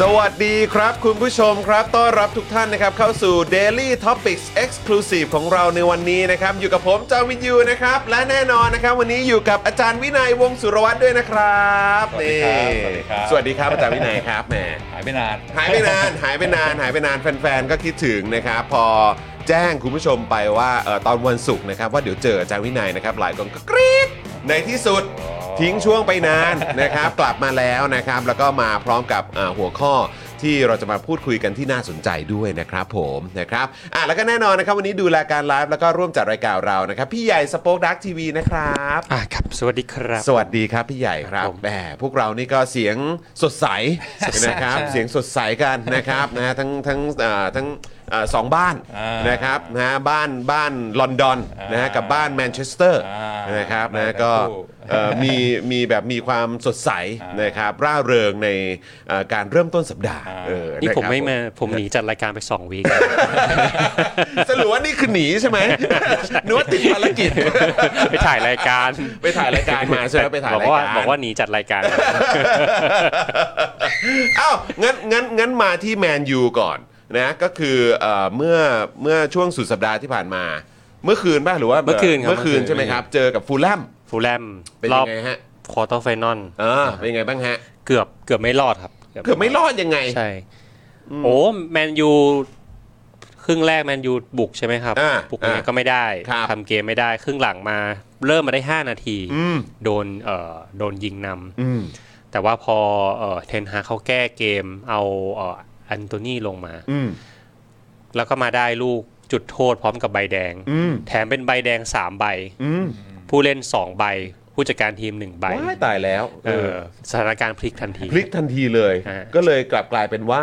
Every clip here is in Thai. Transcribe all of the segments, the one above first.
สวัสดีครับคุณผู้ชมครับ ต้อนรับทุกท่านนะครับ เข้าสู่ Daily Topics Exclusive ของเราในวันนี้นะครับ อยู่กับผมจอห์นวินยูนะครับ และแน่นอนนะครับ วันนี้อยู่กับอาจารย์วินัยวงศ์สุรวัตรด้วยนะครับสวัสดีครับนี่สวัสดีครับ สวัสดีครับอาจารย์วินัยครับแหมหายไปนาน หายไปนาน หายไปนาน หายไปนานแฟนๆ ก็คิดถึงนะครับ พอแจ้งคุณผู้ชมไปว่าเออตอนวันศุกร์นะครับ ว่าเดี๋ยวเจออาจารย์วินัยนะครับ หลายคนก็กรี๊ดในที่สุด ทิ้งช่วงไปนานนะครับ กลับมาแล้วนะครับ แล้วก็มาพร้อมกับเอ่อหัวข้อที่เราจะมาพูดคุยกันที่น่าสนใจด้วยนะครับผมนะครับอะแล้วก็แน่นอนนะครับ วันนี้ดูแลการไลฟ์แล้วก็ร่วมจัดรายการเรานะครับ พี่ใหญ่สป็อคดักทีวีนะครับ อ่าครับ สวัสดีครับ สวัสดีครับพี่ใหญ่ครับครับผมแหมพวกเรานี่ก็เสียงสดใสนะครับ เสียงสดใสกันนะครับนะฮะทั้งทั้งเอ่อทั้งเอ่อสองบ้านอ่านนะครับนะฮะบ้านบ้านลอนดอนนะฮะกับบ้านแมนเชสเตอร์อ่านนะครับได้นะทั้งก็คู่ เอ่อมีมีแบบมีความสดใสอ่านนะครับร่าเริงในเอ่อการเริ่มต้นสัปดาห์อ่าเออนี่ผมะครับไม่มาผมหนีจัดรายการไป 2 วีค สรุปว่านี่คือหนีใช่ไหมนึกว่าติดภารกิจ ไปถ่ายรายการไปถ่ายรายการมาใช่ไหมไปถ่ายบอกรายว่าการ บอกว่าหนีจัดรายการ อ้าวงั้นงั้นงั้นมาที่แมนยูก่อน นะก็คือเอ่อเมื่อเมื่อช่วงสุดสัปดาห์ที่ผ่านมา เมื่อคืนป่ะหรือว่าเมื่อคืนครับเมื่อคืนเมื่อคืน ใช่ไหมครับ เจอกับฟูแล่มฟูแล่มเป็นรยัอบงไงฮะรอบ quarter final เออเป็นยังไงบ้างฮะเกือบเกือบไม่รอดครับเกือบไม่รอดยังไงใช่ โอ้แมนยูครึ่งแรกแมนยูบุกใช่ไหมครับอ่าบุกยังไงอ่าก็ไม่ได้ครับ ทำเกมไม่ได้ ครึ่งหลังมาเริ่มมาได้ 5 นาที อืมโดนเอ่อโดนยิงนำอืมแต่ว่าพอเอ่อเทนฮาเขาแก้เกมเอาเอ่อ อันโตนี่ลงมา อืมแล้วก็มาได้ลูกจุดโทษพร้อมกับใบแดงอืมแถมเป็นใบแดง3ใบอืมผู้เล่น2ใบ ผู้จัดการทีม1ใบว้ายตายแล้ว เออสถานการณ์พลิกทันที พลิกทันทีเลยอ่าก็เลยกลับกลายเป็นว่า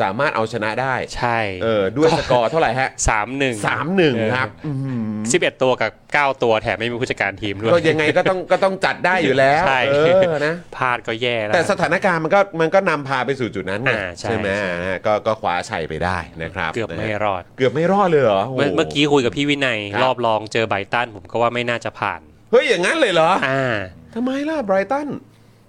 สามารถเอาชนะได้ใช่เออด้วยสกอร์เท่าไหร่ฮะสามหนึ่งสามหนึ่งครับอืมสิบเอ็ดตัวกับ9ตัวแถมไม่มีผู้จัดการทีมด้วยก็ยังไงก็ต้องก็ต้องจัดได้อยู่แล้วใช่เออนะพลาดก็แย่แล้วแต่สถานการณ์มันก็มันก็นำพาไปสู่จุดนั้นไงอ่าใช่ไหมใช่นะฮะก็ก็คว้าชัยไปได้นะครับ เกือบไม่นะฮะรอด เกือบไม่รอดเลยเหรอโโหเมื่อเมื่อกี้คุยกับพี่วินัยครับรอบรองเจอไบรตันผมก็ว่าไม่น่าจะผ่านเฮ้ยอย่างนั้นเลยเหรออ่าทำไมล่ะไบรตัน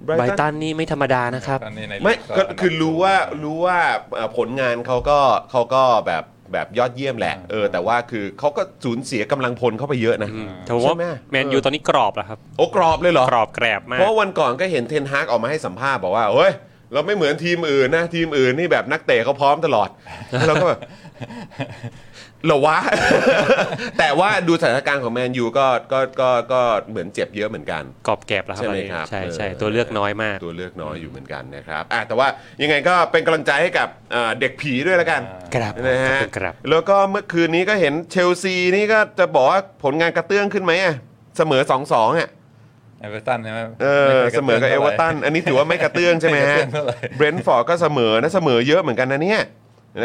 ไบรตันนี่ไม่ธรรมดานะครับตอนนี้ในไม่ลีก็คือรู้ว่ารู้ว่าเอ่อผลงานเขาก็เขาก็แบบแบบยอดเยี่ยมแหละ เออ แต่ว่าคือเขาก็สูญเสียกำลังพลเข้าไปเยอะนะแต่ผมว่าใช่ไหมแมนยูตอนนี้กรอบแล้วครับ โอ้กรอบเลยเหรอ กรอบแกรบมาก เพราะวันก่อนก็เห็นเทนฮากออกมาให้สัมภาษณ์บอกว่าเฮ้ย เราไม่เหมือนทีมอื่นนะ ทีมอื่นนี่แบบนักเตะเขาพร้อมตลอด แล้วเราก็แบบเหรอวะ แต่ว่าดูสถานการณ์ของแมนยูก็ก็ก็ก็เหมือนเจ็บเยอะเหมือนกันกรอบแกรบแล้วครับใช่ไหมตอนนี้ครับใช่ใช่เออตัวเลือกน้อยมาก ตัวเลือกน้อยอยู่เหมือนกันนะครับอะแต่ว่ายังไงก็เป็นกำลังใจให้กับเอ่อเด็กผีด้วยแล้วกันครับนะฮะขอบคุณครับแล้วก็เมื่อคืนนี้ก็เห็นเชลซีนี่ก็จะบอกว่าผลงานกระเตื้องขึ้นไหมอะเสมอสองสองอะเอเวอร์ตันใช่ไหมเออเสมอกับเอเวอร์ตันอันนี้ถือว่าไม่กระเตื้องใช่ไหมฮะไม่กระเตื้องเท่าไหร่เบรนท์ฟอร์ดก็เสมอนะเสมอเยอะเหมือนกันนะเนี่ย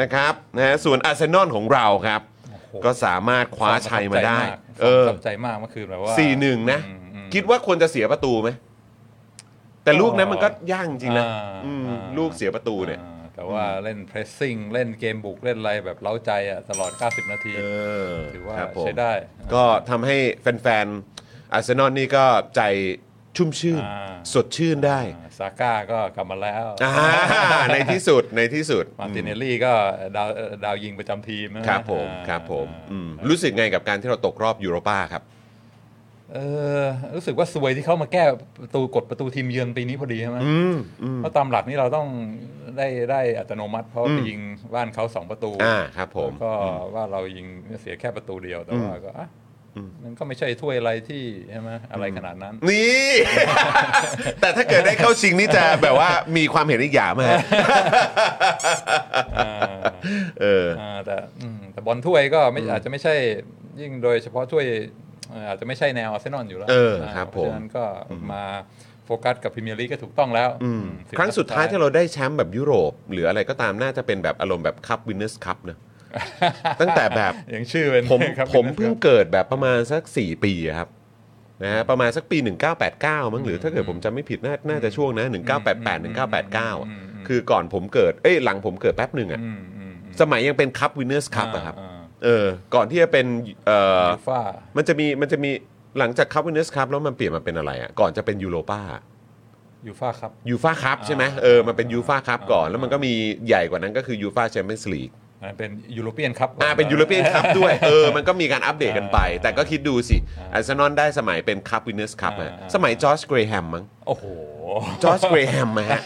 นะครับนะฮะส่วนอาร์เซนอลของเราครับ ก็สามารถคว้าชัยมาได้ เอเอออประทับใจมากเมื่อคืนแบบว่าสี่หนึ่งนะอืมอืมคิดว่าควรจะเสียประตูไหม แต่ลูกนั้นมันก็ยากจริงๆนะอ่าอืมอ่าลูกเสียประตูเนี่ยอ่าแต่ว่าเล่น pressing เล่นเกมบุกเล่นอะไรแบบเล้าใจอะตลอด 90 นาทีเออถือว่าครับผมใช้ได้ ก็ทำให้แฟนๆอาร์เซนอลนี่ก็ใจ ชุ่มชื่น อ่า สดชื่นได้อ่าซาก้าก็กลับมาแล้วอ่าในที่สุดในที่สุดมาร์ติเนลลี่ก็ดาวดาวยิงประจำทีมนะ ครับผมอ่าครับผมอ่าอืมรู้สึกไงกับการที่เราตกรอบยูโรป้าครับ เออรู้สึกว่าซวยที่เขามาแก้ประตูกฎประตูทีมเยือนปีนี้พอดีใช่ไหมอืมอืมเพราะตามหลักนี่เราต้องได้ได้อัตโนมัติ เพราะว่าอืมไปยิงบ้านเขาสองประตูอ่าครับผมแล้วก็ว่าเรายิงเสียแค่ประตูเดียวแต่ว่าก็อะอื มมันก็ไม่ใช่ถ้วยอะไรที่ใช่ไหมอะไรขนาดนั้น นี่ แต่ถ้าเกิดได้เข้าชิงนี่จะแบบว่ามีความเห็นอีกอย่างไหมฮะอ่าเอออ่าแต่อืมแต่บอลถ้วยก็ไม่อาจจะไม่ใช่ยิ่งโดยเฉพาะถ้วยเอ่ออาจจะไม่ใช่แนวอาร์เซนอลอยู่แล้วเอออ่าครับเพราะฉะนั้นก็มาโฟกัสกับพรีเมียร์ลีกก็ถูกต้องแล้วอืมอืมบครั้งสุดท้ายนัที่เราได้แชมป์แบบยุโรป หรืออะไรก็ตามน่าจะเป็นแบบอารมณ์แบบ Cup Winners' Cup นะ ตั้งแต่แบบอย่างชื่อเป็นผมครับผมเพิ่งเกิดแบบประมาณสัก 4 ปีอะครับนะฮะประมาณสักปี 1989 มั้งหรือถ้าเกิดผมจำไม่ผิดน่าน่าจะช่วงนะ1988 1989อะคือก่อนผมเกิดเอ้ยหลังผมเกิดแป๊บหนึ่งอะอืมอืมอืมสมัยยังเป็นคัพวินเนอร์สคัพอะครับอ่าเออก่อนที่จะเป็นเอ่อยูฟ่ามันจะมีมันจะมีหลังจากคัพวินเนอร์สคัพแล้วมันเปลี่ยนมาเป็นอะไรอะก่อนจะเป็นยูโรป้ายูฟ่าครับยูฟาคัพใช่ไหมเออมันเป็นยูฟาคัพก่อนแล้วมันก็มีใหญ่กว่านั้นก็คือยูฟาแชมเปี้ยนส์ลีก อันนั้นเป็นยูโรเปียนครับอ่าเป็นยูโรเปียนคัพด้วยเออมันก็มีการอัปเดตกันไปอ่าแต่ก็คิดดูสิอ่าอาร์เซนอลได้สมัยเป็นคัพวินเนอร์สคัพอ่าอ่าสมัยจอร์จเกรแฮมมั้งโอ้โหจอร์จเกรแฮมมาฮะ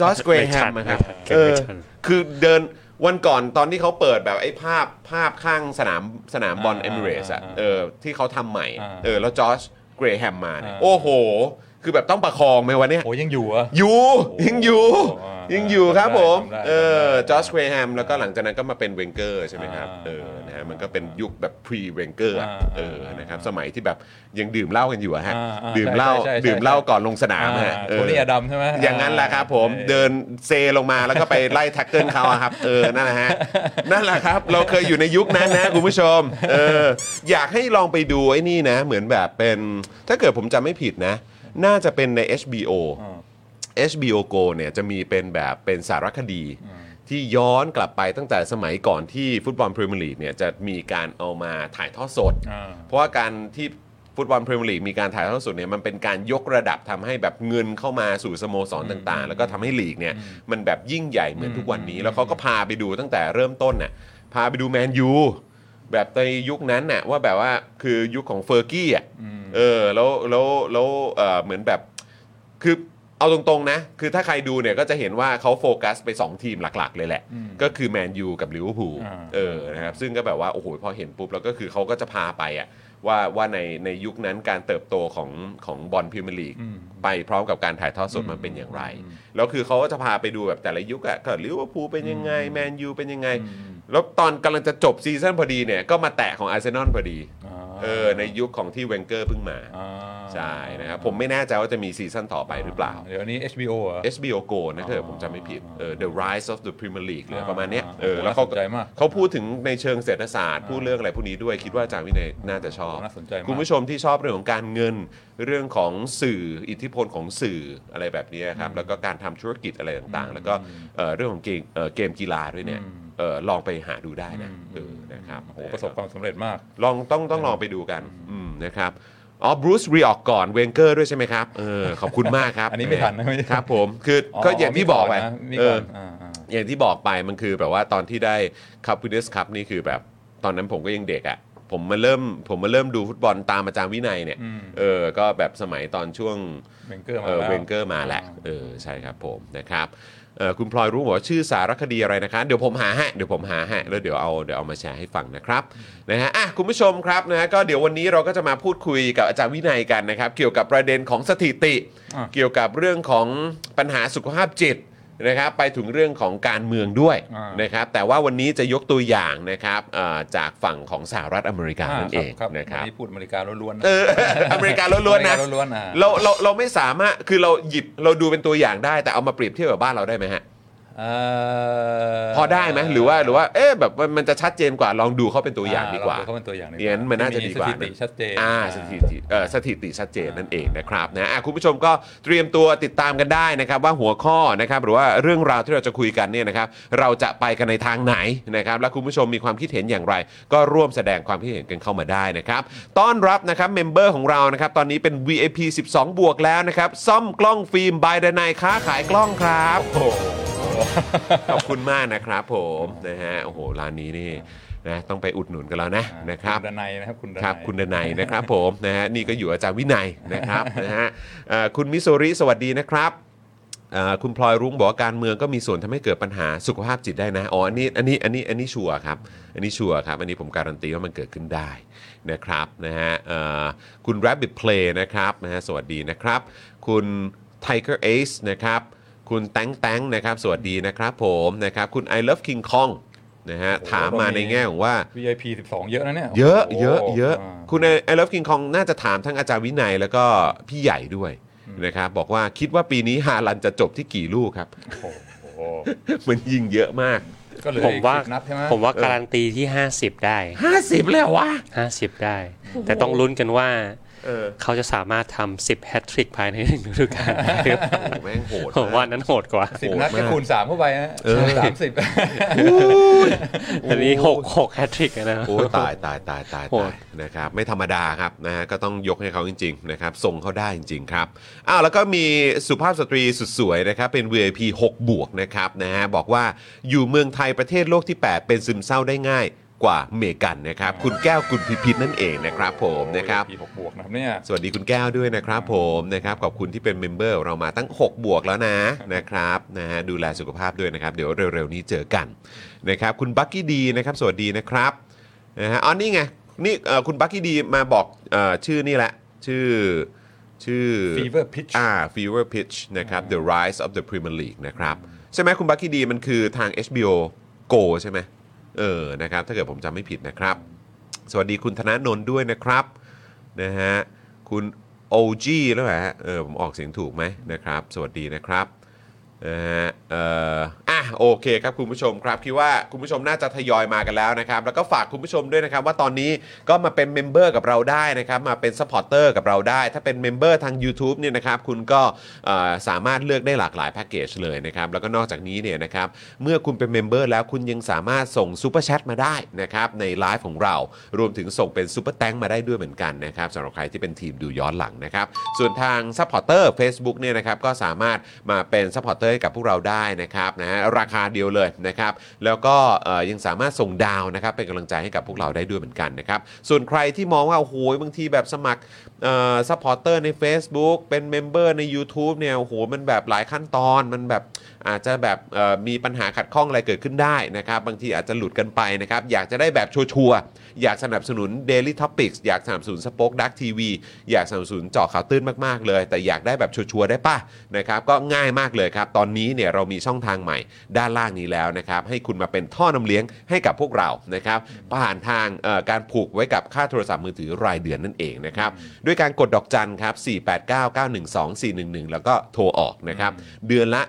จอร์จเกรแฮมไม่มาทันครับเก็บเอไม่อทันคือเดินวันก่อนตอนที่เขาเปิดแบบไอ้ภาพภาพข้างสนามสนามบอลอ่าเอมิเรสอะอ่าเออที่เขาทำใหม่อ่าเออแล้วจอร์จเกรแฮมมาเนี่ยอ่าโอ้โห คือแบบต้องประคองไหมวะเนี่ยโอ้ยังอยู่เหรอะอยู่ยังอยู่อ่ายังอยู่ครับผมจำได้เออจำได้จอร์จเกรแฮมแล้วก็หลังจากนั้นก็มาเป็นเวนเกอร์ใช่ไหมครับอ่าเออนะฮะมันก็เป็นยุคแบบ pre เวนเกอร์อ่าเออนะครับสมัยที่แบบยังดื่มเหล้ากันอยู่อะฮะอ่าอ่าดื่มเหล้าใช่ใช่ใช่ดื่มเหล้าก่อนลงสนามอ่าฮะเออโทนี่อดัมส์ใช่ไหมอย่างนั้นแหละครับผมเดินเซลงมาแล้วก็ไปไล่ tackle เขาอะครับเออนั่นแหละฮะนั่นแหละครับ เราเคยอยู่ในยุคนั้นนะคุณผู้ชมเอออยากให้ลองไปดูไอ้นี่นะ เหมือนแบบเป็นถ้าเกิดผมจำไม่ผิดนะ น่าจะเป็นใน HBO อ่า HBO Go เนี่ยจะมีเป็นแบบเป็นสารคดี ที่ย้อนกลับไปตั้งแต่สมัยก่อนที่ฟุตบอลพรีเมียร์ลีกเนี่ยจะมีการเอามาถ่ายทอดสดอ่าเพราะว่าการที่ฟุตบอลพรีเมียร์ลีกมีการถ่ายทอดสดเนี่ยมันเป็นการยกระดับทำให้แบบเงินเข้ามาสู่สโมสรต่างๆ แล้วก็ทำให้ลีกเนี่ยมันแบบยิ่งใหญ่เหมือนทุกวันนี้ แล้วเขาก็พาไปดูตั้งแต่เริ่มต้นน่ะพาไปดูแมนยู แบบในยุคนั้นน่ะว่าแบบว่าคือยุคของเฟอร์กี้อะเออแล้วแล้วแล้วเออเหมือนแบบคือเอาตรงๆนะ คือถ้าใครดูเนี่ยก็จะเห็นว่าเขาโฟกัสไป 2 ทีมหลักๆ เลยแหละ ก็คือแมนยูกับลิเวอร์พูลอ่าเออนะครับซึ่งก็แบบว่า โอ้โห พอเห็นปุ๊บ แล้วก็คือเขาก็จะพาไปอะ ว่าว่าในในยุคนั้นการเติบโตของของบอลพรีเมียร์ลีกไปพร้อมกับการถ่ายทอดสดมันเป็นอย่างไร แล้วคือเขาก็จะพาไปดูแบบแต่ละยุคอะก็ลิเวอร์พูลเป็นยังไงแมนยูเป็นยังไง แล้วตอนกำลังจะจบซีซั่นพอดีเนี่ยก็มาแตะของอาร์เซนอลพอดีอ่า เออในยุคของที่เวนเกอร์เพิ่งมาอ่าใช่นะครับผมไม่แน่ใจว่าจะมีซีซั่นต่อไปหรือเปล่า เดี๋ยวอันนี้ HBO เหรอ HBO Go นะถ้าเกิดผมจำไม่ผิดเออ The Rise of the Premier League หรือประมาณเนี้ยเอออ่าแล้วเขาน่าสนใจมากเขาพูดถึงในเชิงเศรษฐศาสตร์ พูดเรื่องอะไรพวกนี้ด้วยคิดว่าอาจารย์วินัยน่าจะชอบน่าสนใจมากคุณผู้ชมที่ชอบเรื่องของการเงินเรื่องของสื่ออิทธิพลของสื่ออะไรแบบนี้ครับแล้วก็การทำธุรกิจอะไรต่างๆ แล้วก็เอ่อเรื่องของเกมเอ่อเกมกีฬาด้วยเนี่ย เออลองไปหาดูได้นะเออนะครับโอ้โหประสบความสำเร็จมาก ลองต้องต้องลองไปดูกันอืมนะครับอ๋อบรูซริออคก่อนเวนเกอร์ด้วยใช่ไหมครับเออขอบคุณมากครับ อันนี้ไม่ทันนะไม่ทันครับผมคือก็อย่างที่บอกไปนะมีเอก่ออนอ่าอ่าอย่างที่บอกไปมันคือแบบว่าตอนที่ได้คัพวินเนอร์สคัพนี่คือแบบตอนนั้นผมก็ยังเด็กอะ่ะผมมาเริ่มผมมาเริ่มดูฟุตบอลตามอาจารย์วินัยเนี่ยเออก็แบบสมัยตอนช่วงเวนเกอร์มาเออแล้วเวนเกอร์มาแหละเออใช่ครับผมนะครับเออ คุณพลอยรู้บอกว่าชื่อสารคดีอะไรนะคะเดี๋ยวผมหาให้เดี๋ยวผมหาให้แล้วเดี๋ยวเอาเดี๋ยวเอามาแชร์ให้ฟังนะครับนะฮะอะคุณผู้ชมครับนะก็เดี๋ยววันนี้เราก็จะมาพูดคุยกับอาจารย์วินัยกันนะครับ เกี่ยวกับประเด็นของสถิติอะเกี่ยวกับเรื่องของปัญหาสุขภาพจิต นะครับไปถึงเรื่องของการเมืองด้วยอ่านนะครับแต่ว่าวันนี้จะยกตัวอย่างนะครับเอ่อจากฝั่งของสหรัฐอเมริกานั่นเองครับนะครับอันนี้พูดอเมริกาล้วนๆนะเออ อเมริกาล้วนๆนะ อเมริกาล้วนๆอะ เราเราเราไม่สามารถคือเราหยิบเราดูเป็นตัวอย่างได้แต่เอามาเปรียบเทียบกับบ้านเราได้ไหมฮะเอ่อ พอได้ไหมหรือว่าหรือว่าเอ๊ะแบบมันมันจะชัดเจนกว่าลองดูเขาเป็นตัวอย่างดีกว่าเรเขาเป็นตัวอย่างดีอย่างนั้นมันน่าจะดีกว่าสถิติชัดเจนอ่าสถิติเอ่อสถิติชัดเจนนั่นเองนะครับนะอะคุณผู้ชมก็เตรียมตัวติดตามกันได้นะครับ ว่าหัวข้อนะครับหรือว่าเรื่องราวที่เราจะคุยกันเนี่ยนะครับเราจะไปกันในทางไหนนะครับและคุณผู้ชมมีความคิดเห็นอย่างไร ก็ร่วมแสดงความคิดเห็นกันเข้ามาได้นะครับต้อนรับนะครับ member ของเรานะครับตอนนี้เป็น VIP 12 บวกแล้วนะครับซ่อมกล้องฟิล์ม by ดนัยค้าขายกล้องครับโอ้โห ขอบคุณมากนะครับผมนะฮะโอ้โหร้านนี้นี่นะต้องไปอุดหนุนกันแล้วนะนะครับณดนัยนะครับคุณดนัยครับคุณดนัยนะครับผมนะฮะนี่ก็อยู่อาจารย์วินัยนะครับนะฮะเอ่อคุณมิโซริสวัสดีนะครับเอ่อคุณพลอยรุ้งบอกว่าการเมืองก็มีส่วนทำให้เกิดปัญหาสุขภาพจิตได้นะอ๋ออันนี้อันนี้อันนี้อันนี้ชัวร์ครับอันนี้ชัวร์ครับ อันนี้ผมการันตีว่ามันเกิดขึ้นได้นะครับนะฮะเอ่อคุณ Rabbit Play นะครับนะฮะสวัสดีนะครับ คุณ Tiger Ace นะครับ คุณแตงแตงนะครับ สวัสดีนะครับผมนะครับ คุณ I Love King Kong นะฮะโอ้โหถามมาในแง่ของว่า VIP 12 เยอะนะเนี่ย เยอะโโหเยอะเยอะาคุณ I Love King Kong น่าจะถามทั้งอาจารย์วินัยแล้วก็พี่ใหญ่ด้วยนะครับบอกว่าคิดว่าปีนี้ฮาลันจะจบที่กี่ลูกครับโอ้โหมันยิงเยอะมาก ก็เหลือผมอีกว่าสิบนัดใช่ไหมผมว่าการันตีที่ 50 ได้ 50 แล้ววะ50 ได้ แต่ต้องลุ้นกันว่า เออเขาจะสามารถทำ10แฮตทริกภายในหนึ่งฤดูกาลได้หรือเปล่าโอ้โหแม่งโหดผมว่าากนั้นโหดกว่าสิบนัดโหดก็มากคูณสามเข้าไปฮะเออสามสิบอันนี้6 6แฮตทริกนะโอ้ยตายตายตายตายโหตาดยนะครับไม่ธรรมดาครับนะฮะก็ต้องยกให้เขาจริงๆนะครับส่งเขาได้จริงๆครับอ้าวแล้วก็มีสุภาพสตรีสุดสวยนะครับเป็น VIP 6 บวกนะครับนะฮะบอกว่าอยู่เมืองไทยประเทศโลกที่ 8 เป็นซึมเศร้าได้ง่าย กว่าเมกันนะครับ คุณแก้วกุลพิพิธนั่นเองนะครับ ผมนะครับ VIP หกบวกนะครับเนี่ยสวัสดีคุณแก้วด้วยนะครับ ผมนะครับขอบคุณที่เป็น member เรามาตั้ง 6 บวกแล้วนะนะครับนะฮะดูแลสุขภาพด้วยนะครับ เดี๋ยวเร็วๆนี้เจอกันนะครับ คุณบักกี้ดีนะครับ สวัสดีนะครับนะฮะอ๋อนี่ไงนี่เอ่อคุณบักกี้ดีมาบอกเอ่อชื่อนี่แหละ ชื่อชื่อ Fever Pitch อ่า Fever Pitch นะครับ The Rise of the Premier League นะครับ ใช่ไหมคุณบักกี้ดีมันคือทาง HBO Go ใช่ไหม เออนะครับถ้าเกิดผมจำไม่ผิดนะครับ สวัสดีคุณธนาโนนด้วยนะครับนะฮะคุณ OG แล้วแหรอฮะเออผมออกเสียงถูกไหมนะครับ สวัสดีนะครับ นะฮะเอ่ออะโอเคครับคุณผู้ชมครับคิดว่าคุณผู้ชมน่าจะทยอยมากันแล้วนะครับ แล้วก็ฝากคุณผู้ชมด้วยนะครับ ว่าตอนนี้ก็มาเป็น member กับเราได้นะครับ มาเป็น supporter กับเราได้ ถ้าเป็น member ทาง u t u b e เนี่ยนะครับ คุณก็เอ่อสามารถเลือกได้หลากหลายแพ็กเกจเลยนะครับ แล้วก็นอกจากนี้เนี่ยนะครับ เมื่อคุณเป็น member แล้วคุณยังสามารถส่ง Super Chat มาได้นะครับในไลฟ์ของเรา รวมถึงส่งเป็น Super Thanks มาได้ด้วยเหมือนกันนะครับสำหรับใครที่เป็นทีมดูย้อนหลังนะครับส่วนทาง supporter a c e b o o k เนี่ยนะครับก็สามารถมาเป็นซัพพอร์เตอร์ให้กับพวกเราได้นะครับนะฮะราคาเดียวเลยนะครับ แล้วก็ยังสามารถส่งดาวนะครับเป็นกำลังใจให้กับพวกเราได้ด้วยเหมือนกันนะครับ ส่วนใครที่มองว่าโอ้โหบางทีแบบสมัคร supporter ใน Facebook เป็น member ใน YouTube เนี่ยโอ้โหมันแบบหลายขั้นตอนมันแบบอาจจะแบบมีปัญหาขัดข้องอะไรเกิดขึ้นได้นะครับ บางทีอาจจะหลุดกันไปนะครับ อยากจะได้แบบชัวร์ๆอยากสนับสนุน Daily Topics อยากสนับสนุน SpokeDark TV อยากสนับสนุนเจาะข่าวตื้นมากๆเลย แต่อยากได้แบบชัวร์ๆได้ป่ะนะครับ ก็ง่ายมากเลยครับ ตอนนี้เนี่ยเรามีช่องทางใหม่ด้านล่างนี้แล้วนะครับ ให้คุณมาเป็นท่อนำเลี้ยงให้กับพวกเรานะครับผ่านทางการผูกไว้กับค่าโทรศัพท์มือถือรายเดือนนั่นเองนะครับด้วยการกดดอกจันครับ489912411 แล้วก็โทรออกนะครับเดือนละ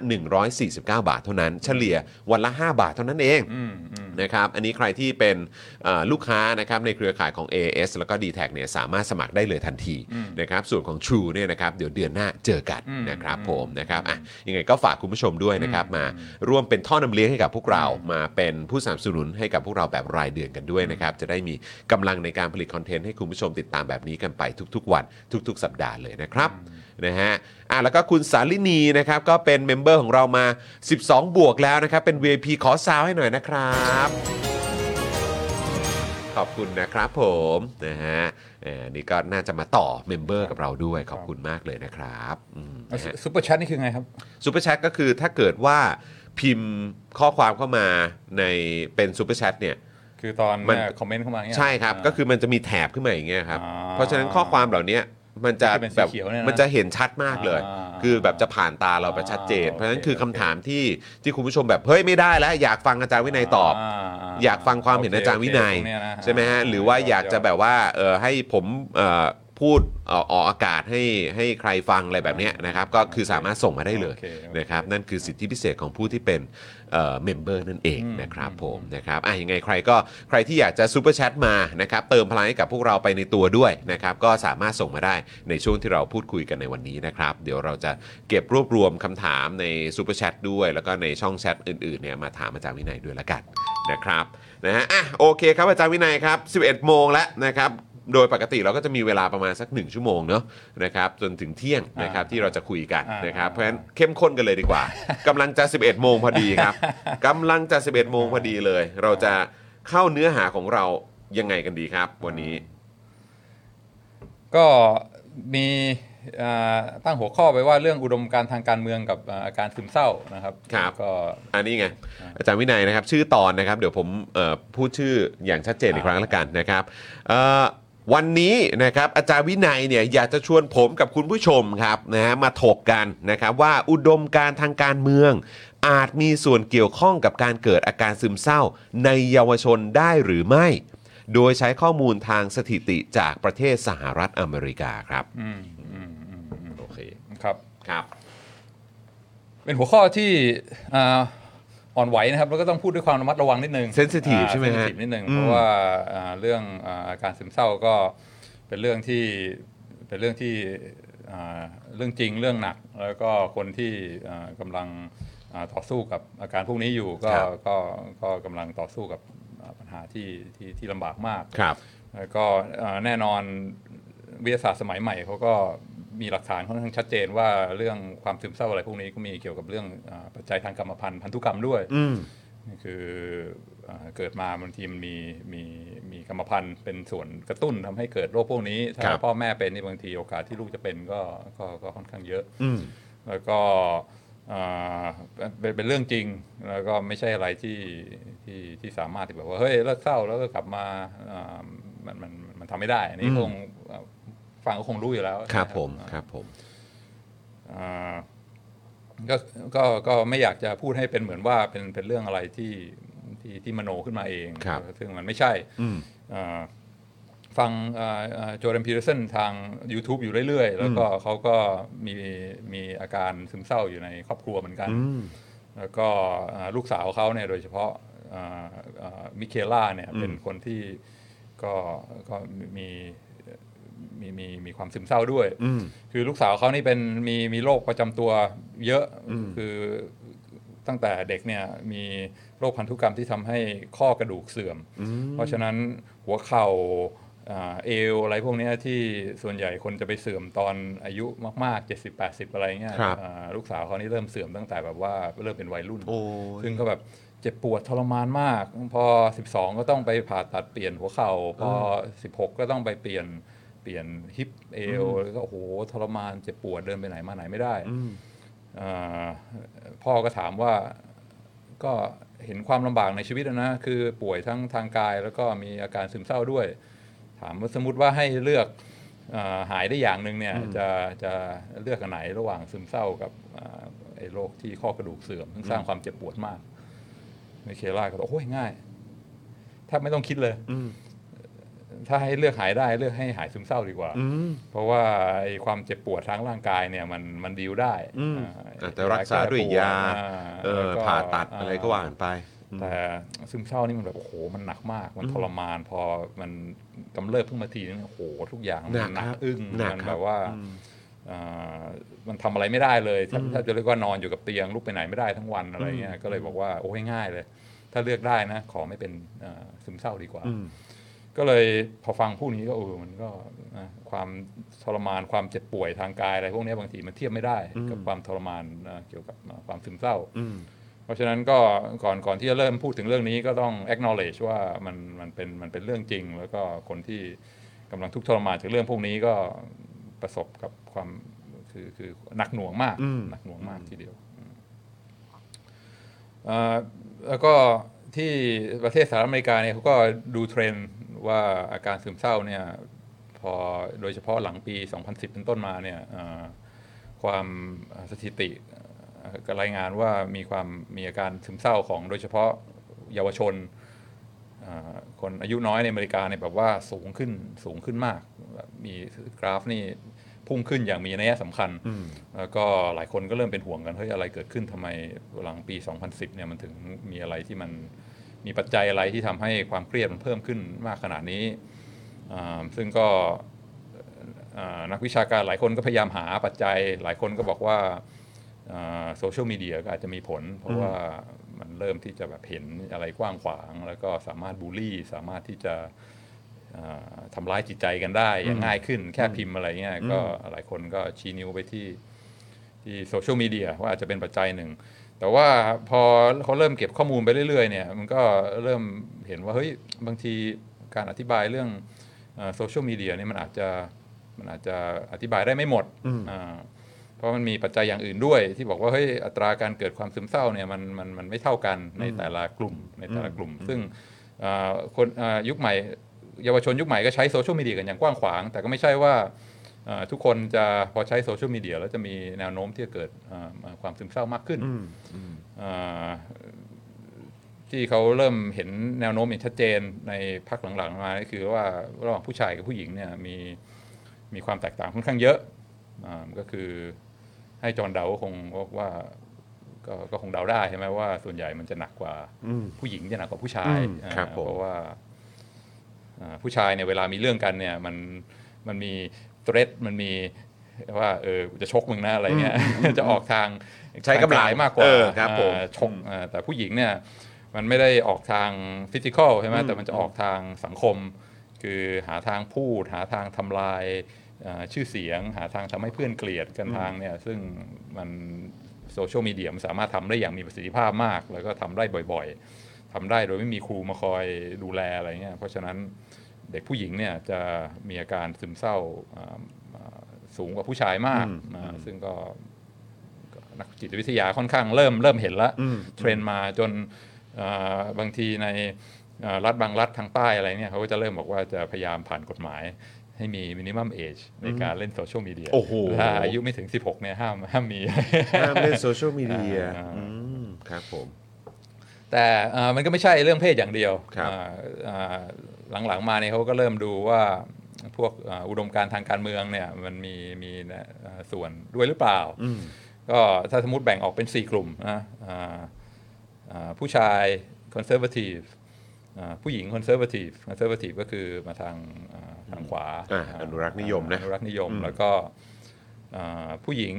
149 บาทเท่านั้น เฉลี่ยวันละ 5 บาทเท่านั้นเองอืมอืมนะครับอันนี้ใครที่เป็นเอ่อลูกค้านะครับในเครือข่ายของ AS แล้วก็ d t แทเนี่ยสามารถสมัครได้เลยทันทีนะครับส่วนของ True เนี่ยนะครับเดี๋ยวเดือนหน้าเจอกันนะครับผมนะครับอะยังไงก็ฝากคุณผู้ชมด้วยนะครับมาร่วมเป็นท่อนำเลี้ยงให้กับพวกเรามาเป็นผู้สนับสนุนให้กับพวกเราแบบรายเดือนกันด้วยนะครับจะได้มีกำลังในการผลิตคอนเทนต์ให้คุณผู้ชมติดตามแบบนี้กันไปทุกๆ วันทุก ๆ สัปดาห์เลยนะครับ นะฮะอะแล้วก็คุณสาลินีนะครับก็เป็นเมมเบอร์ของเรามา 12 บวกแล้วนะครับ เป็น VIP ขอซาวให้หน่อยนะครับ ขอบคุณนะครับผมนะฮะเอ่อนี่ก็น่าจะมาต่อ member กับเราด้วยขอบคุณมากเลยนะครับอืมนะฮะ Super Chat นี่คือไงครับ Super Chat ก็คือถ้าเกิดว่าพิมพ์ข้อความเข้ามาในเป็น Super Chat เนี่ย คือตอนมัน คอมเมนต์เข้ามาเงี้ยใช่ครับาก็คือมันจะมีแถบขึ้นมาอย่างเงี้ยครับอ่าเพราะฉะนั้นข้อความเหล่านี้ มันจะที่เป็นสีแบบเขียวเนี่ยนะมันจะเห็นชัดมากเลย อ่าคือแบบจะผ่านตาเราไปชัดเจน อ่าเพราะฉะนั้นโอเคคือคำถามที่ที่คุณผู้ชมแบบเฮ้ยไม่ได้แล้ว อยากฟังอาจารย์วินัยตอบาอยากฟังความเห็นอาจารย์วินัย โอเคตรงเะใช่ไหมฮะหรือว่าอยากจะแบบว่าเออให้ผมเอ่อพูดเอ่อออกอากาศให้ให้ใครฟังอะไรแบบเนี้ยนะครับ ก็คือสามารถส่งมาได้เลยโอเคโอเคนะครับ นั่นคือสิทธิพิเศษของผู้ที่เป็น member นั่นเองอืมนะครับผมนะครับอะยังไงใครก็ใครที่อยากจะ Super Chat มานะครับเติมพลังให้กับพวกเราไปในตัวด้วยนะครับก็สามารถส่งมาได้ในช่วงที่เราพูดคุยกันในวันนี้นะครับ เดี๋ยวเราจะเก็บรวบรวมคำถามใน Super Chat ด้วย แล้วก็ในช่องแชทอื่นๆเนี่ยมาถามอาจารย์วินัยด้วยละกันนะครับนะฮะอะโอเคครับอาจารย์วินัยครับ 11 โมงแล้วนะครับ โดยปกติเราก็จะมีเวลาประมาณสัก 1 ชั่วโมงเนาะนะครับจนถึงเที่ยงนะครับที่เราจะคุยกันอ่านนะครับเพราะฉะนั้นเข้มข้นกันเลยดีกว่ากำลังจะ 11 โมงพอดีครับกำลังจะ 11 โมงพอดีเลย เราจะเข้าเนื้อหาของเรายังไงกันดีครับ วันนี้ ก็มีอ่าตั้งหัวข้อไปว่าเรื่องอุดมการณ์ทางการเมืองกับอ่าอาการซึมเศร้านะครับครับก็อันนี้ไงอาจารย์วินัยนะครับ ชื่อตอนนะครับ เดี๋ยวผมเอ่อพูดชื่ออย่างชัดเจนอีกครั้งละกันนะครับเอ่อ วันนี้นะครับอาจารย์วินัยเนี่ยอยากจะชวนผมกับคุณผู้ชมครับนะฮะมาถกกันนะครับว่าอุดมการณ์ทางการเมือง อาจมีส่วนเกี่ยวข้องกับการเกิดอาการซึมเศร้า ในเยาวชนได้หรือไม่ โดยใช้ข้อมูลทางสถิติจากประเทศสหรัฐอเมริกาครับอืมอืมอืมอืมโอเคครับครับ เป็นหัวข้อที่อ่า อ่อนไหวนะครับแล้วก็ต้องพูดด้วยความระมัดระวังนิดนึง Sensitive อ่าใช่ไหมฮะ sensitive นิดนึงอืมเพราะว่าอ่าเรื่องอ่าอาการซึมเศร้าก็เป็นเรื่องที่เป็นเรื่องที่อ่าเรื่องจริงเรื่องหนัก แล้วก็คนที่อ่ากำลังอ่าต่อสู้กับอาการพวกนี้อยู่ก็ครับก็ก็กำลังต่อสู้กับอ่าปัญหาที่ที่ที่ลำบากมากครับแล้วก็เอ่อแน่นอนวิทยาศาสตร์สมัยใหม่เขาก็ มีหลักฐานค่อนข้างชัดเจนว่าเรื่องความซึมเศร้าอะไรพวกนี้ก็มีเกี่ยวกับเรื่องอาปัจจัยทางกรรมพันธุ์พันธุกรรมด้วยอืมนี่คืออ่าเกิดมาบางทีมันมีมีมีกรรมพันธุ์เป็นส่วนกระตุ้นทำให้เกิดโรคพวกนี้ ถ้าครับพ่อแม่เป็นนี่บางทีโอกาสที่ลูกจะเป็นก็ก็ก็ค่อนข้างเยอะอืมแล้วก็อ่าเป็นเป็นเรื่องจริงแล้วก็ไม่ใช่อะไรที่ที่ที่สามารถที่แบบว่าเฮ้ยเลิกเศร้าแล้วก็กลับมาอ่ามันมันมันทำไม่ได้อันนี้อืมคง อ่าฟังก็คงรู้อยู่แล้วครับนะผมอ่าครับผมอ่าก็ก็ก็ไม่อยากจะพูดให้เป็นเหมือนว่าเป็นเป็นเรื่องอะไรที่ที่ที่มโนขึ้นมาเองครับซึ่งมันไม่ใช่อืมอ่าฟังโจเดนพีเ r อร์สันทาง YouTube อยู่เรื่อยๆ แล้วก็เขาก็มีมีอาการซึมเศร้าอยู่ในครอบครัวเหมือนกันอืมแล้วก็อ่าลูกสาวเขาเนี่ยโดยเฉพาะอ่าอ่ามิเคล่าเนี่ยอืมเป็นคนที่ก็ก็มี มีมีมีความซึมเศร้าด้วยอืมคือลูกสาวเขานี่เป็นมีมีโรคประจำตัวเยอะอืมคือตั้งแต่เด็กเนี่ยมีโรคพันธุกรรมที่ทำให้ข้อกระดูกเสื่อม เพราะฉะนั้นหัวเข่าอ่าเอวอะไรพวกเนี้ยที่ส่วนใหญ่คนจะไปเสื่อมตอนอายุมากๆ 70-80 อะไรเงี้ยครับอ่าลูกสาวเขานี่เริ่มเสื่อมตั้งแต่แบบว่าเริ่มเป็นวัยรุ่นโอ้ยซึ่งก็แบบเจ็บปวดทรมานมาก พอ 12 ก็ต้องไปผ่าตัดเปลี่ยนหัวเข่า พอ 16 ก็ต้องไปเปลี่ยนเปลี่ยนฮิปเอวแล้วก็โอ้โหทรมานเจ็บปวดเดินไปไหนมาไหนไม่ได้อืมอ่าพ่อก็ถามว่าก็เห็นความลำบากในชีวิตนะคือป่วยทั้งทางกายแล้วก็มีอาการซึมเศร้าด้วย ถามว่าสมมติว่าให้เลือกอาหายได้อย่างหนึ่งเนี่ยจะจะเลือกอันไหนระหว่างซึมเศร้ากับอ่าไอ้โรคที่ข้อกระดูกเสื่อมซึ่งสร้างความเจ็บปวดมากมิเคล่าก็บอกโอ้ยง่ายแทบไม่ต้องคิดเลยอืม ถ้าให้เลือกหายได้เลือกให้หายซึมเศร้าดีกว่าอืมเพราะว่าไอ้ความเจ็บปวดทางร่างกายเนี่ยมันมันดีลได้อืมอ่าอาจจะรักษาด้วยยาอ่เออแล้วก็ผ่าตัดอะไรก็ว่ากันไป แต่ซึมเศร้านี่มันแบบโอ้โหมันหนักมาก มันทรมานพอมันกำเริบขึ้นมาทีนึงโอ้โหทุกอย่างมัหนักหนัคกรับอึ้งหนักมันคแบรับบว่าอืมอ่ามันทำอะไรไม่ได้เลยแทบแทบจะเรียกว่านอนอยู่กับเตียงลุกไปไหนไม่ได้ทั้งวันอะไรเงี้ยก็เลยบอกว่าโอ้ยง่ายเลย ถ้าเลือกได้นะ ขอไม่เป็นอ่าซึมเศร้าดีกว่าอืม ก็เลยพอฟังผู้นี้ก็เออมันก็นะความทรมานความเจ็บป่วยทางกายอะไรพวกนี้บางทีมันเทียบไม่ได้กับความทรมานนะเกี่ยวกับอ่าความซึมเศร้าอืมเพราะฉะนั้นก็ก่อนก่อนที่จะเริ่มพูดถึงเรื่องนี้ก็ต้อง acknowledge ว่ามันมันเป็นมันเป็นเรื่องจริง แล้วก็คนที่กำลังทุกข์ทรมานจากเรื่องพวกนี้ก็ประสบกับความคือคือหนักหน่วงมากอืมหนักหน่วงมากทีเดียวอืมเอ่อแล้วก็ที่ประเทศสหรัฐอเมริกาเนี่ยเขาก็ดูเทรนด์ ว่าอาการซึมเศร้าเนี่ยพอโดยเฉพาะหลังปี 2010 เป็นต้นมาเนี่ยเอ่อความสถิติเอ่อก็รายงานว่ามีความมีอาการซึมเศร้าของโดยเฉพาะเยาวชนอ่าคนอายุน้อยในอเมริกาเนี่ยแบบว่าสูงขึ้นสูงขึ้นมากแบบมีกราฟนี่พุ่งขึ้นอย่างมีนัยสำคัญ แล้วก็หลายคนก็เริ่มเป็นห่วงกันเฮ้ยอะไรเกิดขึ้นทำไมหลังปี 2010 เนี่ยมันถึงมีอะไรที่มัน มีปัจจัยอะไรที่ทำให้ความเครียดมันเพิ่มขึ้นมากขนาดนี้อ่าซึ่งก็อ่านักวิชาการหลายคนก็พยายามหาปัจจัย หลายคนก็บอกว่าโซเชียลมีเดียก็อาจจะมีผล เพราะว่ามันเริ่มที่จะแบบเห็นอะไรกว้างขวาง แล้วก็สามารถบูลลี่ สามารถที่จะอ่าทำร้ายจิตใจกันได้อย่างง่ายขึ้นแค่พิมพ์อะไรเงี้ยก็หลายคนก็ชี้นิ้วไปที่ที่โซเชียลมีเดียว่าอาจจะเป็นปัจจัยหนึ่ง แต่ว่าพอเขาเริ่มเก็บข้อมูลไปเรื่อยๆเนี่ยมันก็เริ่มเห็นว่าเฮ้ยบางทีการอธิบายเรื่องโซเชียลมีเดียเนี่ยมันอาจจะมันอาจจะอธิบายได้ไม่หมดอ่าเพราะมันมีปัจจัยอย่างอื่นด้วย ที่บอกว่าเฮ้ยอัตราการเกิดความซึมเศร้าเนี่ยมันมันมันไม่เท่ากันในแต่ละกลุ่มในแต่ละกลุ่ม ซึ่งอ่าคนอ่ายุคใหม่ เยาวชนยุคใหม่ก็ใช้โซเชียลมีเดียกันอย่างกว้างขวาง แต่ก็ไม่ใช่ว่าเอ่อ ทุกคนจะพอใช้โซเชียลมีเดียแล้วจะมีแนวโน้มที่จะเกิดเอ่อความซึมเศร้ามากขึ้นเอ่อที่เขาเริ่มเห็นแนวโน้มอย่างชัดเจนในพักหลังๆมาก็คือว่าระหว่างผู้ชายกับผู้หญิงเนี่ยมีมีความแตกต่างค่อนข้างเยอะอ่าก็คือให้จอห์นเดาก็คงว่าก็ก็คงเดาได้ใช่ไหมว่าส่วนใหญ่มันจะหนักกว่าผู้หญิงจะหนักกว่าผู้ชายอืมอ่าครับผมเพราะว่าอ่าผู้ชายเนี่ยเวลามีเรื่องกันเนี่ยมันมันมี เ r ร a มันมีว่าเออจะชกมึงนะอะไรเงี้ยจะออกทางใช้กำลังทายมากกว่าเออครับผมอ่าชกอ่าแต่ผู้หญิงเนี่ยมันไม่ได้ออกทาง physical ใช่ไหมแต่มันจะออกทางสังคม คือหาทางพูด หาทางทำลายอ่าชื่อเสียง หาทางทำให้เพื่อนเกลียดกันทางเนี่ยซึ่งมันโซเชียลมีเดียมันสามารถทำได้อย่างมีประสิทธิภาพมาก แล้วก็ทำได้บ่อยๆทำได้โดยไม่มีครูมาคอยดูแลอะไรเงี้ยเพราะฉะนั้น เด็กผู้หญิงเนี่ยจะมีอาการซึมเศร้าอ่าอ่าสูงกว่าผู้ชายมากอ่าซึ่งก็ก็นักจิตวิทยาค่อนข้างเริ่มเริ่มเห็นแล้วเทรนด์มาจนอ่าบางทีในอ่ารัฐบางรัฐทางใต้อะไรเนี่ยเขาก็จะเริ่มบอกว่าจะพยายามผ่านกฎหมาย ให้มี minimum age ในการเล่นโซเชียลมีเดียโอ้โหถ้าอายุไม่ถึง 16เนี่ยห้ามห้ามมีห้ามเล่นโซเชียลมีเดียอ่าอืมครับผมแต่เอ่อมันก็ไม่ใช่เรื่องเพศอย่างเดียวครับอ่าอ่า หลังๆมาเนี่ยเขาก็เริ่มดูว่าพวกอ่าอุดมการณ์ทางการเมืองเนี่ยมันมีมีนะอ่าส่วนด้วยหรือเปล่า ก็ถ้าสมมติแบ่งออกเป็น 4 กลุ่มนะอ่าอ่าผู้ชายคอนเซอร์ a t ทีฟผู้หญิงคอนเซอร์ a t ทีฟคอนเซอร์ a t ทีฟก็คือมาทางอ่าทางขวาอ่าอนุรักษ์นิยมนะอนุรักษ์นิยมแล้วก็อ่าผู้หญิง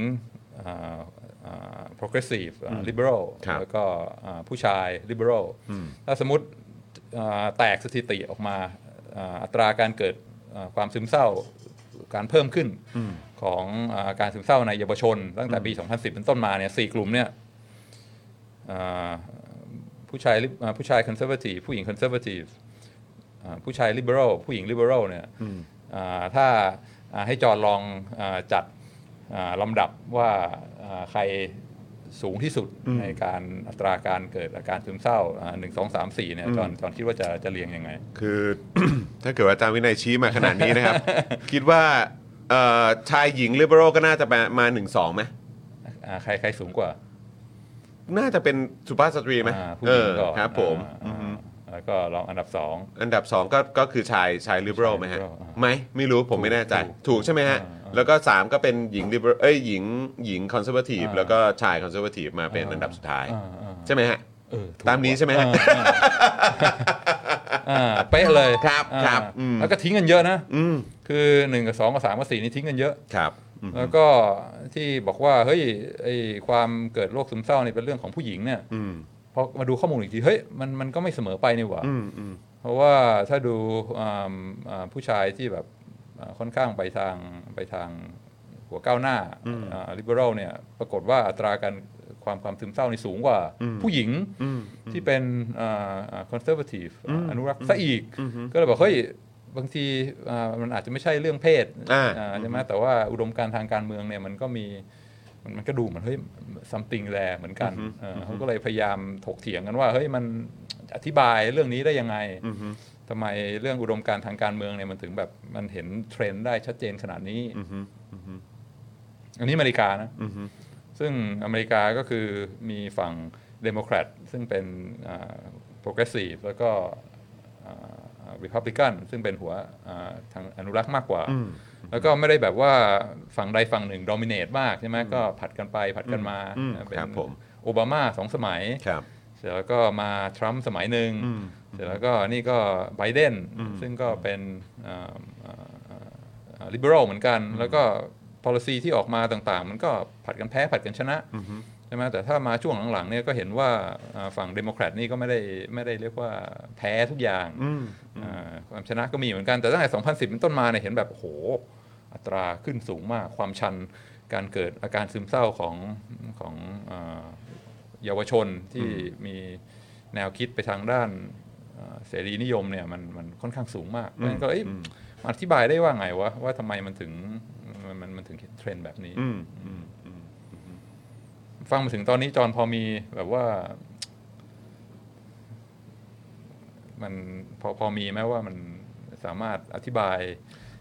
อ่าอ่า progressive อ่า liberal ครับแล้วก็อ่าผู้ชาย liberal ถ้าสมมติอ่า แตกสถิติออกมาอ่าอัตราการเกิดอ่าความซึมเศร้าการเพิ่มขึ้นของอาการซึมเศร้าในเยาวชน ตั้งแต่ปี 2010 เป็นต้นมาเนี่ยสี่กลุ่มเนี่ยอ่าผู้ชาย lib- อ่าผู้ชาย conservative ผู้หญิง conservative อ่าผู้ชาย liberal ผู้หญิง liberal เนี่ยอ่าถ้าอ่าให้จอร์นลองอาจัดอ่าลำดับว่าอ่าใคร สูงที่สุดในการอัตราการเกิดอาการซึมเศร้าหนึ่งสองสามสี่เนี่ยจอร์นจอร์นคิดว่าจะจะเรียงยังไง คือ ถ้าเกิดว่าอาจารย์วินัยชี้มาขนาดนี้นะครับ คิดว่าเอ่อชายหญิง liberal ก็น่าจะมามาหนึ่งสองไหมอ่าใครใครสูงกว่า น่าจะเป็นสุภาพสตรีไหมอ่าผู้เอหญิงอก่อนครับผมอ่าอ่า แล้วก็รองอันดับสองอันดับ 2 ก็ก็คือชายชาย liberal ไหมฮะ liberal อ่าไหมไม่รู้ผมไม่แน่ใจ ถูกถูกใช่ไหมฮะอ่าอ่าแล้วก็ 3 ก็เป็นหญิง liberal เอ้ยหญิงหญิงคอนเซอร์ a t ทีฟอ่าแล้วก็ชายคอนเซอร์ a t ทีฟมาเป็นอ่าอันดับสุดท้าย อ่าอ่าใช่ไหมฮะ เออถูกตามนี้ใช่ไหมฮะ อ่าอ่าอ่าเป๊ะเลยครับอ่าครับอืม แล้วก็ทิ้งกันเยอะนะ อืมคือหนึ่งกับสองกับสามกับสี่นี่ทิ้งกันเยอะ ครับอืมแล้วก็ที่บอกว่าเฮ้ยไอความเกิดโรคซึมเศร้านี่เป็นเรื่องของผู้หญิงเนี่ย อืม พอมาดูข้อมูลอีกทีเฮ้ยมันมันก็ไม่เสมอไปนี่หว่าอืมอืมเพราะว่าถ้าดูอ่าอ่าผู้ชายที่แบบอ่าค่อนข้างไปทางไปทางหัวก้าวหน้า liberal เนี่ยปรากฏว่าอัตราการความความซึมเศร้านี่สูงกว่า ผู้หญิงที่เป็นคอนเซอร์ a t ทีฟอนุรักษ์ซะอีก ก็เลยบอกเฮ้ยบางทีอ่ามันอาจจะไม่ใช่เรื่องเพศอ่าอ่าใช่ไหมแต่ว่าอุดมการณ์ทางการเมืองเนี่ยมันก็มี มันมันก็ดูเหมือนเฮ้ย something แ ฮะ เหมือนกันเออเขาก็เลยพยายามถกเถียงกันว่าเฮ้ยมันอธิบายเรื่องนี้ได้ยังไงทำไมเรื่องอุดมการณ์ทางการเมืองเนี่ยมันถึงแบบมันเห็นเทรนด์ได้ชัดเจนขนาดนี้อันนี้อเมริกานะซึ่งอเมริกาก็คือมีฝั่งเดโมแครตซึ่งเป็น progressive แล้วก็รีพับลิกันซึ่งเป็นหัวอ่าทางอนุรักษ์มากกว่า แล้วก็ไม่ได้แบบว่าฝั่งใดฝั่งหนึ่งด o มิเนตมากใช่ไหมก็ผัดกันไปผัดกันมาอืมเป็นครับผมโอบามาสองสมัยครับเสร็จแล้วก็มาทรัมป์สมัยหนึ่งเสร็จแล้วก็นี่ก็ไบเดนซึ่งก็เป็น liberal เหมือนกัน แล้วก็ policy ที่ออกมาต่างๆ มันก็ผัดกันแพ้ผัดกันชนะ ใช่ไหมแต่ถ้ามาช่วงหลังๆเนี่ยก็เห็นว่าอ่าฝั่งเดโมแครตนี่ก็ไม่ได้ไม่ได้เรียกว่าแพ้ทุกอย่างอ่าความชนะก็มีเหมือนกันแต่ตั้งแต่ 2010 เป็นต้นมาเนี่ยเห็นแบบโอ้โหอัตราขึ้นสูงมากความชันการเกิดอาการซึมเศร้าของของอาเยาวชนที่มีแนวคิดไปทางด้านอ่าเสรีนิยมเนี่ยมันมันค่อนข้างสูงมากเพราะฉะนั้นก็เอ้ยอธิบายได้ว่าไงวะว่าทำไมมันถึงมันมันมันถึงเทรนด์แบบนี้อืมอืม ฟังมาถึงตอนนี้จอห์นพอมีแบบว่า มันพอพอมีไหมว่ามันสามารถอธิบาย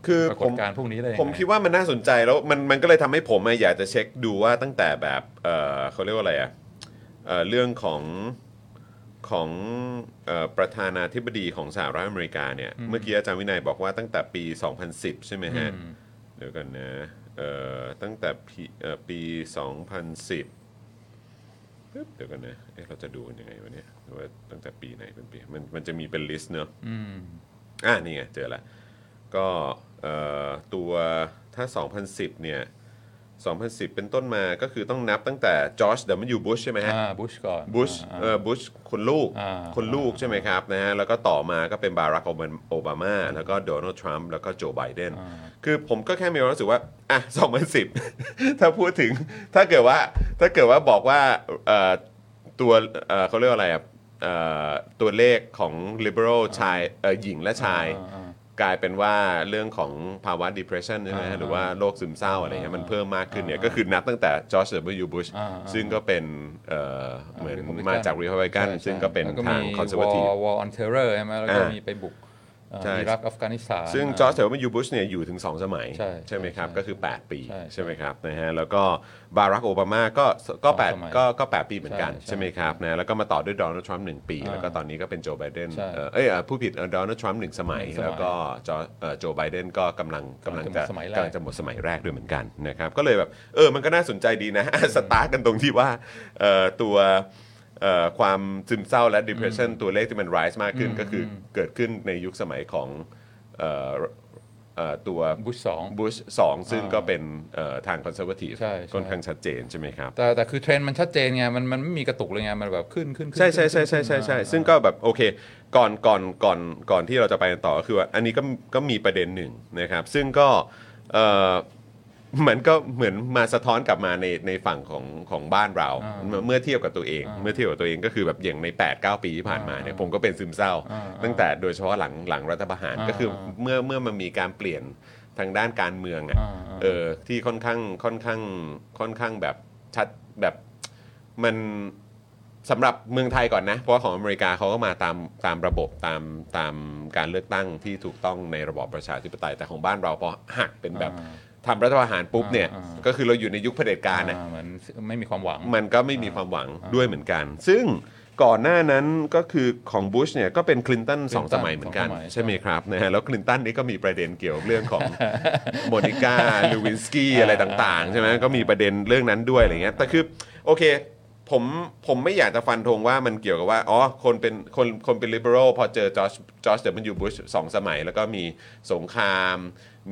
คือปราผกฏมการณ์พวกนี้ได้ยังผมไงคิดว่ามันน่าสนใจแล้วมันมันก็เลยทำให้ผมอะอยากจะเช็คดูว่าตั้งแต่แบบเออเขาเรียกว่าอะไรอะเอ่อเรื่องของของเอ่อประธานาธิบดีของสหรัฐอเมริกาเนี่ยเมื่อกี้อาจารย์วินัยบอกว่าตั้งแต่ปี 2010 ใช่ไหมฮะอืมเดี๋ยวกันนะเอ่อตั้งแต่ปีเอ่อปี2010 ปึ๊บเดี๋ยวกันนะเอ๊ะเราจะดูกันยังไงวะเนี่ยว่าตั้งแต่ปีไหนเป็นปีมันมันจะมีเป็นลิสต์เนอะอืมอ่านี่ไงเจอแล้วก็เอ่อตัวถ้า 2010 เนี่ย 2010 เป็นต้นมาก็คือต้องนับตั้งแต่จอร์จ W. บุชใช่ไหมฮะอ่าบุชก่อนบุชอ่าเออบุชคนลูกอ่าคนลูกใช่ไหมครับนะฮะแล้วก็ต่อมาก็เป็นบารักโอบามา แล้วก็โดนัลด์ทรัมป์แล้วก็โจไบเดนคือผมก็แค่มีความรู้สึกว่า อะ 2010 ถ้าพูดถึงถ้าเกิดว่าถ้าเกิดว่าบอกว่าเอ่อตัวเอ่อเขาเรียกว่าอะไรอะเอ่อตัวเลขของ liberal ชายเอ่อหญิงและชายอ่าอ่า กลายเป็นว่าเรื่องของภาวะ depression ใช่ไหมอ่าหรือว่าโรคซึมเศร้าอะไรเงี้ยมันเพิ่มมากขึ้นเนี่ยก็คือนับตั้งแต่จอร์จ W. Bush อ่าซึ่งก็เป็นเอ่อเหมือน Republican มาจาก Republican ใช่ซึ่งก็เป็นแล้วทางมี conservative war war on terror ใช่ไหมแล้วก็อ่ามีมีไปบุกเอ่อใช่อิรักอัฟกานิสถาน ซึ่งจอร์จดับเบิลยูบุชเนี่ยอยู่ถึง 2 สมัย ใช่ไหมครับใช่ก็คือ 8 ปีใช่ใช่ไหมครับนะฮะแล้วก็บารักโอบามาก็ก็สองสมัย8ก็ก็8ปีเหมือนกันใช่ใช่ไหมครับนะแล้วก็มาต่อด้วยโดนัลด์ทรัมป์หนึ่งปีอ่าแล้วก็ตอนนี้ก็เป็นโจไบเดนใช่เอ่อเอ้ยเอ่อผู้ผิดโดนัลด์ทรัมป์หนึ่งสมัยหนึ่งสมัยแล้วก็จอเอ่อโจไบเดนก็กำลังกำลังจะกำลังจะหมดสมัยแรกกำลังจะหมดสมัยแรกด้วยเหมือนกันนะครับก็เลยแบบเออมันก็น่าสนใจดีนะสตาร์ทกันตรงที่ว่าเอ่อตัวเอ่อ ความซึมเศร้าและ depression ตัวเลขที่มัน rise มากขึ้นก็คือเกิดขึ้นในยุคสมัยของเอ่อเอ่อตัวบุชสองบุชสองซึ่งก็เป็นเอ่อทาง conservative ใช่ใช่ค่อนข้างชัดเจนใช่ไหมครับ แต่แต่คือเทรนด์มันชัดเจนไงมันมันไม่มีกระตุกเลยไงมันแบบขึ้นขึ้นขึ้นใช่ใช่ใช่ขึ้นใช่ใช่ใช่ขึ้นซึ่งก็แบบโอเค ก่อนก่อนก่อนก่อนที่เราจะไปกันต่อก็คือว่าอันนี้ก็ก็มีประเด็นหนึ่งนะครับ ซึ่งก็เอ่อเห มือนก็เหมือนมาสะท้อนกลับมาในในฝั่งของของบ้านเรา อ่าเมื่อเมื่อเทียบกับตัวเอง อ่าเมื่อเทียบกับตัวเองก็คือแบบอย่างใน8 9ปีที่ผ่านมาเนี่ยอ่าผมก็เป็นซึมเศร้า อ่าตั้งแต่โดยเฉพาะหลังหลังรัฐประหารอ่าก็คือเมื่อเมื่อมันมีการเปลี่ยนทางด้านการเมืองอะอ่าอ่า เออที่ค่อนข้างค่อนข้างค่อนข้างแบบชัดแบบมันสำหรับเมืองไทยก่อนนะ เพราะว่าของอเมริกาเขาก็มาตามตามระบบตามตามการเลือกตั้งที่ถูกต้องในระบอบประชาธิปไตยแต่ของบ้านเราพอหักเป็นแบบ อ่า ทำรัฐประหารปุ๊บเนี่ยอ่าอ่า ก็คือเราอยู่ในยุคเผด็จการนะ อ่าเหมือนไม่มีความหวัง มันก็ไม่มีความหวังด้วยเหมือนกัน ซึ่งก่อนหน้านั้นก็คือของบุชเนี่ยก็เป็นคลินตันสอง Clinton สมัยเหมือนกัน สองสมัย ใช่ไหมครับนะฮะแล้วคลินตันนี่ก็มีประเด็นเกี่ยวกับเรื่องของ โมนิก้าลูวินสกี้อะไรต่างๆใช่ไหมก็มีประเด็นเรื่องนั้นด้วยอะไรเงี้ยแต่คือโอเคผมผมไม่อยากจะฟันธงว่ามันเกี่ยวกับว่าอ๋อคนเป็นคนคนเป็นลิเบอรัลพอเจอจอร์จจอร์จเดมันยูบุชสองสมัย แล้วก็มีสงคราม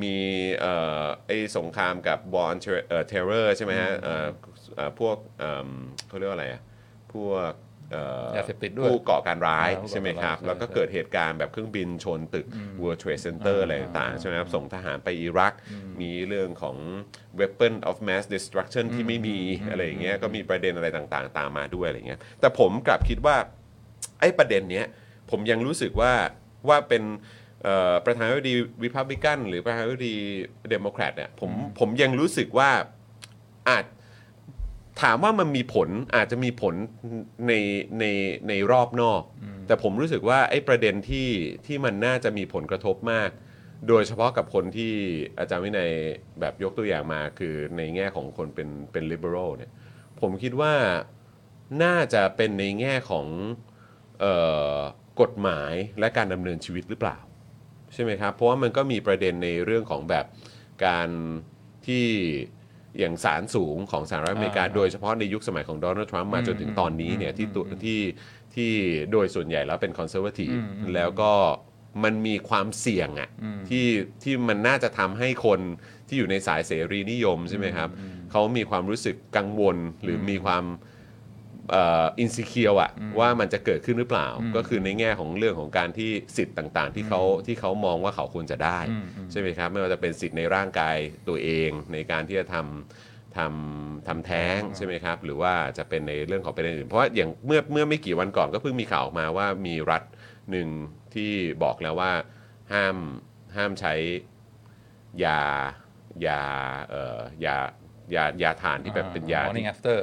มีเอ่อไอ้สงครามกับ War on Terror เอ่อ Terror ใช่ไหมฮะเอ่อเอ่อพวกเอิ่มเขาเรียกว่าอะไรอะพวกเอ่อยาเสพติดด้วยผู้ก่อการร้ายอ่าผู้ก่อการร้ายใช่ไหมครับใช่แล้วก็เกิดเหตุการณ์แบบเครื่องบินชนตึก World Trade Center อะไรต่างๆใช่ไหมครับ ส่งทหารไปอิรัก มีเรื่องของ weapon of mass destruction ที่ไม่มีอะไรอย่างเงี้ยก็มีประเด็นอะไรต่างๆ ตามมาด้วยอะไรเงี้ยแต่ผมกลับคิดว่า ไอ้ประเด็นเนี้ยผมยังรู้สึกว่าว่าเป็นเอ่อ ประธานาธิบดีรีพับลิกันหรือประธานาธิบดีเดโมแครตเนี่ยผมผมยังรู้สึกว่าอาจถามว่ามันมีผลอาจจะมีผลในในในรอบนอก แต่ผมรู้สึกว่าไอ้ประเด็นที่ที่มันน่าจะมีผลกระทบมาก โดยเฉพาะกับคนที่อาจารย์วินัยแบบยกตัวอย่างมา คือในแง่ของคนเป็นเป็น liberal เนี่ยผมคิดว่าน่าจะเป็นในแง่ของเอ่อกฎหมายและการดำเนินชีวิตหรือเปล่า ใช่ไหมครับ เพราะว่ามันก็มีประเด็นในเรื่องของแบบการที่อย่างศาลสูงของสหรัฐอเมริกาอ่าโดยเฉพาะในยุคสมัยของโดนัลด์ทรัมป์มาอืมจนถึงตอนนี้เนี่ยอืมที่ตัวอืมที่ที่โดยส่วนใหญ่แล้วเป็นคอนเซอร์วทีฟอืมอืมแล้วก็มันมีความเสี่ยงอะอืมที่ที่มันน่าจะทำให้คนที่อยู่ในสายเสรีนิยมใช่ไหมครับเขามีความรู้สึกกังวลหรือมีความ อินซิเคียวอะว่ามันจะเกิดขึ้นหรือเปล่าอืมก็คือในแง่ของเรื่องของการที่สิทธิ์ต่างๆ ที่เขาที่เขามองว่าเขาควรจะได้อืมอืมใช่ไหมครับ ไม่ว่าจะเป็นสิทธิ์ในร่างกายตัวเองในการที่จะทำทำทำแท้งใช่ไหมครับ หรือว่าจะเป็นในเรื่องของประเด็นอื่น เพราะว่าอย่างเมื่อเมื่อไม่กี่วันก่อนก็เพิ่งมีข่าวออกมาว่ามีรัฐหนึ่งที่บอกแล้วว่าห้ามห้ามใช้ยายาเอ่อยายายาทานที่แบบเป็นยา morning ที่ after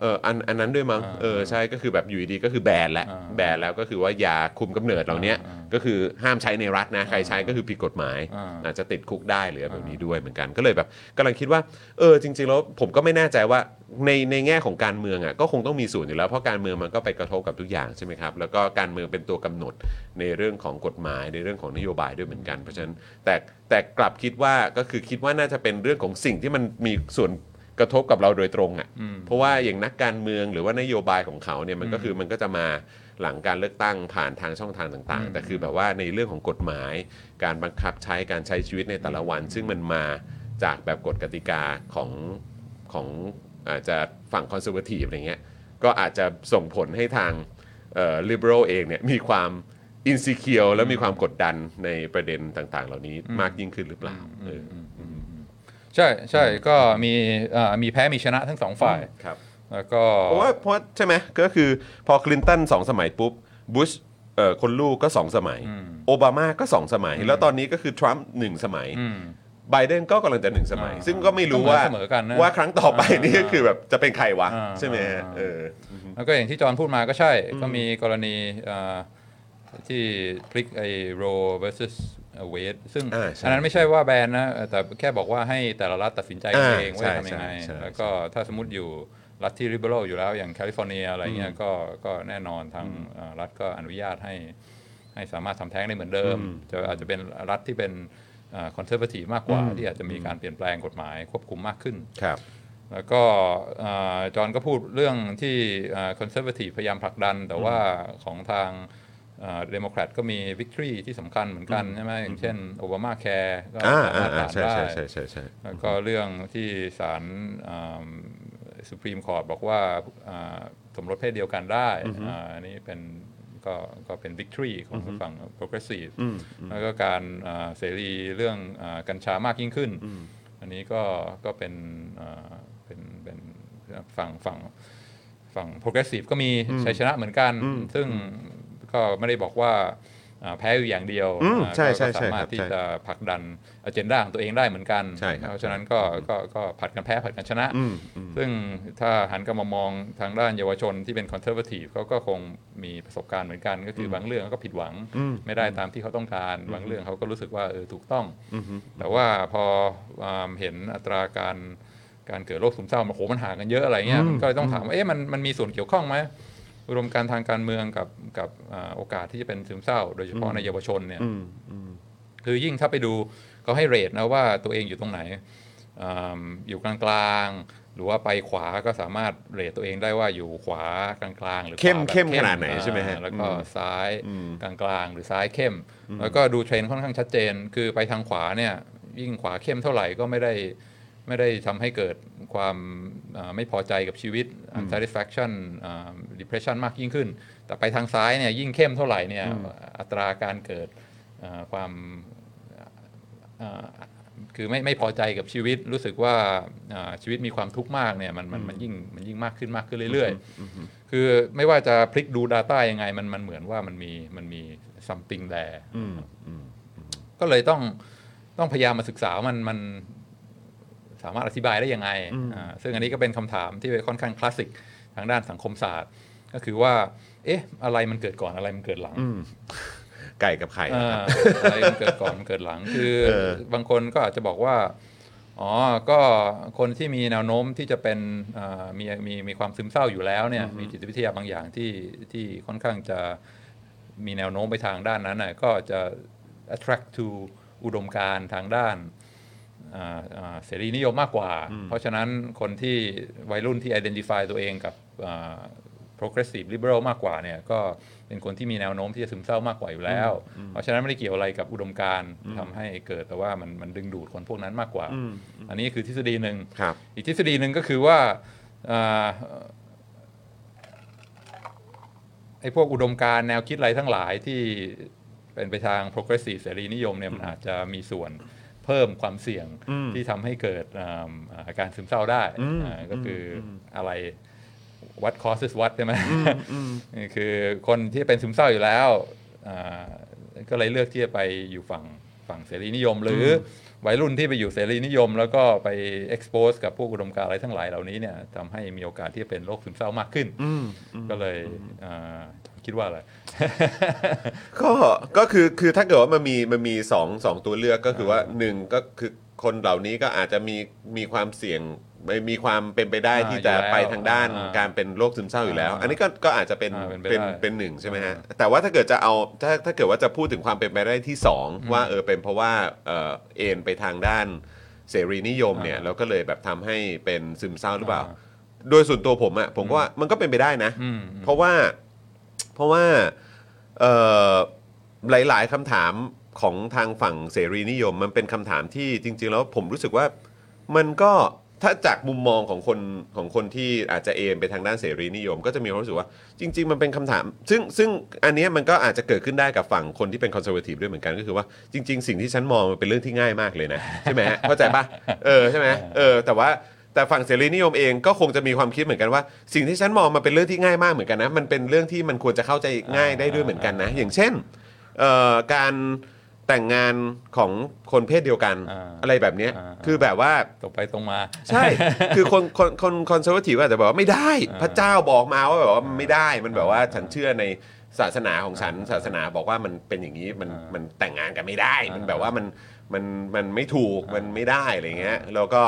เอออันอันนั้นด้วยมั้งอ่าเออใช่ก็คือแบบอยู่ดีๆก็คือแบนแล้วอ่าแบนแล้วก็คือว่ายาคุมกำเนิดเหล่าเนี้ยอ่าก็คือห้ามใช้ในรัฐนะใครใช้ก็คือผิดกฎหมายอ่าอาจจะติดคุกได้หรืออะไรแบบนี้ด้วยเหมือนกันก็เลยแบบกำลังคิดว่าเออจริง ๆ แล้วผมก็ไม่แน่ใจว่าในในแง่ของการเมืองอะก็คงต้องมีส่วนอยู่แล้วเพราะการเมืองมันก็ไปกระทบกับทุกอย่างใช่ไหมครับแล้วก็การเมืองเป็นตัวกำหนดในเรื่องของกฎหมายในเรื่องของนโยบายด้วยเหมือนกันเพราะฉะนั้นแต่แต่กลับคิดว่าก็คือคิดว่าน่าจะเป็นเรื่องของสิ่งที่มันมีส่วน กระทบกับเราโดยตรงอะอืมเพราะว่าอย่างนักการเมืองหรือว่านโยบายของเขาเนี่ยมันก็คือมันก็จะมาหลังการเลือกตั้งผ่านทางช่องทางต่างอืมๆแต่คือแบบว่าในเรื่องของกฎหมาย การบังคับใช้การใช้ชีวิตในแต่ละวัน ซึ่งมันมาจากแบบกฎกติกาของของอาจจะฝั่ง conservative อะไรเงี้ยก็อาจจะส่งผลให้ทางเอ่อ liberal เองเนี่ยมีความอินซิเคียวและมีความกดดันในประเด็นต่างๆ เหล่านี้มากยิ่งขึ้นหรือเปล่าเอออ ใช่ใช่ก็มีเอ่อมีแพ้มีชนะทั้งสองฝ่ายครับแล้วก็เพราะว่าเพราะใช่ไหมก็คือพอคลินตันสองสมัยปุ๊บบุชเอ่อคนลูกก็สองสมัย โอบามาก็สองสมัย แล้วตอนนี้ก็คือทรัมป์หนึ่งสมัยอืมไบเดนก็กำลังจะหนึ่งสมัยอ่าซึ่งก็ไม่รู้ก็เหมือนว่าเสมอกันนะว่าครั้งต่อไปอ่านี่ก็คือแบบจะเป็นใครวะอ่าใช่ไหมฮะอ่าเออแล้วก็อย่างที่จอห์นพูดมาก็ใช่ ก็มีกรณีเอ่อที่พลิกไอ้ Roe versus Wade ซึ่งอ่าใช่อันนั้นไม่ใช่ว่าแบนนะ แต่แค่บอกว่าให้แต่ละรัฐตัดสินใจกันอ่าเองว่าจะทำยังไงใช่ใช่แล้วก็ถ้าสมมติอยู่รัฐที่ liberal อยู่แล้วอย่างแคลิฟอร์เนียอะไรเงี้ยก็ก็แน่นอนทางเอ่อรัฐก็อนุญาตให้ให้สามารถทำแท้งได้เหมือนเดิม จะอาจจะเป็นรัฐที่เป็นคอนเซอร์ a ทีฟมากกว่า ที่อาจจะมีการเปลี่ยนแปลงกฎหมายควบคุมมากขึ้นครับแล้วก็เอ่อจอห์นก็พูดเรื่องที่คอนเซอร์ a ทีฟพยายามผลักดัน แต่ว่าของทาง เดโมแครตก็มี victory ที่สำคัญเหมือนกันใช่ไหมอย่างเช่นโอบามาแคร์ก็อ่าสาอ่ามารถอ่าผ่านใช่ได้ใช่ใช่ใช่ใช่แล้วก็เรื่องที่ศาล Supreme Court บอกว่าอ่าสมรสเพศเดียวกันได้อ่าอันนี้เป็นก็ก็เป็น victory ของฝั่ง progressive แล้วก็การอ่าเสรีเรื่องอากัญชามากยิ่งขึ้น อันนี้ก็ก็เป็นอ่าเป็นเป็นฝั่งฝั่งฝั่ง progressive ก็มีชัยชนะเหมือนกัน ซึ่ง ก็ไม่ได้บอกว่าอ่าแพ้อยู่อย่างเดียวอืมอ่าใช่ก็ใช่ก็ใช่สามารครัถบที่ใช่จะผลักดันอเจนดาของตัวเองได้เหมือนกันใช่ครับเพราะฉะนั้นก็ก็ก็ผัดกันแพ้ผัดกันชนะอืมอืมซึ่งถ้าหันกลับมามองทางด้านเยาวชนที่เป็นคอนเ s e r v a t i v e เขาก็คงมีประสบการณ์เหมือนกัน ก็คือบางเรื่องเขาก็ผิดหวังไม่ได้ตามที่เขาต้องการ บางเรื่องเขาก็รู้สึกว่าเออถูกต้อง แต่ว่าพออ่าเห็นอัตราการการเกิดโรคซึมเศร้ามันโหมันห่างกันเยอะอะไรเงี้ยมันก็เลยต้องถามว่าเอ๊ะมันมันมีส่วนเกี่ยวข้องไหม รวมการทางการเมืองกับกับอ่าโอกาสที่จะเป็นซึมเศร้า โดยเฉพาะในเยาวชนเนี่ยอืมอืมคือยิ่งถ้าไปดูเขาให้เรทนะว่าตัวเองอยู่ตรงไหนอ่าอยู่กลางๆ หรือว่าไปขวาก็สามารถเรทตัวเองได้ว่าอยู่ขวากลางๆ หรือเข้มขวาแบบเข้มขนาดไหนใช่ไหมฮะอ่าแล้วก็อืมซ้ายอืมกลางๆ หรือซ้ายเข้ม แล้วก็ดูเทรนด์ค่อนข้างชัดเจน คือไปทางขวาเนี่ยยิ่งขวาเข้มเท่าไหร่ก็ไม่ได้ ไม่ได้ทำให้เกิดความอ่าไม่พอใจกับชีวิต unsatisfaction อ่า depression มากยิ่งขึ้น แต่ไปทางซ้ายเนี่ยยิ่งเข้มเท่าไหร่เนี่ยอัตราการเกิดอ่าความอ่าคือไม่ไม่พอใจกับชีวิตรู้สึกว่าอ่าชีวิตมีความทุกข์มากเนี่ยมันมันมันยิ่งมันยิ่งมากขึ้นมากขึ้นเรื่อยๆ คือไม่ว่าจะพลิกดู Data ยังไงมันมันเหมือนว่ามันมีมันมี something there ก็เลยต้องต้องพยายามมาศึกษาว่ามันมัน สามารถอธิบายได้ยังไงอ่าซึ่งอันนี้ก็เป็นคำถามที่ค่อนข้างคลาสสิกทางด้านสังคมศาสตร์ ก็คือว่า เอ๊ะ อะไรมันเกิดก่อนอะไรมันเกิดหลังไก่กับไข่อ่านะครับอะไรมันเกิดก่อนมันเกิดหลัง คือเออบางคนก็อาจจะบอกว่าอ๋อ ก็คนที่มีแนวโน้มที่จะเป็นอ่ามีมีมีความซึมเศร้าอยู่แล้วเนี่ย มีจิตวิทยาบางอย่างที่ที่ค่อนข้างจะมีแนวโน้มไปทางด้านนั้นน่ะก็จะ attract to อุดมการณ์ทางด้านอ่าอ่า เสรีนิยมมากกว่า เพราะฉะนั้นคนที่วัยรุ่นที่ identify ตัวเองกับอ่า progressive liberal มากกว่าเนี่ยก็เป็นคนที่มีแนวโน้มที่จะซึมเศร้ามากกว่าอยู่แล้ว เพราะฉะนั้นไม่ได้เกี่ยวอะไรกับอุดมการณ์ทำให้เกิดแต่ว่ามันมันดึงดูดคนพวกนั้นมากกว่า อันนี้คือทฤษฎีหนึ่งครับอีกทฤษฎีหนึ่งก็คือว่าอ่าไอ้พวกอุดมการณ์แนวคิดอะไรทั้งหลายที่เป็นไปทาง progressive เสรีนิยมเนี่ยมันอาจจะมีส่วน เพิ่มความเสี่ยงที่ทำให้เกิดอ่าอาการซึมเศร้าได้อ่าก็คือออะไร what causes what ใช่ไหมนี่คือคนที่เป็นซึมเศร้าอยู่แล้วอ่าก็เลยเลือกที่จะไปอยู่ฝั่งฝั่งเสรีนิยม หรืออวัยรุ่นที่ไปอยู่เสรีนิยม แล้วก็ไป expose กับพวกอุดมการณ์อะไรทั้งหลายเหล่านี้เนี่ยทำให้มีโอกาสที่จะเป็นโรคซึมเศร้ามากขึ้น ก็เลยอ่า คิดว่าอะไร ก็ก็คือคือถ้าเกิดว่ามันมีมันมีสองสองตัวเลือกก็คือว่าหนึ่งก็คือคนเหล่านี้ก็อาจจะมีมีความเสี่ยงไม่มีความเป็นไปได้อ่าที่จะอยู่แล้วไปทางด้านอ่าการเป็นโรคซึมเศร้าอยู่แล้ว อ่าอันนี้ก็ก็อาจจะเป็นอ่าเป็นไปเป็นได้เป็นหนึ่งใช่ไหมฮะแต่ว่าถ้าเกิดจะเอาถ้าถ้าเกิดว่าจะพูดถึงความเป็นไปได้ที่สองว่าเออเป็นเพราะว่าเออเอ็นไปทางด้านเสรีนิยมเนี่ยแล้วก็เลยแบบทำให้เป็นซึมเศร้าหรือเปล่า โดยส่วนตัวผมอะผมก็ว่ามันก็เป็นไปได้นะ อืมเพราะว่า เพราะว่าหลาย ๆคำถามของทางฝั่งเสรีนิยม มันเป็นคำถามที่จริง ๆ แล้วผมรู้สึกว่ามันก็ถ้าจากมุมมองของคนของคนที่อาจจะ aim ไปทางด้านเสรีนิยม ก็จะมีความรู้สึกว่าจริง ๆ มันเป็นคำถาม ซึ่งซึ่งอันนี้มันก็อาจจะเกิดขึ้นได้กับฝั่งคนที่เป็น conservative ด้วยเหมือนกันก็คือว่าจริง ๆ สิ่งที่ฉันมองมันเป็นเรื่องที่ง่ายมากเลยนะ ใช่ไหมเข้าใจปะเออใช่ไหมเออแต่ว่า แต่ฝั่งเสรีนิยมเองก็คงจะมีความคิดเหมือนกันว่า สิ่งที่ฉันมองมันเป็นเรื่องที่ง่ายมากเหมือนกันนะมันเป็นเรื่องที่มันควรจะเข้าใจง่ายได้ด้วยเหมือนกันนะ อย่างเช่นเอ่อการแต่งงานของคนเพศเดียวกันอ่าอะไรแบบเนี้ยอ่าคือแบบว่าตรงไปตรงมา ใช่ คือคนคนคนคอนเซอร์วทีฟอาจจะบอกว่าไม่ได้อ่าพระเจ้าบอกมาว่าแบบว่ามันไม่ได้มันแบบว่าฉันเชื่อในศาสนาของฉันศาสนาบอกว่ามันเป็นอย่างนี้มันมันแต่งงานกันไม่ได้ มันแบบว่ามันมันมันไม่ถูกมันไม่ได้อะไรเงี้ยแล้วก็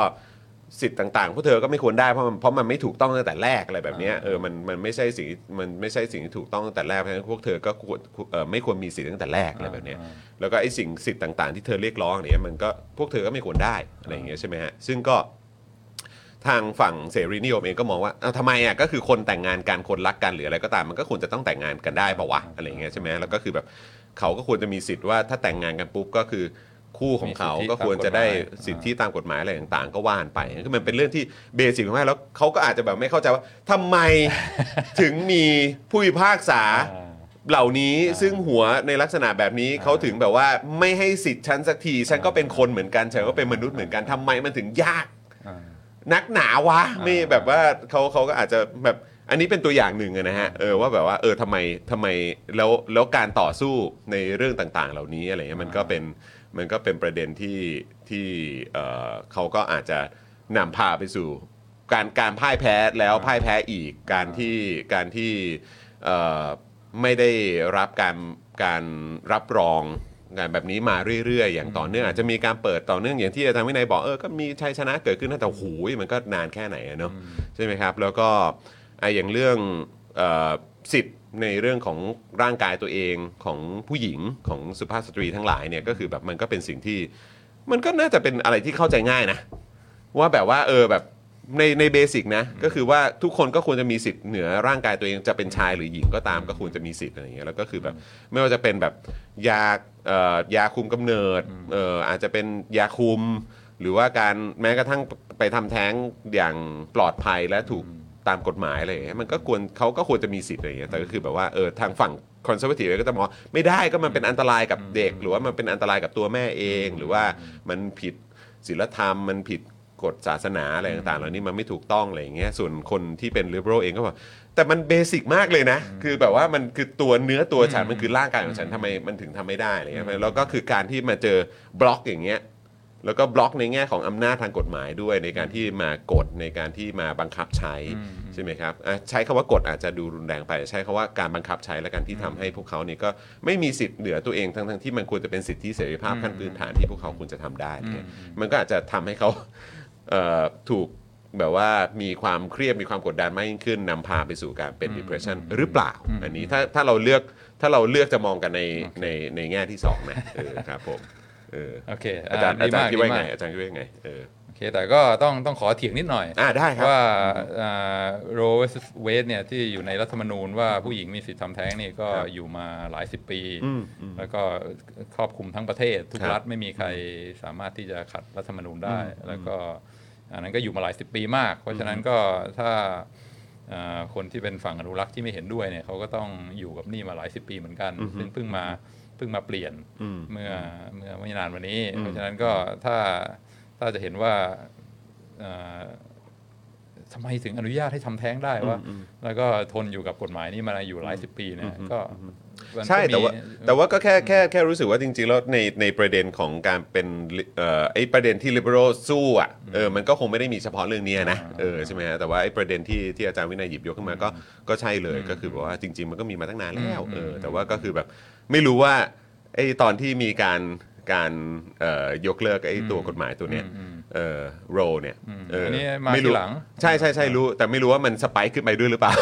สิทธิ์ต่างๆพวกเธอก็ไม่ควรได้เพราะมันเพราะมันไม่ถูกต้องตั้งแต่แรกอะไรแบบเนี้ยเออมันมันไม่ใช่สิ่งมันไม่ใช่สิ่งที่ถูกต้องตั้งแต่แรกเพราะฉะนั้นพวกเธอก็ควรเออไม่ควรมีสิทธิ์ตั้งแต่แรกอะไรแบบเนี้ยแล้วก็ไอ้สิ่งสิทธิ์ต่าง ๆ ที่เธอเรียกร้องเนี่ยมันก็พวกเธอก็ไม่ควรได้อะไรอย่างเงี้ยใช่ไหมฮะซึ่งก็ทางฝั่งเสรีนิยมเองก็มองว่าเอาทำไมอะก็คือคนแต่งงานกันคนรักกันหรืออะไรก็ตามมันก็ควรจะต้องแต่งงานกันได้ปะวะอะไรอย่างเงี้ยใช่ไหมแล้วก็คือแบบเขาก็ควรจะมีสิทธิ์ว่าถ้าแต่งงานกันปุ๊บก็คือ คู่ของเขามีสิทธิก็ควรจะได้ตามกฎหมายสิทธิตามกฎหมายอะไรต่างๆ ก็ว่านไปคือมันเป็นเรื่องที่เบสิกมากแล้วเขาก็อาจจะแบบไม่เข้าใจว่าทำไมถึงมีผู้พิพากษาอ่าเหล่านี้ซึ่งหัวในลักษณะแบบนี้เขาถึงแบบว่าไม่ให้สิทธิ์ฉันสักที ฉันก็เป็นคนเหมือนกันฉันก็เป็นมนุษย์เหมือนกันทำไมมันถึงยากอ่านักหนาวะไม่แบบว่าเขาเขาก็อาจจะแบบอันนี้เป็นตัวอย่างหนึ่งอะนะฮะเออว่าแบบว่าเออทำไมทำไมแล้วแล้วการต่อสู้ในเรื่องต่างๆ เหล่านี้อะไรเงี้ยมันก็เป็น มันก็เป็นประเด็นที่ที่เออเขาก็อาจจะนำพาไปสู่ การการพ่ายแพ้แล้วพ่ายแพ้อีกการที่การที่เอ่อไม่ได้รับการการรับรองงานแบบนี้มาเรื่อยๆ อย่างต่อเนื่องอาจจะมีการเปิดต่อเนื่องอย่างที่อาจารย์วินัยบอกเออก็มีชัยชนะเกิดขึ้นนะแต่หูยมันก็นานแค่ไหนอะเนาะใช่ไหมครับ แล้วก็ไอ้อย่างเรื่องเอ่อสิทธิ์ ในเรื่องของร่างกายตัวเองของผู้หญิงของสุภาพสตรีทั้งหลายเนี่ยก็คือแบบมันก็เป็นสิ่งที่ มันก็น่าจะเป็นอะไรที่เข้าใจง่ายนะ ว่าแบบว่าเออแบบในในเบสิกนะ ก็คือว่าทุกคนก็ควรจะมีสิทธิ์เหนือร่างกายตัวเองจะเป็นชายหรือหญิงก็ตามก็ควรจะมีสิทธิ์อะไรอย่างเงี้ยแล้วก็คือแบบไม่ว่าจะเป็นแบบยาเอ่อยาคุมกำเนิดเอ่ออาจจะเป็นยาคุม หรือว่าการแม้กระทั่งไปทำแท้งอย่างปลอดภัยและถูก ตามกฎหมายอะไรอย่างเงี้ยมันก็ควรเขาก็ควรจะมีสิทธิ์อะไรอย่างเงี้ยแต่ก็คือแบบว่าเออทางฝั่งconservative ก็จะมองว่าไม่ได้ก็มันเป็นอันตรายกับเด็ก หรือว่ามันเป็นอันตรายกับตัวแม่เอง หรือว่ามันผิดศีลธรรมมันผิดกฎศาสนาอะไรต่างๆเหล่านี้มันไม่ถูกต้องอะไรอย่างเงี้ยส่วนคนที่เป็น liberal เองก็บอกแต่มัน basic มากเลยนะ คือแบบว่ามันคือตัวเนื้อตัวฉันมันคือร่างกายของฉันทำไมมันถึงทำไม่ได้อะไรเงี้ยแล้วก็คือการที่มาเจอบล็อกอย่างเงี้ย แล้วก็บล็อกในแง่ของอำนาจทางกฎหมายด้วยในการที่มากดในการที่มาบังคับใช้ใช่ไหมครับอะใช้คำว่ากฎอาจจะดูรุนแรงไป ใช้คำว่าการบังคับใช้และการที่ทำให้พวกเขาเนี่ยก็ไม่มีสิทธิ์เหนือตัวเองทั้งๆที่มันควรจะเป็นสิทธิเสรีภาพขั้นพื้นฐานที่พวกเขาควรจะทำได้เนี่ยมันก็อาจจะทำให้เขาเอ่อถูกแบบว่ามีความเครียดมีความกดดันมากยิ่งขึ้นนำพาไปสู่การเป็น depression หรือเปล่า อันนี้ถ้าถ้าเราเลือกถ้าเราเลือกจะมองกันในในในแง่ที่สองนะเออครับผม เออโอเคอาจารย์ดีอาจารมากย์คิดว่าดีไงมากอาจารย์คิดว่าไงเออโอเคแต่ก็ต้องต้องขอเถียงนิดหน่อยอ่าได้ครับว่าโรเวสเวสเนี่ยที่อยู่ในรัฐธรรมนูญว่าผู้หญิงมีสิทธิทำแท้งนี่ก็ครับอยู่มาหลายสิบปีอืมอืมแล้วก็ครอบคลุมทั้งประเทศ ทุกครับรัฐไม่มีใครสามารถที่จะขัดรัฐธรรมนูญได้ แล้วก็อันนั้นก็อยู่มาหลายสิบปีมาก เพราะฉะนั้นก็ถ้าเอ่อคนที่เป็นฝั่งอนุรักษ์ที่ไม่เห็นด้วยเนี่ยเขาก็ต้องอยู่กับนี่มาหลายสิบปีเหมือนกันอือฮึซึ่งเพิ่งมา เพิ่งมาเปลี่ยนอืมเมื่อเมื่อไม่นานวันนี้อืมเพราะฉะนั้นก็ถ้าถ้าจะเห็นว่าเอ่อทำไมถึงอนุญาตให้ทำแท้งได้ว่าแล้วก็ทนอยู่กับกฎหมายนี้มาอยู่หลายสิบปีเนี่ยก็มันก็ใช่แต่ว่ามีแต่ว่าก็แค่แค่แค่รู้สึกว่าจริงๆแล้วในในประเด็นของการเป็นเอ่อไอ้ประเด็นที่ liberal สู้อะเออมันก็คงไม่ได้มีเฉพาะเรื่องนี้นะเออใช่ไหมฮะแต่ว่าไอ้ประเด็นที่ที่อาจารย์วินัยหยิบยกขึ้นมาก็ก็ใช่เลยก็คือแบบว่าจริง ๆ มันก็มีมาตั้งนานแล้วเออแต่ว่าก็คือแบบ ไม่รู้ว่าไอ้ตอนที่มีการการเอ่อยกเลิกไอ้ตัวกฎหมายตัวเนี้ยเออโรเนี่ยเอออนนี้มาไม่รู้ทีหลัง ใช่ใช่ใช่รู้ แต่ไม่รู้ว่ามันสไปค์ขึ้นไปด้วยหรือเปล่า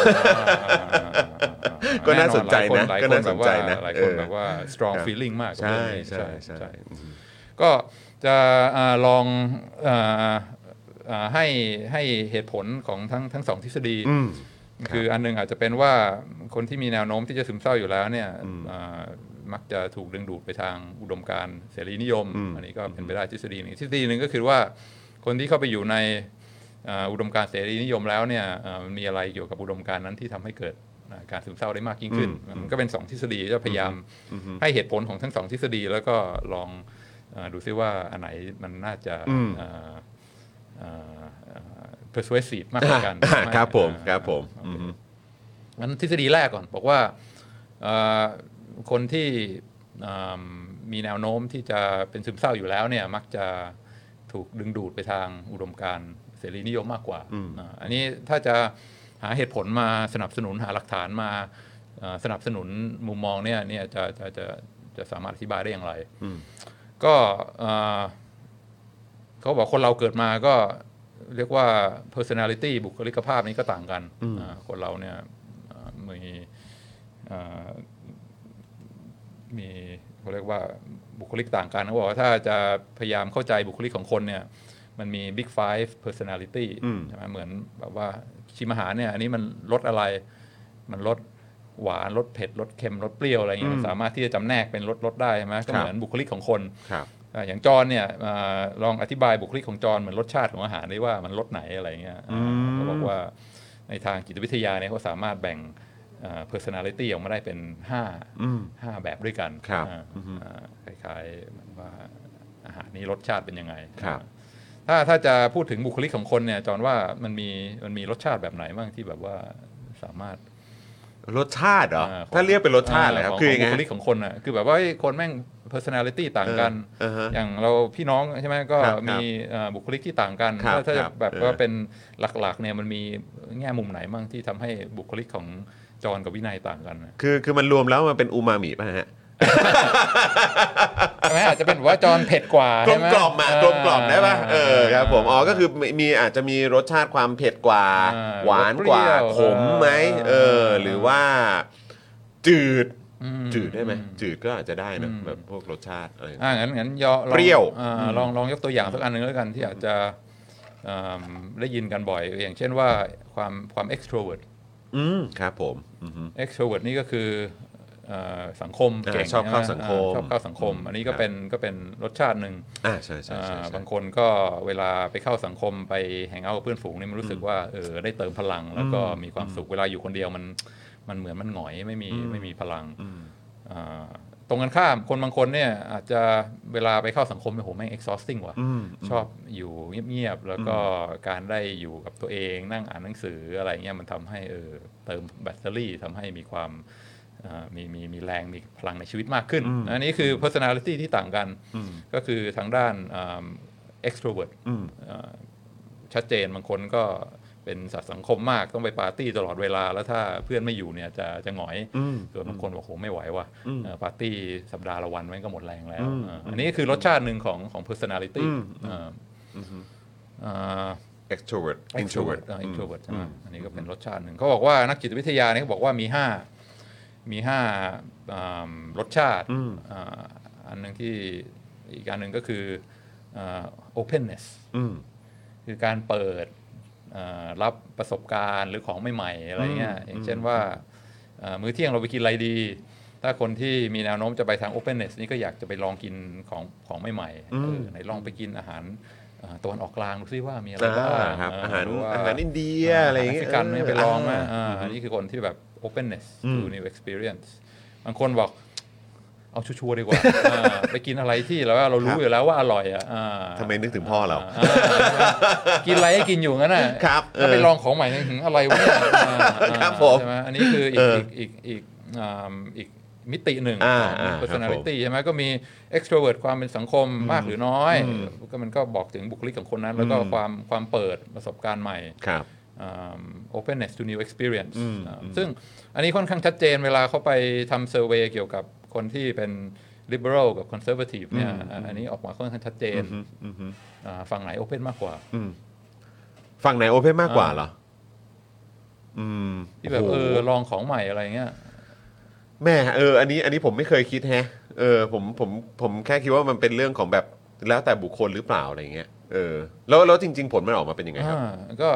ก็น่าสนใจนะหลายก็คนน่าสนใจนะหลายคนเออแบบว่า strong ครับ feeling มากกับใช่เรื่องนี้ใช่ใช่ก็จะอ่าลองอ่าอ่าให้ให้เหตุผลของทั้งทั้งสองทฤษฎีอืม คืออันหนึงอาจจะเป็นว่าคนที่มีแนวโน้มที่จะซึมเศร้าอยู่แล้วเนี่ยอ่ามักจะถูกดึงดูดไปทางอุดมการณ์เสรีนิยมอืมอันนี้ก็เป็นไปได้ทฤษฎีหนึ่งทฤษฎีหนึ่งก็คือว่าคนที่เข้าไปอยู่ในอ่าอุดมการณ์เสรีนิยมแล้วเนี่ยอ่ามันมีอะไรเกี่ยวกับอุดมการณ์นั้นที่ทำให้เกิดอ่าการซึมเศร้าได้มากยิ่งขึ้น มันก็เป็นสองทฤษฎีจะพยายามให้เหตุผลของทั้งสองทฤษฎีแล้วก็ลองอาดูซิว่าอันไหนมันน่าจะอืมอ่าอ่าอ่า persuasive มากกว่ากันอ่าครับผมอ่าครับผมโออืเคมงั้นทฤษฎีแรกก่อน บอกว่าเอ่อคนที่อ่ามีแนวโน้มที่จะเป็นซึมเศร้าอยู่แล้วเนี่ยมักจะถูกดึงดูดไปทางอุดมการณ์เสรีนิยมมากกว่าอ่า อันนี้ถ้าจะหาเหตุผลมาสนับสนุนหาหลักฐานมาเอ่อสนับสนุนมุมมองเนี่ยเนี่ยจะจะจะจะสามารถอธิบายได้อย่างไร ก็เอ่อเขาบอกคนเราเกิดมาก็ เรียกว่า personality บุคลิกภาพนี้ก็ต่างกันอ่าคนเราเนี่ยเอ่อมีเอ่อมีเขาเรียกว่าบุคลิกต่างกันเขาบอกว่าถ้าจะพยายามเข้าใจบุคลิกของคนเนี่ยมันมี big five personality อืมใช่ไหมเหมือนแบบว่าชิมอาหารเนี่ยอันนี้มันรสอะไร มันรสหวานรสเผ็ดรสเค็มรสเปรี้ยวอะไรอย่างเงี้ยมันสามารถที่จะจำแนกเป็นรสรสได้ใช่ไหมก็เหมือนบุคลิกของคนครับ อ่าอย่างจอนเนี่ยอ่าลองอธิบายบุคลิกของจอนเหมือนรสชาติของอาหารได้ว่ามันรสไหนอะไรเงี้ยอ่าเขาบอกว่าในทางจิตวิทยาเนี่ยเขาสามารถแบ่งอ่า personality ออกมาได้เป็นห้าอืมห้าแบบด้วยกันครับอ่าอ่าคล้ายๆเหมือนว่าอาหารนี้รสชาติเป็นยังไงครับถ้าถ้าจะพูดถึงบุคลิกของคนเนี่ยจอนว่ามันมีมันมีรสชาติแบบไหนบ้างที่แบบว่าสามารถรสชาติเหรออ่ของถ้าเรียกเป็นรสชาติเหรอครับขงคือยังไงบุคลิกของคนอะ คือแบบว่าเฮ้ยคนแม่ง personality ต่างกันเออเออฮะอย่างเราพี่น้องใช่ไหมก็ครับมีเอ่อบุคลิกที่ต่างกันครับถ้าถ้าคจะรับแบบเออว่าเป็นหลักๆเนี่ยมันมีแง่มุมไหนบ้างที่ทำให้บุคลิกของจอนกับวินัยต่างกันนะคือคือมันรวมแล้วมันเป็นอูมามิป่ะฮะใช่ไหมอาจจะเป็นว่าจอนเผ็ดกว่ากลใช่มไหมกล่อมอะกลมกล่อมได้ป่ะเออครับผมอ๋อก็คือมีมีอาจจะมีรสชาติความเผ็ดกว่าอ่าหวานกว่าเปรี้ยวขมไหมเอออ่าหรือว่าจืดอืม จืดได้ไหมอืจืดก็อาจจะได้นะอืมแบบพวกรสชาติอะไรอ่างั้นงั้นยอลองเปรี้ยวอ่าลองลองยกตัวอย่างสักอันหนึ่งแล้วกันที่อาจจะอ่าได้ยินกันบ่อย อย่างเช่นว่าความความ extrovert อืมครับผมอือฮึ extrovert นี่ก็คือเอ่อสังคมอ่าเก่งชอบเข้าใไหสังคมอ่าชอบเข้าสังคม อันนี้ก็ครับเป็นก็เป็นรสชาติหนึ่งอ่าใช่ใช่ใช่อ่าใช่บางคนก็เวลาไปเข้าสังคมไปแฮงเอาท์กับเพื่อนฝูงนี่มันรู้สึกว่าเออได้เติมพลังแล้วก็มีความสุขเวลาอยู่คนเดียวมัน มันเหมือนมันหงอยไม่มีไม่มีพลังอ่าตรงกันข้ามคนบางคนเนี่ยอาจจะเวลาไปเข้าสังคมเนี่ยโหแม่ง exhausting ว่ะอืมชอบอยู่เงียบๆ แล้วก็การได้อยู่กับตัวเองนั่งอ่านหนังสืออะไรเงี้ยมันทำให้เออเติมแบตเตอรี่ทำให้มีความอ่ามีมีมีแรงมีพลังในชีวิตมากขึ้น อันนี้คือ personality ที่ต่างกัน ก็คือทางด้านอ่า extrovert อืมอ่าชัดเจนบางคนก็ เป็นสัตว์สังคมมากต้องไปปาร์ตี้ตลอดเวลา แล้วถ้าเพื่อนไม่อยู่เนี่ยจะจะหงอยอืมส่วนบางคนบอกโหไม่ไหวว่ะอืมเอ่อปาร์ตี้สัปดาห์ละวันมันก็หมดแรงแล้วอืมอ่าอันนี้คือรสชาติหนึ่งของของ personality อืมอ่าอ่า extrovert introvert introvert อ่า introvert ใช่ไหมอืมอันนี้ก็เป็นรสชาติหนึ่งเขาบอกว่านักจิตวิทยาเนี่ยเขาบอกว่ามีห้ามีห้าอ่ารสชาติอืมอ่าอันหนึ่งที่อีกอันหนึ่งก็คืออ่า openness อืมคือการเปิดอ่า รับประสบการณ์หรือของใหม่ๆอะไรเงี้ยอย่างเช่นว่าอ่ามื้อเที่ยงเราไปกินอะไรดี ถ้าคนที่มีแนวโน้มจะไปทาง openness นี่ก็อยากจะไปลองกินของของใหม่ๆอืมเออไหนลองไปกินอาหารอ่าตะวันออกกลางดูซิว่ามีอะไรอ่าบ้างครับเอาหารหว่อาหารอินเดียอะไรอย่างเงี้เงี้ยยกันเนี่ยไปลองไหมาอ่าอันนี้คือคนที่แบบ openness อืม to new experience บางคนบอก เอาชัวร์ๆดีกว่าอ่าไปกินอะไรที่แล้วเรารู้อยู่แล้วว่าอร่อยอะอ่าทำไมนึกถึงพ่อเราอ่ากินอะไรให้กินอยู่งั้นน่ะครับถ้าไปเออลองของใหม่นึกถึงอะไรวะเนี่ยอ่าครับผมใช่ไหมอันนี้คืออีเอกออีกอีกอีกอ่าอีกมิติหนึ่งอ่าของอ่าครับ personality ใช่ไหมก็มี extrovert ความเป็นสังคมมากหรือน้อยอืมก็มันก็บอกถึงบุคลิกของคนนั้น แล้วก็อืมความความเปิดประสบการณ์ใหม่ครับอ่า openness to new experience อืมอ่าอืมซึ่งอันนี้ค่อนข้างชัดเจนเวลาเขาไปทำเซอร์เวยเกี่ยวกับ คนที่เป็น liberal กับ conservative เนี่ยอ่าอันนี้ออกมาค่อนข้างชัดเจนอืมอืมอืมอ่าฝั่งไหน open มากกว่าอืมฝั่งไหนโอเพนมากกว่าเหรออืมที่แบบโโหเออลองของใหม่อะไรเงี้ยแม่เอออันนี้อันนี้ผมไม่เคยคิดแฮะเออผมผมผมแค่คิดว่ามันเป็นเรื่องของแบบแล้วแต่บุคคลหรือเปล่าอะไรเงี้ยเออแล้วแล้วจริง ๆ ผลมันออกมาเป็นยังไงครับอ่าก็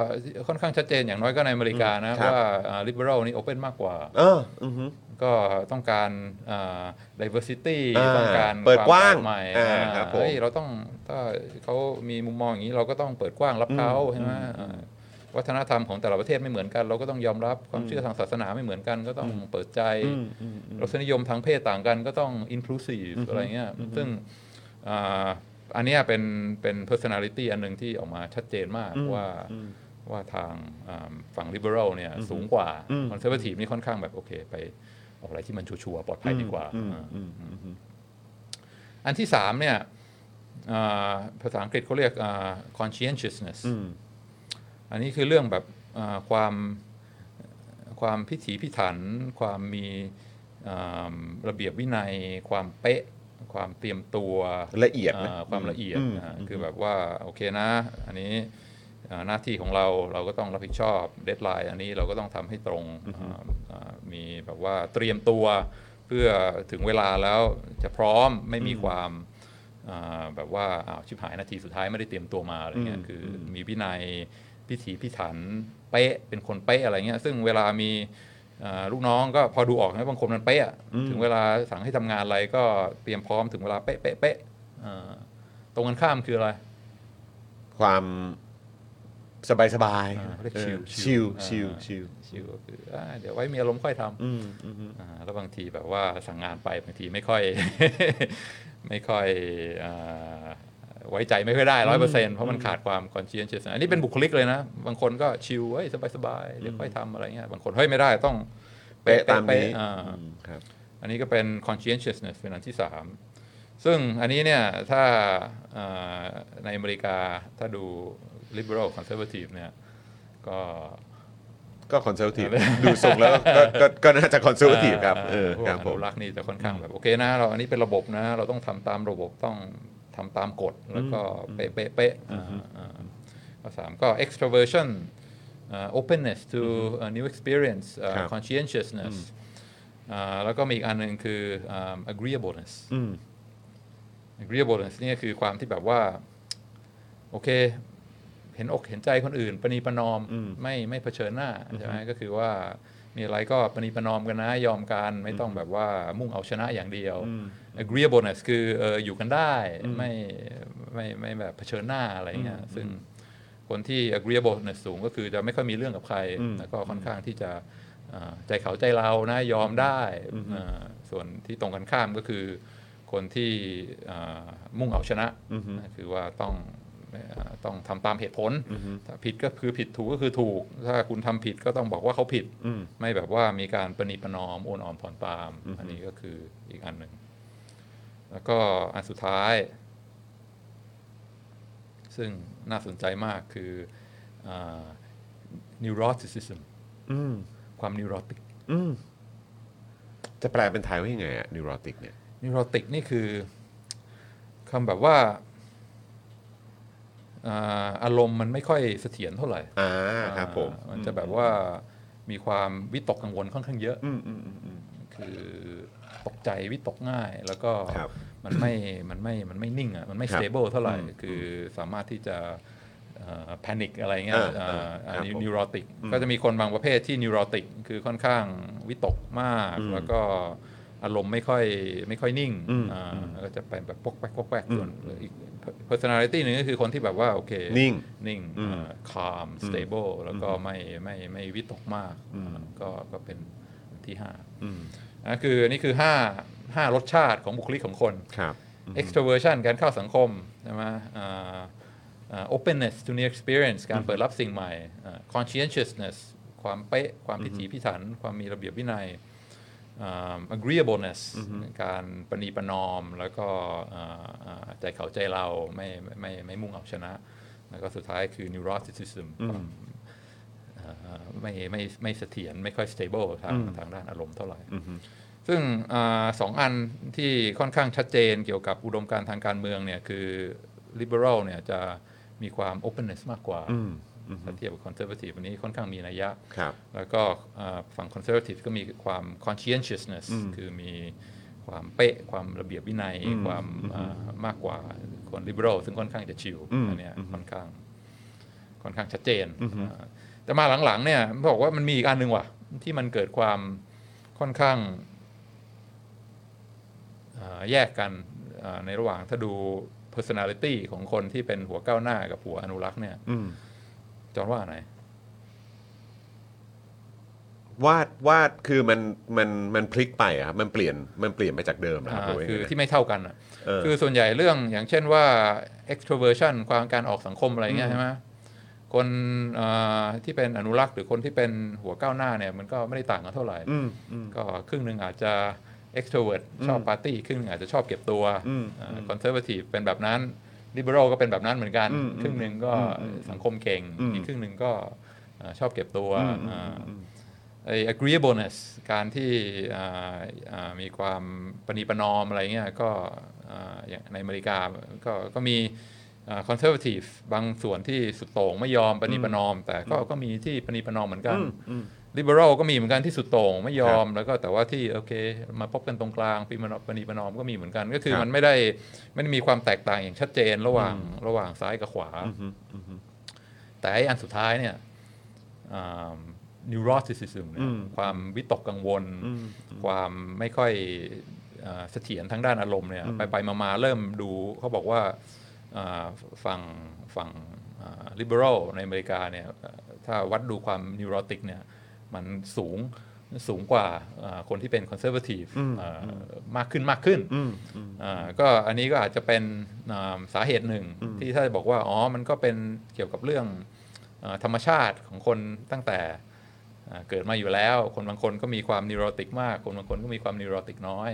ค่อนข้างชัดเจนอย่างน้อยก็ในอเมริกานะครับว่าอ่า liberal นี่ open มากกว่า เอออือฮึ ก็ต้องการอ่า diversity อ่าต้องการเปิดกว้างควมแปลใหม่อ่าอ่าครับผมเฮ้ยเราต้องถ้าเขามีมุมมองอย่างนี้เราก็ต้องเปิดกว้างรับเขาใช่ไหมอ่าวัฒนธรรมของแต่ละประเทศไม่เหมือนกัน เราก็ต้องยอมรับความเชื่อทางศาสนาไม่เหมือนกัน ก็ต้องเปิดใจอืมอืมอืมรสนิยมทางเพศต่างกันก็ต้อง inclusive อะไรเงี้ยซึ่งอ่าอันเนี้ยเป็นเป็น personality อันหนึ่งที่ออกมาชัดเจนมากว่าว่าทางอ่าฝั่ง liberal เนี่ยสูงกว่า conservative นี่ค่อนข้างแบบโอเคไป ออกอะไรที่มันชัวร์ๆปลอดภัยดีกว่าอืมอ่าอืมอืมอันที่สามเนี่ยอ่าภาษาอังกฤษเขาเรียกอ่า conscientiousness อืมอันนี้คือเรื่องแบบอ่าความความพิถีพิถัน ความมีอ่าระเบียบวินัย ความเป๊ะ ความเตรียมตัวละเอียดไหมอ่าความละเอียดอืมอ่าคือแบบว่า โอเคนะ อันนี้อ่า หน้าที่ของเราเราก็ต้องรับผิดชอบเดทไลน์อันนี้เราก็ต้องทำให้ตรงอ่าอ่ามีแบบว่าเตรียมตัวเพื่อถึงเวลาแล้วจะพร้อมไม่มีความอ่าแบบว่าอ้าวชิบหายนาทีสุดท้ายไม่ได้เตรียมตัวมาอะไรเงี้ยคืออมีวินัยพิถีพิถันเป๊ะเป็นคนเป๊ะอะไรเงี้ยซึ่งเวลามีอ่าลูกน้องก็พอดูออกนะบางคนมันเป๊ะอะถึงเวลาสั่งให้ทำงานอะไรก็เตรียมพร้อมถึงเวลาเป๊ะเป๊ะเป๊ะอ่าตรงกันข้ามคืออะไร ความ สบายสบายอ่าเรียกเออชิลชิลอ่าชิลชิลชิวก็คืออ่าเดี๋ยวไว้มีอารมณ์ค่อยทอืมอืมำอ่าแล้วบางทีแบบว่าสั่งงานไปบางทีไม่ค่อย ไม่ค่อยอ่าไว้ใจไม่ค่อยได้ร้อยเปอร์เซ็นต์เพราะมันขาดความ conscientious อันนี้เป็นบุคลิกเลยนะ บางคนก็ชิลเฮ้ยสบายๆเดี๋ยวค่อยทำอะไรเงี้ยบางคนเฮ้ยไม่ได้ต้องเป๊ะตามนี้อ่าอืมครับอันนี้ก็เป็น conscientiousness เป็นอันที่สามซึ่งอันนี้เนี่ยถ้าอ่าในอเมริกาถ้าดู liberal conservative เนี่ยก็ก็ conservative ดูทรงแล้วก็ก็ก็น่าจะ conservative ครับเออพวกครับอผนุมรักษ์นี่จะค่อนข้างแบบโอเคนะ เราอันนี้เป็นระบบนะ เราต้องทำตามระบบต้องทำตามกฎ แล้วก็เป๊ะเป๊ะเป๊ะอ่าอ่าข้อสามก็ extroversion อ่า openness to a new experience อ่าครับ conscientiousness อ่าแล้วก็มีอีกอันหนึ่งคืออ่า agreeableness อืม agreeableness นี่คือความที่แบบว่า โอเค เห็นอกเห็นใจคนอื่นประนีประนอมอืมไม่ไม่เผชิญหน้าใช่ไหมก็คือว่ามีอะไรก็ประนีประนอมกันนะยอมกันไม่ต้องแบบว่ามุ่งเอาชนะอย่างเดียว agreeableness คือเอออยู่กันได้ไม่ไม่ไม่แบบเผชิญหน้าอะไรเงี้ยซึ่งคนที่ agreeableness สูงก็คือจะไม่ค่อยมีเรื่องกับใครแล้วก็ค่อนข้างที่จะอ่าใจเขาใจเรานะยอมได้อ่าส่วนที่ตรงกันข้ามก็คือคนที่อ่ามุ่งเอาชนะคือว่าต้องอ่า ต้องทำตามเหตุผลถ้าผิดก็คือผิดถูกก็คือถูก ถ้าคุณทำผิดก็ต้องบอกว่าเขาผิดอืมไม่แบบว่ามีการประนีประนอมโอนอ่อนผ่อนตาม อันนี้ก็คืออีกอันหนึ่ง แล้วก็อันสุดท้าย ซึ่งน่าสนใจมากคืออ่า neuroticism อืมความ neurotic อืมจะแปลเป็นไทยว่ายังไงอะนิวโรติกเนี่ย neurotic นี่คือคำแบบว่า อ่าอารมณ์มันไม่ค่อยเสถียรเท่าไหร่อ่าครับผมอ่ามันจะแบบว่ามีความวิตกกังวลค่อนข้างเยอะอืมอืมอืมอืมคือตกใจวิตกง่าย แล้วก็ครับมันไม่มันไม่มันไม่นิ่งอะมันไม่ครับ stable เท่าไหร่อืมคือสามารถที่จะแพนิคอะไรเงี้ยอ่าอ่าครับผมนิวโรติกก็จะมีคนบางประเภทที่นิวโรติกคือค่อนข้างวิตกมากอืมแล้วก็ อารมณ์ไม่ค่อยไม่ค่อยนิ่งอืมอ่าอืมแล้วก็จะเป็นแบบปกแป๊กปกแป๊กอืมส่วนอีก personality หนึ่งก็คือคนที่แบบว่าโอเค นิ่ง นิ่งอืมอ่า calm stable แล้วก็ไม่ไม่ไม่วิตกมากอืมอ่าก็ก็เป็นที่ห้าอืมนะคืออันนี่คือห้าห้ารสชาติของบุคลิกของคนครับ extroversion การเข้าสังคมใช่ไหมอ่าอ่า openness to new experience การเปิดรับสิ่งใหม่อ่า conscientiousness ความเป๊ะ ความพิถีพิถัน ความมีระเบียบวินัยอ่า agreeableness การประนีประนอม แล้วก็อ่าอ่าใจเขาใจเราไม่ไม่ไม่ไม่มุ่งเอาชนะ แล้วก็สุดท้ายคือ neuroticism ความอ่าไม่ไม่ไม่เสถียรไม่ค่อย stable ทางทางด้านอารมณ์เท่าไหร่ซึ่งอาสองอันที่ค่อนข้างชัดเจนเกี่ยวกับอุดมการณ์ทางการเมืองเนี่ยคือ liberal เนี่ยจะมีความ openness มากกว่าอืม ถ้าเทียบกับ conservative อันนี้ค่อนข้างมีนัยยะครับแล้วก็อ่าฝั่ง conservative ก็มีความ conscientiousness คือมีความเป๊ะ ความระเบียบวินัย ความอ่ามากกว่าคน liberal ซึ่งค่อนข้างจะชิลอืมอันเนี้ยค่อนข้างค่อนข้างชัดเจนอ่าแต่มาหลังๆเนี่ยบอกว่ามันมีอีกอันหนึ่งว่ะ ที่มันเกิดความค่อนข้างอ่าแยกกันอ่าในระหว่างถ้าดู personality ของคนที่เป็นหัวก้าวหน้ากับหัวอนุรักษ์เนี่ยอืม จอห์นว่าไหนวาดวาดคือมันมันมันพลิกไปอะครับมันเปลี่ยนมันเปลี่ยนไปจากเดิมนะครับอ่าหรืว่ายังคือไงที่ไม่เท่ากันอะเออคือส่วนใหญ่เรื่องอย่างเช่นว่า extroversion ความการออกสังคมอะไรเงี้ยใช่ไหมคนอ่าที่เป็นอนุรักษ์หรือคนที่เป็นหัวก้าวหน้าเนี่ยมันก็ไม่ได้ต่างกันเท่าไหร่ อืมอืม ก็ครึ่งหนึ่งอาจจะ extrovert ชอบปาร์ตี้ครึ่งหนึ่งอาจจะชอบเก็บตัวอืม อ่า conservative เป็นแบบนั้น liberal ก็เป็นแบบนั้นเหมือนกันอืมครึ่งหนึ่งก็อืมสังคมเก่งอืมอีกครึ่งหนึ่งก็อ่าชอบเก็บตัวอืมอ่าอืมไอ้ agreeableness การที่อ่าอ่ามีความประนีประนอมอะไรเงี้ยก็อ่าอย่างในอเมริกาก็ก็มีอ่า conservative บางส่วนที่สุดโต่งไม่ยอมประนีประนอม แต่ก็ก็มีที่ประนีประนอมเหมือนกัน อืม liberal ก็มีเหมือนกันที่สุดโต่งไม่ยอมแล้วก็แต่ว่าที่โอเค มาพบกันตรงกลางปีประนอมประนีประนอมก็มีเหมือนกัน ก็คือครับมันไม่ได้ไม่ได้มีความแตกต่างอย่างชัดเจนระหว่างระหว่างซ้ายกับขวา แต่ไอ้อันสุดท้ายเนี่ยอ่า neuroticism เนี่ยอืมความวิตกกังวล ความไม่ค่อยอ่าเสถียรทางด้านอารมณ์เนี่ยไปไปมามาเริ่มดูเขาบอกว่าอ่าฝั่งฝั่งอ่า liberal ในอเมริกาเนี่ยเอ่อถ้าวัดดูความ neurotic เนี่ย มันสูงสูงกว่าอ่าคนที่เป็น conservative อ่ามากขึ้นมากขึ้นอ่าก็อันนี้ก็อาจจะเป็นอ่าสาเหตุหนึ่งที่ถ้าจะบอกว่า อ๋อ มันก็เป็นเกี่ยวกับเรื่องอาธรรมชาติของคนตั้งแต่อ่าเกิดมาอยู่แล้ว คนบางคนก็มีความนิวโรติกมาก คนบางคนก็มีความนิวโรติกน้อย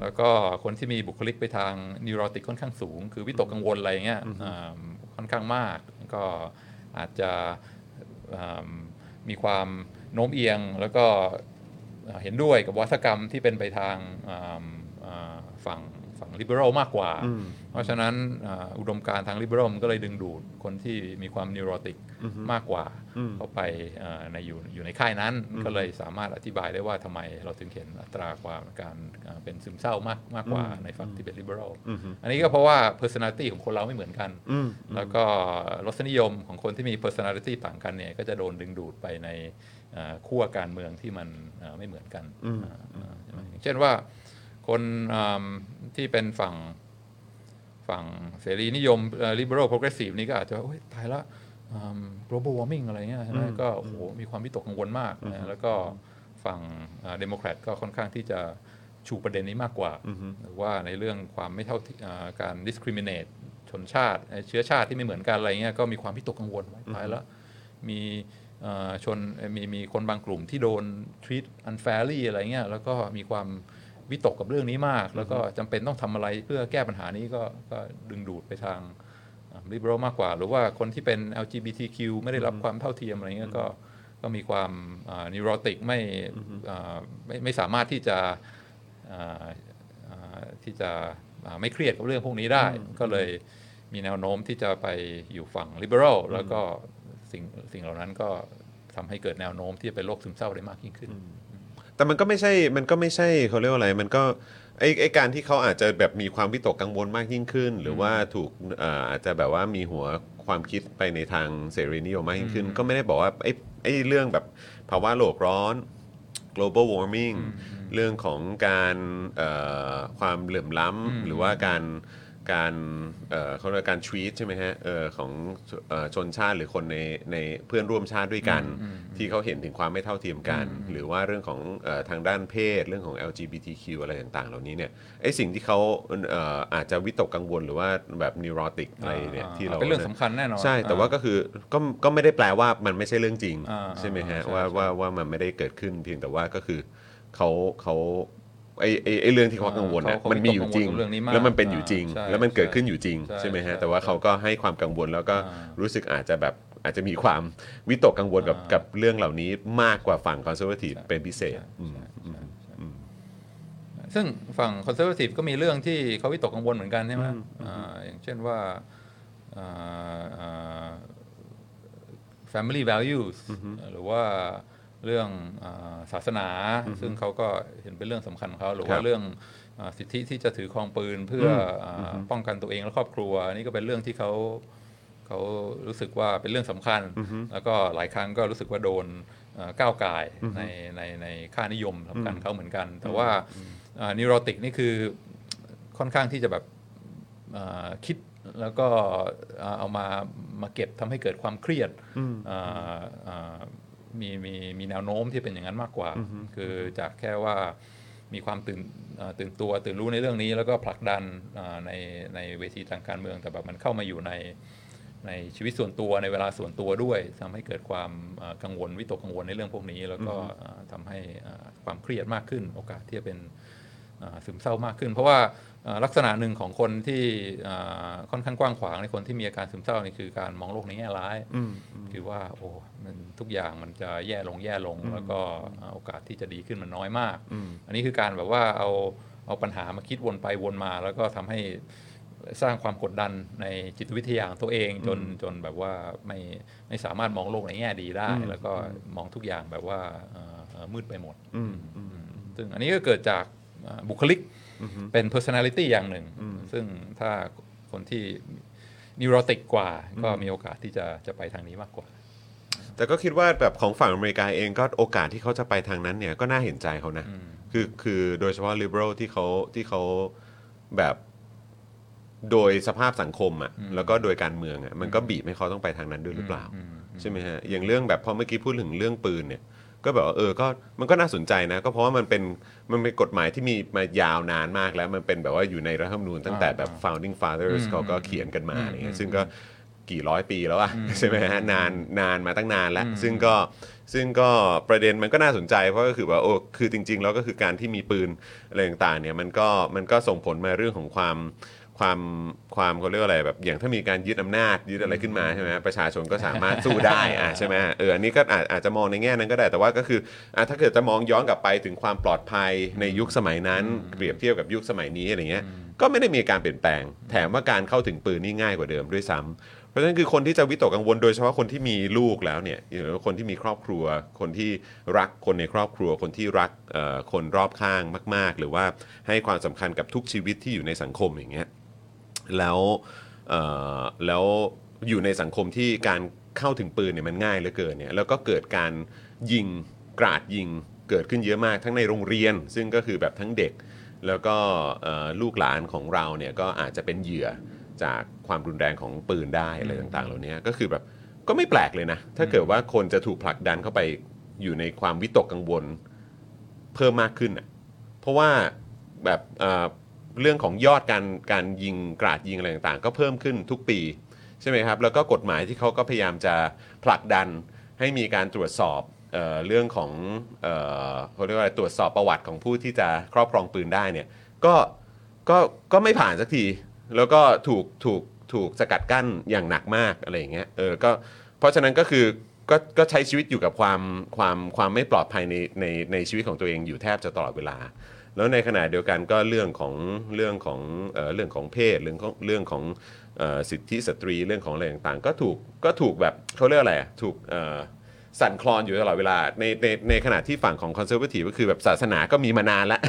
แล้วก็คนที่มีบุคลิกไปทางนิวโรติกค่อนข้างสูง คือวิตกกังวลอะไรเงี้ยอ่าค่อนข้างมาก ก็อาจจะอ่ามีความ โน้มเอียงแล้วก็อ่าเห็นด้วยกับวัฒกรรมที่เป็นไปทางอ่าอ่าฝั่งฝั่ง liberal มากกว่า เพราะฉะนั้นอ่าอุดมการณ์ทาง liberal มันก็เลยดึงดูดคนที่มีความ neurotic มากกว่า เข้าไปอ่าในอยู่อยู่ในค่ายนั้น ก็เลยสามารถอธิบายได้ว่าทำไมเราถึงเห็นอัตราความการอ่าเป็นซึมเศร้ามากมากกว่าในฝั่งที่เป็น liberal อันนี้ก็เพราะว่า personality ของคนเราไม่เหมือนกัน แล้วก็รสนิยมของคนที่มี personality ต่างกันเนี่ยก็จะโดนดึงดูดไปในอ่า ขั้วการเมืองที่มันอ่าไม่เหมือนกันอ่าอ่าใช่ไหมอย่างเช่นว่าคนอ่าที่เป็นฝั่งฝั่งเสรีนิยมเอ่อ liberal progressive นี่ก็อาจจะว่าโอ๊ยตายละอ่า global warming อะไรเงี้ยใช่ไหมก็โอ้โหมีความวิตกกังวลมากนะแล้วก็ฝั่งเดโมแครตก็ค่อนข้างที่จะชูประเด็นนี้มากกว่า หรือว่าในเรื่องความไม่เท่าเทียอ่าการ discriminate ชนชาติเอ่อเชื้อชาติที่ไม่เหมือนกันอะไรเงี้ยก็มีความวิตกกังวลไว้ตายแล้วมีเอ่อ ชนเอ่อมีมีคนบางกลุ่มที่โดน treat unfairly อะไรเงี้ยแล้วก็มีความวิตกกับเรื่องนี้มาก แล้วก็จำเป็นต้องทำอะไรเพื่อแก้ปัญหานี้ก็ก็ดึงดูดไปทาง liberal มากกว่า หรือว่าคนที่เป็น LGBTQ ไม่ได้รับความเท่าเทียมอะไรเงี้ยก็ก็มีความอ่า neurotic ไม่อ่าไม่ไม่สามารถที่จะอ่าอ่าที่จะอ่าไม่เครียดกับเรื่องพวกนี้ได้ ก็เลยมีแนวโน้มที่จะไปอยู่ฝั่ง liberal แล้วก็ สิ่งสิ่งเหล่านั้นก็ทำให้เกิดแนวโน้มที่จะเป็นโรคซึมเศร้าได้มากยิ่งขึ้น แต่มันก็ไม่ใช่ มันก็ไม่ใช่เขาเรียกว่าอะไร มันก็ไอไอการที่เขาอาจจะแบบมีความวิตกกังวลมากยิ่งขึ้น หรือว่าถูกเอ่ออาจจะแบบว่ามีหัวความคิดไปในทางเสรีนิยมมากยิ่งขึ้น ก็ไม่ได้บอกว่าไอไอเรื่องแบบภาวะโลกร้อน global warming เรื่องของการเอ่อความเหลื่อมล้ำหรือว่าการ การเอ่อเขาเรียกว่าการ treat ใช่ไหมฮะเอ่อของเอ่อชนชาติหรือคนในในเพื่อนร่วมชาติด้วยกัน ที่เขาเห็นถึงความไม่เท่าเทียมกัน หรือว่าเรื่องของเออทางด้านเพศ เรื่องของ LGBTQ อะไรต่างๆ เหล่านี้เนี่ยไอสิ่งที่เขาเอ่ออาจจะวิตกกังวลหรือว่าแบบนิวโรติกอะไรเนี่ยอ่าที่เรา เป็นเรื่องสำคัญแน่นอน ใช่แต่ว่าก็คือก็ก็ไม่ได้แปลว่ามันไม่ใช่เรื่องจริง อ่าใช่ไหมฮะใช่ว่าใช่ ว่าว่ามันไม่ได้เกิดขึ้นเพียงแต่ว่าก็คือเขาเขา ไอไอไอเรื่องที่เขากังวลน่ะเขาเขามันมีอยู่จริงวิตกกังวลกับเรื่องนี้มากแล้วมันเป็นอยู่จริงใช่แล้วมันเกิดขึ้นอยู่จริงใช่ใช่ไหมฮะใช่แต่ว่าเขาก็ให้ความกังวลแล้วก็อ่ารู้สึกอาจจะแบบอาจจะมีความวิตกกังวลกับอ่ากับเรื่องเหล่านี้มากกว่าฝั่ง conservative เป็นพิเศษอืมซึ่งฝั่งคอนเซอร์ a t ทีฟก็มีเรื่องที่เขาวิตกกังวลเหมือนกันใช่ไหมอ่าอย่างเช่นว่าอ่าอ่า family values หรือว่า เรื่องอาศาสนา ซึ่งเขาก็เห็นเป็นเรื่องสำคัญของเขาหรือครัว่าบเรื่องอาสิทธิที่จะถือครองปืนเพื่อออาป้องกันตัวเองและครอบครัวอันนี่ก็เป็นเรื่องที่เขาเขารู้สึกว่าเป็นเรื่องสำคัญ แล้วก็หลายครั้งก็รู้สึกว่าโดนเอ่อก้าวไก่ายในในในค่านิยมสำคัญเขาเหมือนกัน แต่ว่านิโรติกนี่คือค่อนข้างที่จะแบบอ่าคิดแล้วก็อ่าเอามามาเก็บทำให้เกิดความเครียดอ่าอ่า มีมีมีแนวโน้มที่เป็นอย่างนั้นมากกว่า คือจากแค่ว่ามีความตื่นอ่าตื่นตัวตื่นรู้ในเรื่องนี้ แล้วก็ผลักดันอ่าในในเวทีทางการเมืองแต่แบบมันเข้ามาอยู่ในในชีวิตส่วนตัวในเวลาส่วนตัวด้วยทำให้เกิดความอ่ากังวลวิตกกังวลในเรื่องพวกนี้ แล้วก็อ่าทำให้อ่าความเครียดมากขึ้น โอกาสที่จะเป็นอ่าซึมเศร้ามากขึ้น เพราะว่าอ่า ลักษณะหนึ่งของคนที่อ่าค่อนข้างกว้างขวางในคนที่มีอาการซึมเศร้านี่คือการมองโลกในแง่ร้ายคือว่าโอ้มันทุกอย่างมันจะแย่ลงแย่ลง แล้วก็อ่าโอกาสที่จะดีขึ้นมันน้อยมาก อันนี้คือการแบบว่าเอาเอาปัญหามาคิดวนไปวนมา แล้วก็ทำให้สร้างความกดดันในจิตวิทยาของตัวเองจนจนแบบว่าไม่ไม่สามารถมองโลกในแง่ดีได้ แล้วก็มองทุกอย่างแบบว่าเอ่อเอ่อมืดไปหมดซึ่งอันนี้ก็เกิดจากอ่าบุคลิก เป็น personality อย่างหนึ่ง ซึ่งถ้าคนที่ neurotic กว่า ก็มีโอกาสที่จะจะไปทางนี้มากกว่า แต่ก็คิดว่าแบบของฝั่งอเมริกาเองก็โอกาสที่เขาจะไปทางนั้นเนี่ยก็น่าเห็นใจเขานะ คือคือโดยเฉพาะ liberal ที่เขาที่เขาแบบโดยสภาพสังคมอะ่ะแล้วก็โดยการเมืองอะ่ะมันก็บีบให้เขาต้องไปทางนั้นด้วยหรือเปล่า ใช่ไหมฮะอย่างเรื่องแบบพอเมื่อกี้พูดถึงเรื่องปืนเนี่ย ก็แบบว่าเออก็มันก็น่าสนใจนะ ก็เพราะว่ามันเป็นมันเป็นกฎหมายที่มีมายาวนานมากแล้วมันเป็นแบบว่าอยู่ในรัฐธรรมนูญตั้งแต่แบบ founding fathers เขาก็เขียนกันมาอะไรเงี้ยซึ่งก็กี่ร้อยปีแล้วอะใช่ไหมฮะนานนานมาตั้งนานแล้ว ซึ่งก็ซึ่งก็ประเด็นมันก็น่าสนใจเพราะก็คือว่าโอ้คือจริง ๆ แล้วก็คือการที่มีปืนอะไรต่างๆเนี่ยมันก็มันก็ส่งผลมาเรื่องของความ ความความเขาเรียกว่าอะไรแบบอย่างถ้ามีการยึดอำนาจยึดอะไรขึ้นมาใช่ไหมประชาชนก็สามารถสู้ได้อะใช่ไหมเอออันนี้ก็อาจอาจจะมองในแง่นั้นก็ได้แต่ว่าก็คืออะถ้าเกิดจะมองย้อนกลับไปถึงความปลอดภัยในยุคสมัยนั้นเปรียบเทียบกับยุคสมัยนี้อะไรเงี้ยก็ไม่ได้มีการเปลี่ยนแปลง แถมว่าการเข้าถึงปืนนี่ง่ายกว่าเดิมด้วยซ้ำเพราะฉะนั้นคือคนที่จะวิตกกังวลโดยเฉพาะคนที่มีลูกแล้วเนี่ยหรือว่าคนที่มีครอบครัว คนที่รักคนในครอบครัว คนที่รักเอ่อคนรอบข้างมาก ๆ หรือว่าให้ความสำคัญกับทุกชีวิตที่อยู่ในสังคมอย่างเงี้ย แล้วเอ่อแล้วอยู่ในสังคมที่การเข้าถึงปืนเนี่ยมันง่ายเหลือเกินเนี่ยแล้วก็เกิดการยิงกราดยิงเกิดขึ้นเยอะมากทั้งในโรงเรียน ซึ่งก็คือแบบทั้งเด็ก แล้วก็เอ่อลูกหลานของเราเนี่ยก็อาจจะเป็นเหยื่อจากความรุนแรงของปืนได้อะไรต่างๆ เหล่านี้ก็คือแบบก็ไม่แปลกเลยนะ ถ้าเกิดว่าคนจะถูกผลักดันเข้าไปอยู่ในความวิตกกังวลเพิ่มมากขึ้นอะเพราะว่าแบบ เรื่องของยอดการการยิงกราดยิงอะไรต่างๆ ก็เพิ่มขึ้นทุกปี ใช่ไหมครับ แล้วก็กฎหมายที่เขาก็พยายามจะผลักดันให้มีการตรวจสอบเออเรื่องของเออเขาเรียกว่าอะไรตรวจสอบประวัติของผู้ที่จะครอบครองปืนได้เนี่ยก็ก็ก็ไม่ผ่านสักที แล้วก็ถูกถูกถูกสกัดกั้นอย่างหนักมากอะไรอย่างเงี้ยเออก็เพราะฉะนั้นก็คือก็ก็ใช้ชีวิตอยู่กับความความความไม่ปลอดภัยในในในชีวิตของตัวเองอยู่แทบจะตลอดเวลา แล้วในขณะเดียวกันก็เรื่องของเรื่องของเอ่อเรื่องของเพศเรื่องของเรื่องของเอ่อสิทธิสตรีเรื่องของอะไรต่างๆ ก็ถูกก็ถูกแบบเขาเรียกอะไรอะถูกเอ่อสั่นคลอนอยู่ตลอดเวลาในในในขณะที่ฝั่งของคอนเซอร์ t ทีฟก็คือแบบศาสนาก็มีมานานแล้ว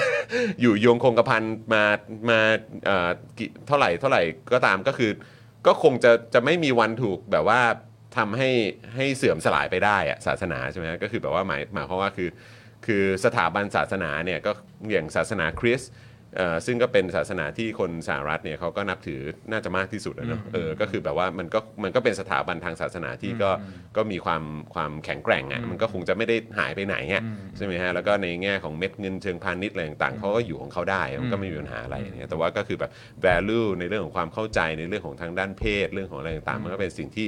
อยู่โยงคงกระพันมามาเอ่อกี่เท่าไหร่เท่าไหร่ก็ตามก็คือ ก็คงจะจะไม่มีวันถูกแบบว่าทำให้ให้เสื่อมสลายไปได้อะศาสนาใช่ไหมก็คือแบบว่าหมายหมายความว่าคือ คือสถาบันศาสนาเนี่ยก็อย่างศาสนาคริสต์เอ่อซึ่งก็เป็นศาสนาที่คนสหรัฐเนี่ยเขาก็นับถือน่าจะมากที่สุดนะเนอะเออก็คือแบบว่ามันก็มันก็เป็นสถาบันทางศาสนาที่ก็ก็มีความความแข็งแกร่งอะมันก็คงจะไม่ได้หายไปไหนอะใช่ไหมฮะแล้วก็ในแง่ของเม็ดเงินเชิงพาณิชย์อะไรต่างๆเขาก็อยู่ของเขาได้มันก็ไม่มีปัญหาอะไรอย่างเงี้ยแต่ว่าก็คือแบบ value ในเรื่องของความเข้าใจในเรื่องของทางด้านเพศเรื่องของอะไรต่างๆมันก็เป็นสิ่งที่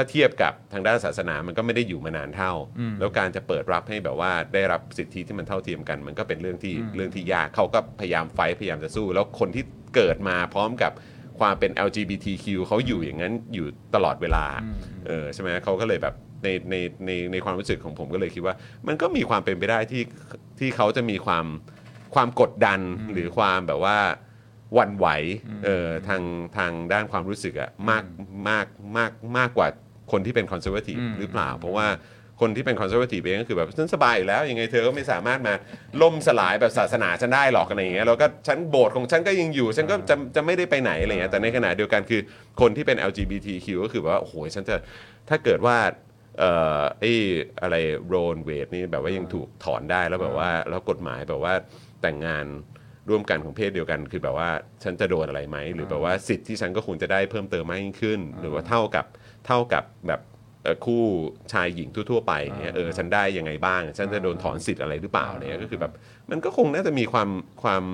ถ้าเทียบกับทางด้านศาสนามันก็ไม่ได้อยู่มานานเท่าแล้วการจะเปิดรับให้แบบว่าได้รับสิทธิที่มันเท่าเทียมกัน มันก็เป็นเรื่องที่เรื่องที่ยากเขาก็พยายามไฟท์พยายามจะสู้ แล้วคนที่เกิดมาพร้อมกับความเป็น LGBTQ เขาอยู่อย่างนั้นอยู่ตลอดเวลาเออใช่ไหมเขาก็เลยแบบในในในในความรู้สึกของผมก็เลยคิดว่า มันก็มีความเป็นไปได้ที่ที่เขาจะมีความความกดดันหรือความแบบว่าหวั่นไหวเออทางทางด้านความรู้สึกอะมากมากมากมากกว่า คนที่เป็นคอนเซอร์ t ทีฟอืมหรือเปล่า เพราะว่าคนที่เป็นคอนเซอร์ t ทีฟเองก็คือแบบฉันสบายอยู่แล้วยังไงเธอก็ไม่สามารถมาล่มสลายแบบศาสนาฉันได้หรอกอะไรอย่างเงี้ยแล้วก็ฉันโบสถ์ของฉันก็ยังอยู่ ฉันก็จะจะไม่ได้ไปไหนอะไรเงี้ยแต่ในขณะเดียวกันคือคนที่เป็น LGBTQ ก็คือแบบว่าโอ้โหฉันจะถ้าเกิดว่าเอ่อไอ้อะไรโรนเวดนี่แบบว่ายังถูกถอนได้แล้วแบบว่าแล้วกฎหมายแบบว่าแต่งงานร่วมกันของเพศเดียวกันคือแบบว่าฉันจะโดนอะไรไหมหรือแบบว่าสิทธิ์ที่ฉันก็คงจะได้เพิ่มเติมมากยิ่งขึ้น หรือว่าเท่ากับ เท่ากับแบบเอ่อคู่ชายหญิงทั่ว ๆ ไปเนี่ยเออฉันได้ยังไงบ้าง ฉันจะโดนถอนสิทธิ์อะไรหรือเปล่าเนี่ยก็คือแบบมันก็คงน่าจะมีความความ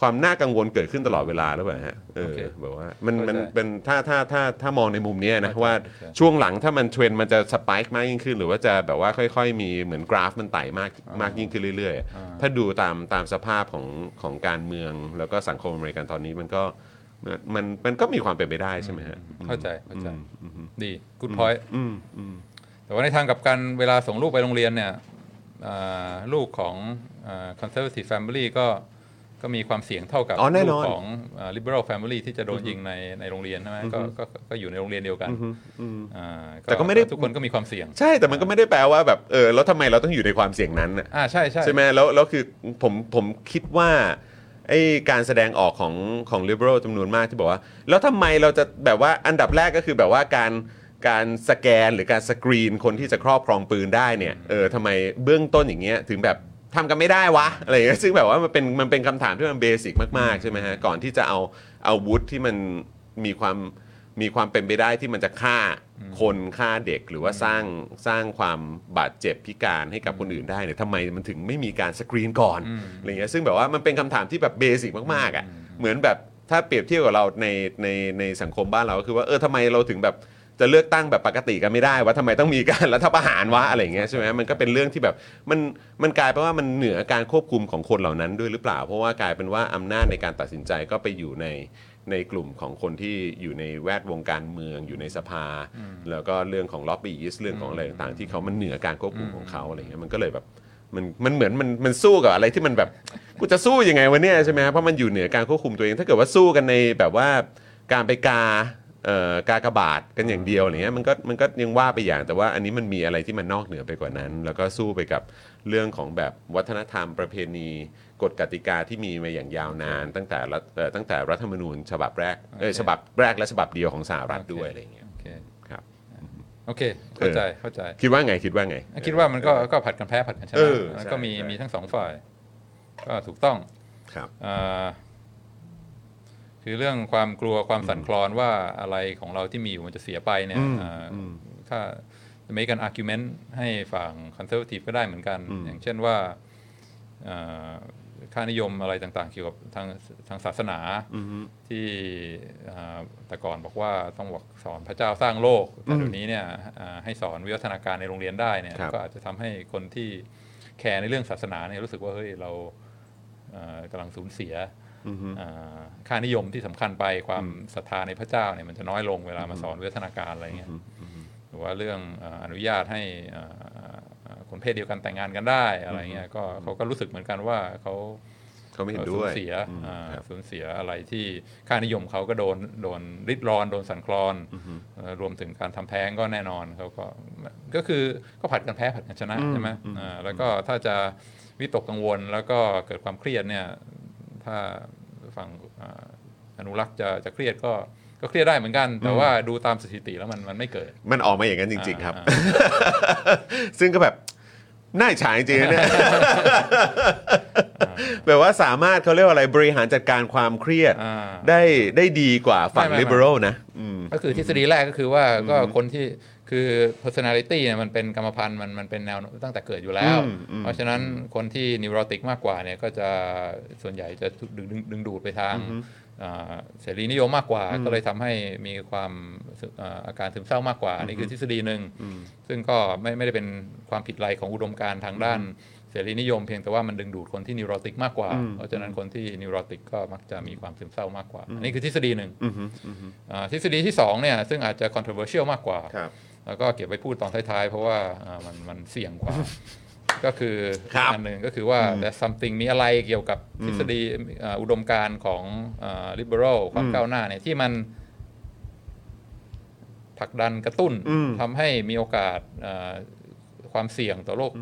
ความน่ากังวลเกิดขึ้นตลอดเวลาแล้วแบบฮะเออโอเคแบบว่ามันมันเข้าใจเป็นถ้าถ้าถ้าถ้ามองในมุมเนี้ยนะเข้าใจว่าเข้าใจช่วงหลังถ้ามันเทรนด์มันจะ spike มากยิ่งขึ้น หรือว่าจะแบบว่าค่อย ๆ มีเหมือนกราฟมันไต่มากมากยิ่งขึ้นเรื่อย ๆ ถ้าดูตามตามสภาพของของการเมืองแล้วก็สังคมอเมริกันตอนนี้มันก็ มันมันมันก็มีความเป็นไปได้ใช่ไหมฮะเข้าใจเข้าใจอืมอืมดี good point อืมอืมแต่ว่าในทางกลับกันเวลาส่งลูกไปโรงเรียนเนี่ยอ่าลูกของคอนเซอร์ a t i v e family ก็ก็มีความเสี่ยงเท่ากับอ๋อแน่นลูอกนของอ่า liberal family ที่จะโดนยิงในในโรงเรียนใช่ไหมก็ก็ก็อยู่ในโรงเรียนเดียวกันอืมอืมอ่าแต่ก็ไม่ได้ทุกคนก็มีความเสี่ยง ใช่แต่มันก็ไม่ได้แปลว่าแบบเออแล้วทำไมเราต้องอยู่ในความเสี่ยงนั้นน่ะอ่าใช่ใช่ใช่ไหมแล้วแล้วคือผมผมคิดว่า ไอการแสดงออกของของ liberal จำนวนมากที่บอกว่า แล้วทำไมเราจะแบบว่าอันดับแรกก็คือแบบว่าการการสแกนหรือการสกรีนคนที่จะครอบครองปืนได้เนี่ยเออทำไมเบื้องต้นอย่างเงี้ยถึงแบบทำกันไม่ได้วะอะไรอย่างเงี้ยซึ่งแบบว่ามันเป็นมันเป็นคำถามที่มัน basic มากๆใช่ไหมฮะก่อนที่จะเอาอาวุธที่มันมีความมีความเป็นไปได้ที่มันจะฆ่า คนฆ่าเด็กหรือว่าสร้างสร้างความบาดเจ็บพิการให้กับคนอื่นได้เนี่ยทำไมมันถึงไม่มีการสกรีนก่อนอืมอะไรเงี้ยซึ่งแบบว่ามันเป็นคำถามที่แบบ basic มากๆอะเหมือนแบบถ้าเปรียบเทียบกับเราในในในสังคมบ้านเราก็คือว่าเออทำไมเราถึงแบบจะเลือกตั้งแบบปกติกันไม่ได้ว่าทำไมต้องมีการรัฐประหารวะอะไรเงี้ยใช่ไหมมันก็เป็นเรื่องที่แบบมันมันกลายเป็นว่ามันเหนือการควบคุมของคนเหล่านั้นด้วยหรือเปล่า เพราะว่ากลายเป็นว่าอำนาจในการตัดสินใจก็ไปอยู่ใน ในกลุ่มของคนที่อยู่ในแวดวงการเมืองอยู่ในสภา แล้วก็เรื่องของล็อบบี้เรื่องของอะไรต่างๆที่เขามันเหนือการควบคุมของเขาอะไรเงี้ยมันก็เลยแบบมันมันเหมือนมันมันสู้กับอะไรที่มันแบบกูจะสู้ยังไงวะเนี่ยใช่ไหมครับเพราะมันอยู่เหนือการควบคุมตัวเอง ถ้าเกิดว่าสู้กันในแบบว่าการไปกาเอ่อกากบาทกันอย่างเดียวอะไรเงี้ยมันก็มันก็ยังว่าไปอย่างแต่ว่าอันนี้มันมีอะไรที่มันนอกเหนือไปกว่านั้น แล้วก็สู้ไปกับเรื่องของแบบวัฒนธรรมประเพณี กฎกติกาที่มีมาอย่างยาวนาน ตั้งแต่รัฐเอ่อตั้งแต่รัฐธรรมนูญฉบับแรกเออฉบับแรกและฉบับเดียวของสหรัฐด้วยอะไรเงี้ย โอเคครับ โอเค เข้าใจเข้าใจ คิดว่าไงคิดว่าไง คิดว่ามันก็ก็ผัดกันแพ้ผัดกันชเอนะอแล้วใช่ก็มีใช่ มีทั้งสองฝ่าย ก็ถูกต้องครับ อ่าคือเรื่องความกลัวความสั่นคลอนว่าอะไรของเราที่มีอยู่มันจะเสียไปเนี่ยอืมอ่าอืมถ้าจะมีการ argument ให้ฝั่ง conservative ก็ได้เหมือนกัน อืม อย่างเช่นว่าอ่า ค่านิยมอะไรต่างๆ เกี่ยวกับทางทางศาสนาอือฮึที่อ่าแต่ก่อนบอกว่าต้องบอกสอนพระเจ้าสร้างโลก แต่เดี๋ยวนี้เนี่ยอ่าให้สอนวิวัฒนาการในโรงเรียนได้เนี่ยครับก็อาจจะทำให้คนที่แคร์ในเรื่องศาสนาเนี่ยรู้สึกว่าเฮ้ยเราเอ่อกำลังสูญเสียอือฮึอ่าค่านิยมที่สำคัญไปความศรัทธาในพระเจ้าเนี่ยมันจะน้อยลงเวลามาสอนวิวัฒนาการอะไรเงี้ยหรือว่าเรื่องเอ่ออนุญาตให้เอ่อเอ่อ คนเพศเดียวกันแต่งงานกันได้อะไรเงี้ยก็เขาก็รู้สึกเหมือนกันว่าเขาเขาไม่เห็นสูด้ญวยเสียอืมอ่าครับสูญเสียอะไรที่ค่านิยมเขาก็โดนโดนริดรอนโดนสั่นคลอนเอ่อรวมถึงการทำแท้งก็แน่นอนเขาก็ก็คือก็ผัดกันแพ้ผัดกันชนะใช่ไหมอ่าแล้วก็ถ้าจะวิตกกังวลแล้วก็เกิดความเครียดเนี่ยถ้าฝั่งอ่าอนุรักษ์จะจะเครียดก็ก็เครียดได้เหมือนกัน แต่ว่าดูตามสถิติแล้วมันมันไม่เกิด มันออกมาอย่างนั้นจริง ๆ ครับอ่าซึ่งก็แบบ น่าอิจฉาจริงๆนะเนี่ย แบบว่าสามารถเขาเรียกว่าอะไรบริหารจัดการความเครียด อ่า ได้ได้ดีกว่าฝั่งไม่ไม่ไม่ liberal นะอืม ก็คือทฤษฎีแรกก็คือว่าก็คนที่คือ personality เนี่ยมันเป็นกรรมพันธุ์มันมันเป็นแนวตั้งแต่เกิดอยู่แล้ว อืมอืมเพราะฉะนั้นคนที่ neurotic มากกว่าเนี่ยก็จะส่วนใหญ่จะถูกดึงดึงดึงดูดไปทางอ่า เสรีนิยมมากกว่า ก็เลยทำให้มีความอ่าอาการซึมเศร้ามากกว่า นี่คือทฤษฎีหนึ่ง ซึ่งก็ไม่ไม่ได้เป็นความผิดอะไรของอุดมการณ์ทางด้านเสรีนิยมเพียงแต่ว่ามันดึงดูดคนที่ neurotic มากกว่า เพราะฉะนั้นคนที่ neurotic ก็มักจะมีความซึมเศร้ามากกว่า อันนี้คือทฤษฎีหนึ่งอ่าทฤษฎีที่สองเนี่ยซึ่งอาจจะ controversial มากกว่าครับแล้วก็เก็บไว้พูดตอนท้ายๆ เพราะว่าอ่ามันมันเสี่ยงกว่า ก็คือครับอันหนึ่งก็คือว่า there's something มีอะไรเกี่ยวกับทฤษฎีอ่าอุดมการณ์ของอ่า liberal ความก้าวหน้าเนี่ยที่มันผลักดันกระตุ้นอืมทำให้มีโอกาสอ่าความเสี่ยงต่อโรค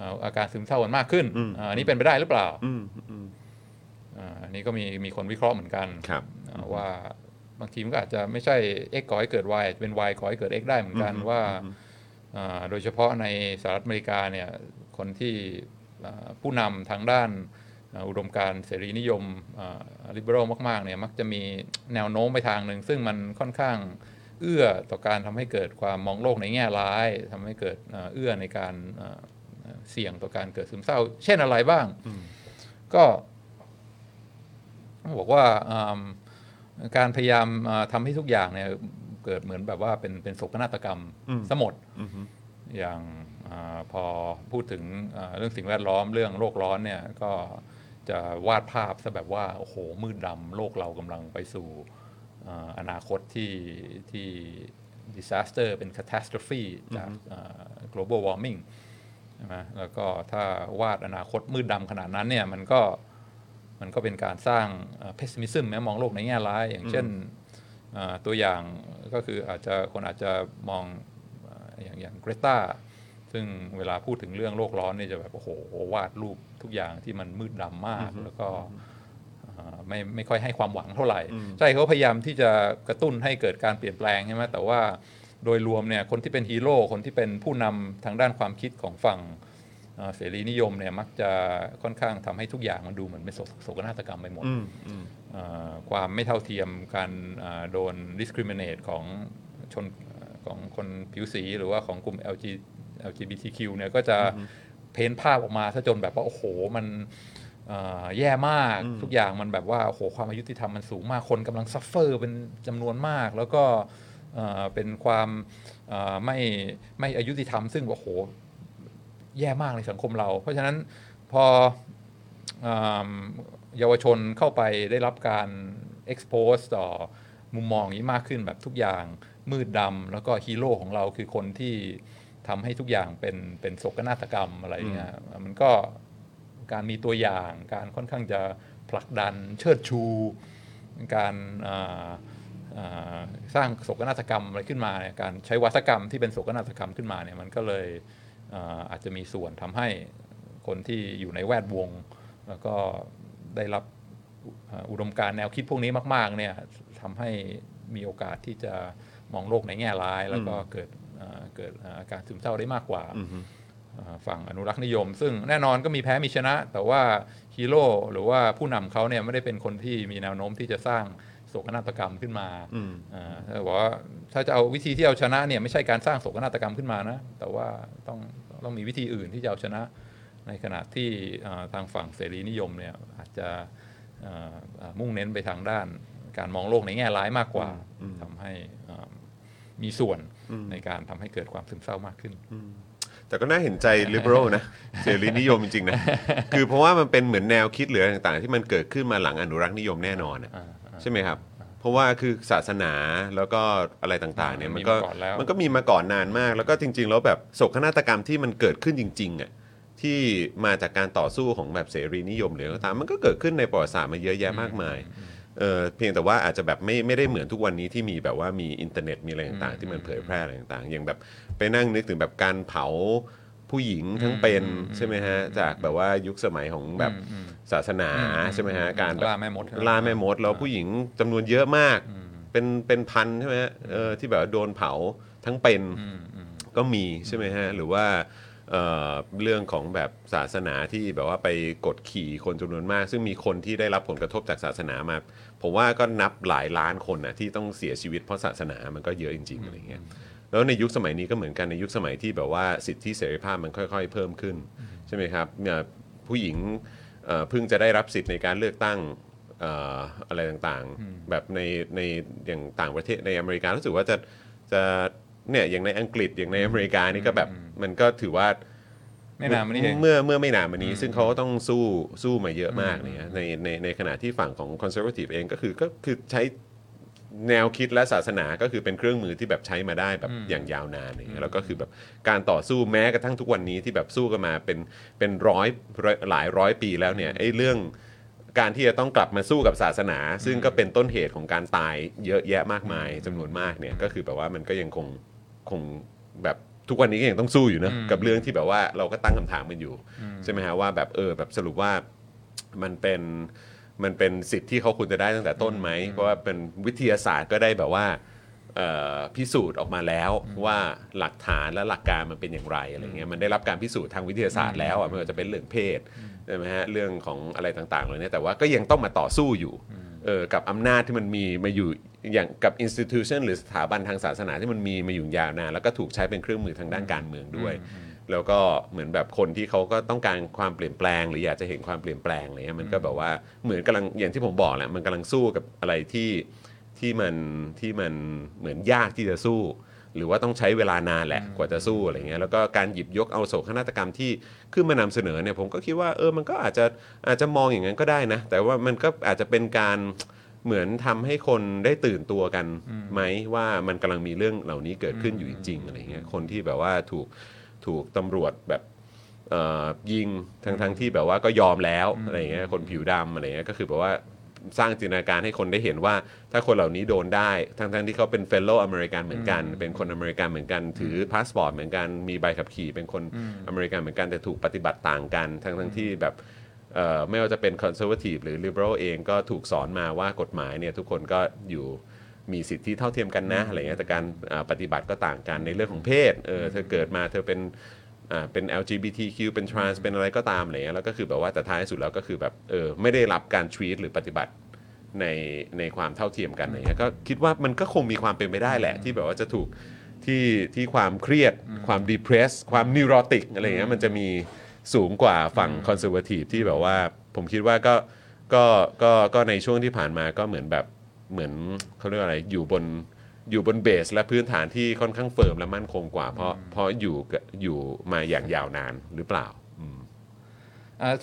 อ่าอาการซึมเศร้ามันมากขึ้นอ่าอันนี้เป็นไปได้หรือเปล่าอืมอืมอ่าอันนี้ก็มีมีคนวิเคราะห์เหมือนกันครับอ่าว่าบางทีมันก็อาจจะไม่ใช่ x ก่อให้เกิด y อาจจะเป็น y ก่อให้เกิด x ได้เหมือนกันว่าอ่า โดยเฉพาะในสหรัฐอเมริกาเนี่ยคนที่อ่าผู้นำทางด้านอ่าอุดมการณ์เสรีนิยมลิเบอรัลมากๆเนี่ยมักจะมีแนวโน้มไปทางหนึ่ง ซึ่งมันค่อนข้างเอื้อต่อการทำให้เกิดความมองโลกในแง่ร้ายทำให้เกิดอ่าเอื้อในการอ่าเสี่ยงต่อการเกิดซึมเศร้า เช่นอะไรบ้าง ก็ต้องบอกว่าอืมการพยายามอ่าทำให้ทุกอย่างเนี่ย เกิดเหมือนแบบว่าเป็นเป็นโศกนาฏกรรมสมดอย่างอาพอพูดถึงอ่าเรื่องสิ่งแวดล้อมเรื่องโลกร้อนเนี่ยก็จะวาดภาพซะแบบว่าโอ้โหมืดดำโลกเรากำลังไปสู่อ่าอนาคตที่ที่ disaster เป็น catastrophe จากอ่า global warming ใช่ไหมแล้วก็ถ้าวาดอนาคตมืดดำขนาดนั้นเนี่ยมันก็มันก็เป็นการสร้างเพสซิมิซึมแม้มองโลกในแง่ร้าย อย่างเช่นอ่า ตัวอย่างก็คืออาจจะคนอาจจะมองอ่าอย่างอย่างเกรตาซึ่งเวลาพูดถึงเรื่องโลกร้อนเนี่ยจะแบบโอ้โหวาดรูปทุกอย่างที่มันมืดดำมาก แล้วก็อ่าไม่ไม่ค่อยให้ความหวังเท่าไหร่ ใช่เขาพยายามที่จะกระตุ้นให้เกิดการเปลี่ยนแปลงใช่ไหมแต่ว่าโดยรวมเนี่ยคนที่เป็นฮีโร่คนที่เป็นผู้นำทางด้านความคิดของฝั่ง เอ่อเสรีนิยมเนี่ยมักจะค่อนข้างทำให้ทุกอย่างมันดูเหมือนเป็นโศกโศกนาฏกรรมไปหมดเอ่อความไม่เท่าเทียมการอ่าโดน discriminate ของชนของคนผิวสีหรือว่าของกลุ่ม LG LGBTQ เนี่ยก็จะ paint ภาพออกมาซะจนแบบว่าโอ้โหมันเอ่อแย่มากทุกอย่างมันแบบว่าโอ้โหความอายุติธรรมมันสูงมากคนกำลัง suffer เป็นจำนวนมาก แล้วก็เอ่อเป็นความเอ่อไม่ไม่อายุติธรรม ซึ่งโอ้โห แย่มากในสังคมเรา เพราะฉะนั้นพออมเยาวชนเข้าไปได้รับการ expose ต่อมุมมองนี้มากขึ้นแบบทุกอย่างมืดดำแล้วก็ฮีโร่ของเราคือคนที่ทำให้ทุกอย่างเป็นเป็นโศกนาฏกรรมอะไรอย่างเงี้ยมันก็การมีตัวอย่างการค่อนข้างจะผลักดันเชิดชู การอ่าอ่าสร้างโศกนาฏกรรมอะไรขึ้นมาเนี่ยการใช้วัฒกรรมที่เป็นโศกนาฏกรรมขึ้นมาเนี่ยมันก็เลย อ่าอาจจะมีส่วนทำให้คนที่อยู่ในแวดวง แล้วก็ได้รับอ่าอุดมการณ์แนวคิดพวกนี้มากๆเนี่ยทำให้มีโอกาสที่จะมองโลกในแง่ร้าย แล้วก็เกิดอ่าเกิดอ่าอาการซึมเศร้าได้มากกว่าอ่าฝั่งอนุรักษ์นิยม ซึ่งแน่นอนก็มีแพ้มีชนะ แต่ว่าฮีโร่หรือว่าผู้นำเขาเนี่ยไม่ได้เป็นคนที่มีแนวโน้มที่จะสร้างโศกนาฏกรรมขึ้นมาอ่าถ้าบอกว่าถ้าจะเอาวิธีที่เอาชนะเนี่ยไม่ใช่การสร้างโศกนาฏกรรมขึ้นมานะ แต่ว่าต้องต้องมีวิธีอื่นที่จะเอาชนะ ในขณะที่อ่าทางฝั่งเสรีนิยมเนี่ยอาจจะอ่าอ่ามุ่งเน้นไปทางด้านการมองโลกในแง่ร้ายมากกว่าทำให้อ่ามีส่วนในการทำให้เกิดความซึมเศร้ามากขึ้นแต่ก็น่าเห็นใจ liberal นะเสรีนิยมจริงๆนะ คือเพราะว่ามันเป็นเหมือนแนวคิดหรืออะไรต่างๆ ที่มันเกิดขึ้นมาหลังอนุรักษ์นิยมแน่นอนอะ ใช่ไหมครับผราะว่าคือศาสนาแล้วก็อะไรต่างๆเนี่ยมันก็มีมาก่อนแล้ว มันก็มีมาก่อนนานมาก แล้วก็จริง ๆ แล้วแบบโศกนาฏกรรมที่มันเกิดขึ้นจริงๆอะที่มาจากการต่อสู้ของแบบเสรีนิยมหรืออะไรก็ตามมันก็เกิดขึ้นในประวัติศาสตร์มาเยอะแยะมากมายเออเพียงแต่ว่าอาจจะแบบไม่ไม่ได้เหมือนทุกวันนี้ที่มีแบบว่ามีอินเทอร์เน็ตมีอะไรต่างๆ ที่มันเผยแพร่อะไรต่างๆ อย่างแบบไปนั่งนึกถึงแบบการเผา ผู้หญิงทั้งเป็นใช่ไหมฮะจากแบบว่ายุคสมัยของแบบศาสนาใช่ไหมฮะการแบบล่าแม่มดล่าแม่มดแล้วผู้หญิงจำนวนเยอะมาก เป็นเป็นพันใช่ไหมฮะเออที่แบบว่าโดนเผาทั้งเป็นอืมอืมก็มีใช่ไหมฮะหรือว่าเอ่อเรื่องของแบบศาสนาที่แบบว่าไปกดขี่คนจำนวนมาก ซึ่งมีคนที่ได้รับผลกระทบจากศาสนามา ผมว่าก็นับหลายล้านคนนะที่ต้องเสียชีวิตเพราะศาสนามันก็เยอะจริงๆอะไรเงี้ย แล้วในยุคสมัยนี้ก็เหมือนกันในยุคสมัยที่แบบว่าสิทธิเสรีภาพมันค่อย ๆ เพิ่มขึ้นใช่ไหมครับเนี่ยผู้หญิงเอ่อเพิ่งจะได้รับสิทธิ์ในการเลือกตั้งเอ่ออะไรต่างๆ แบบในในอย่างต่างประเทศในอเมริการู้สึกว่าจะจะเนี่ยอย่างในอังกฤษอย่างในอเมริกานี่ก็แบบมันก็ถือว่าไม่นานมานี้เองเมื่อเมื่อไม่นานมานี้ ซึ่งเขาก็ต้องสู้สู้มาเยอะมากเนี่ยในในในขณะที่ฝั่งของคอนเซอร์วทีฟเองก็คือก็คือใช้ แนวคิดและศาสนาก็คือเป็นเครื่องมือที่แบบใช้มาได้แบบอย่างยาวนานอย่างเงี้ยแล้วก็คือแบบการต่อสู้แม้กระทั่งทุกวันนี้ที่แบบสู้กันมาเป็นเป็นร้อยหลายร้อยปีแล้วเนี่ยไอ้เรื่องการที่จะต้องกลับมาสู้กับศาสนา ซึ่งก็เป็นต้นเหตุของการตายเยอะแยะมากมายจำนวนมากเนี่ยก็คือแบบว่ามันก็ยังคงคงแบบทุกวันนี้ก็ยังต้องสู้อยู่นะกับเรื่องที่แบบว่าเราก็ตั้งคำถามกันอยู่ใช่ไหมฮะว่าแบบเออแบบสรุปว่ามันเป็น มันเป็นสิทธิ์ที่เขาควรจะได้ตั้งแต่ต้นไหมเพราะว่าเป็นวิทยาศาสตร์ก็ได้แบบว่าเอ่อพิสูจน์ออกมาแล้วว่าหลักฐานและหลักการมันเป็นอย่างไรอะไรเงี้ยมันได้รับการพิสูจน์ทางวิทยาศาสตร์แล้วอะไม่ว่าจะเป็นเรื่องเพศใช่ไหมฮะเรื่องของอะไรต่างๆเลยเนี่ยแต่ว่าก็ยังต้องมาต่อสู้อยู่เออกับอำนาจที่มันมีมาอยู่อย่างกับ institution หรือสถาบันทางศาสนาที่มันมีมาอยู่ยาวนานแล้วก็ถูกใช้เป็นเครื่องมือทางด้านการเมืองด้วย แล้วก็เหมือนแบบคนที่เขาก็ต้องการความเปลี่ยนแปลง หรืออยากจะเห็นความเปลี่ยนแปลงอะไรเงี้ยมันก็แบบว่าเหมือนกำลังอย่างที่ผมบอกแหละมันกำลังสู้กับอะไรที่ที่มันที่มันเหมือนยากที่จะสู้ หรือว่าต้องใช้เวลานานแหละกว่าจะสู้อะไรเงี้ยแล้วก็การหยิบยกเอาโศกนาฏกรรมที่ขึ้นมานำเสนอเนี่ยผมก็คิดว่าเออมันก็อาจจะอาจจะมองอย่างนั้นก็ได้นะแต่ว่ามันก็อาจจะเป็นการเหมือนทำให้คนได้ตื่นตัวกันไหมว่ามันกำลังมีเรื่องเหล่านี้เกิดขึ้นอยู่จริงๆอะไรเงี้ยคนที่แบบว่าถูก ถูกตำรวจแบบเอ่อยิงทั้งทั้งที่แบบว่าก็ยอมแล้วอะไรอย่างเงี้ยคนผิวดำอะไรเงี้ยก็คือแบบว่าสร้างจินตนาการให้คนได้เห็นว่า ถ้าคนเหล่านี้โดนได้ ทั้งทั้งที่เขาเป็น fellow American เหมือนกัน เป็นคนอเมริกันเหมือนกัน ถือพาสปอร์ตเหมือนกันมีใบขับขี่ เป็นคนอเมริกันเหมือนกันแต่ถูกปฏิบัติต่างกัน ทั้งทั้งที่แบบเอ่อไม่ว่าจะเป็น conservative หรือ liberal เองก็ถูกสอนมาว่ากฎหมายเนี่ยทุกคนก็อยู่ มีสิทธิเท่าเทียมกันนะอะไรเงี้ยแต่การอ่าปฏิบัติก็ต่างกันในเรื่องของเพศเออเธอเกิดมาเธอเป็นอ่าเป็น LGBTQ เป็น trans เป็นอะไรก็ตามอะไรเงี้ยแล้วก็คือแบบว่าแต่ท้ายสุดแล้วก็คือแบบเออไม่ได้รับการ treat หรือปฏิบัติในในความเท่าเทียมกันอะไรเงี้ยก็คิดว่ามันก็คงมีความเป็นไปได้แหละ ที่แบบว่าจะถูกที่ที่ความเครียดความ depress ความ neurotic อะไรเงี้ยมันจะมีสูงกว่าฝั่ง conservative ที่แบบว่าผมคิดว่าก็ก็ก็ก็ในช่วงที่ผ่านมาก็เหมือนแบบ เหมือนเขาเรียกว่าอะไรอยู่บนอยู่บนเบสและพื้นฐานที่ค่อนข้างเฟิร์มและมั่นคงกว่า เพราะเพราะอยู่อยู่มาอย่างยาวนานหรือเปล่า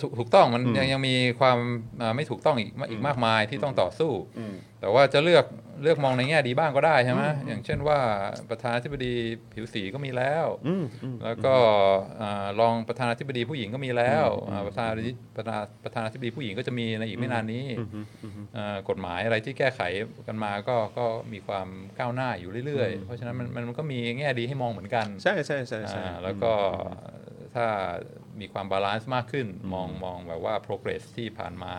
ถูกถูกต้องมันยังยังมีความอ่าไม่ถูกต้องอีกอีกมากมายที่ต้องต่อสู้ แต่ว่าจะเลือกเลือกมองในแง่ดีบ้างก็ได้ใช่ไหมอย่างเช่นว่าประธานาธิบดีผิวสีก็มีแล้ว แล้วก็อ่ารองประธานาธิบดีผู้หญิงก็มีแล้วอ่าประธานาธิบดีประธาประธานาธิบดีผู้หญิงก็จะมีในอีกไม่นานนี้อ่ากฎหมายอะไรที่แก้ไขกันมาก็ก็มีความก้าวหน้าอยู่เรื่อยๆ เพราะฉะนั้นมันมันมันก็มีแง่ดีให้มองเหมือนกัน ใช่ใช่ใช่ใช่อ่าแล้วก็ถ้า มีความ balance มากขึ้น มองมองแบบว่า progress ที่ผ่านมา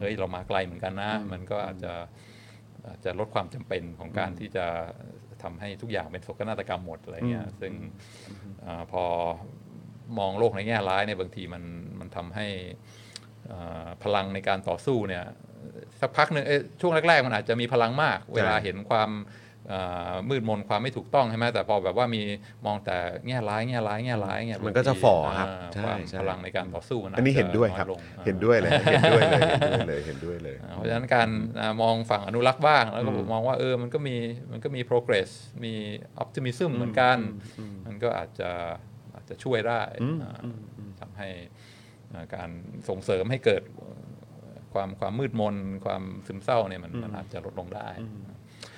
เฮ้ย เรามาไกลเหมือนกันนะ มันก็อาจจะอาจจะลดความจำเป็นของการที่จะทำให้ทุกอย่างเป็นโศกนาฏกรรมหมดอะไรเงี้ยซึ่งอาพอมองโลกในแง่ร้ายเนี่ยบางทีมันมันทำให้อ่าพลังในการต่อสู้เนี่ยสักพักหนึ่งเอ้ยช่วงแรก ๆ มันอาจจะมีพลังมาก เวลาเห็นความอ่า มืดมนความไม่ถูกต้องใช่ไหมแต่พอแบบว่ามีมองแต่แง่ร้ายแง่ร้ายแง่ร้ายเนี่ยมันก็จะฝ่อครับาใช่ความใช่พลังในการต่อสู้มันอันนี้เห็นด้วยครับอาจจะน้อลงอ่าเห็นด้วยเลยเห็นด้วยเลยเห็นด้วยเลยเห็นด้วยเลยอ่าเพราะฉะนั้นการอ่ามองฝั่งอนุรักษ์บ้างแล้วก็ผมมองว่าเออมันก็มีมันก็มี progress มี optimism เหมือนกัน มันก็อาจจะอาจจะช่วยได้อ่าทำให้อ่าการส่งเสริมให้เกิดคความความมืดมนความซึมเศร้าเนี่ยมันมันอาจจะลดลงได้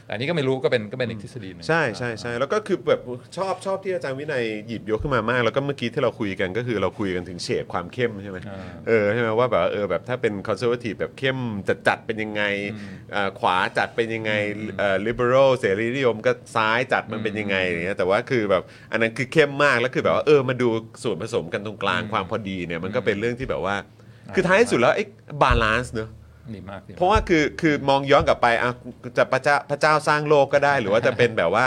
แต่อันนี้ก็ไม่รู้ก็เป็นก็เป็นอีกทฤษฎีหนึง ใช่ใช่ใช่แล้วก็คือแบบชอบชอบที่อาจารย์วินัยหยิบยกขึ้นมามาก แล้วก็เมื่อกี้ที่เราคุยกันก็คือเราคุยกันถึงเฉดความเข้มใช่ไหมอ่าเออใช่ไหมว่าแบบว่าเออแบบถ้าเป็นคอนเซอร์วทีฟแบบเข้มจัดจัดๆเป็นยังไงอ่าขวาจัดเป็นยังไงเอ่อลิเบอรัลเสรีนิยมก็ซ้ายจัดมันเป็นยังไงอย่างเงี้ยแต่ว่าคือแบบอันนั้นคือเข้มมากแล้วคือแบบว่าเออมาดูส่วนผสมกันตรงกลางความพอดีเนี่ยมันก็เป็นเรื่องที่แบบว่า คือท้ายที่สุดแล้วไอ้ balance เนอะ ดีมากดีมากเพราะว่าคือคือมองย้อนกลับไปอะจะพระเจ้าพระเจ้าสร้างโลกก็ได้ หรือว่าจะเป็นแบบว่า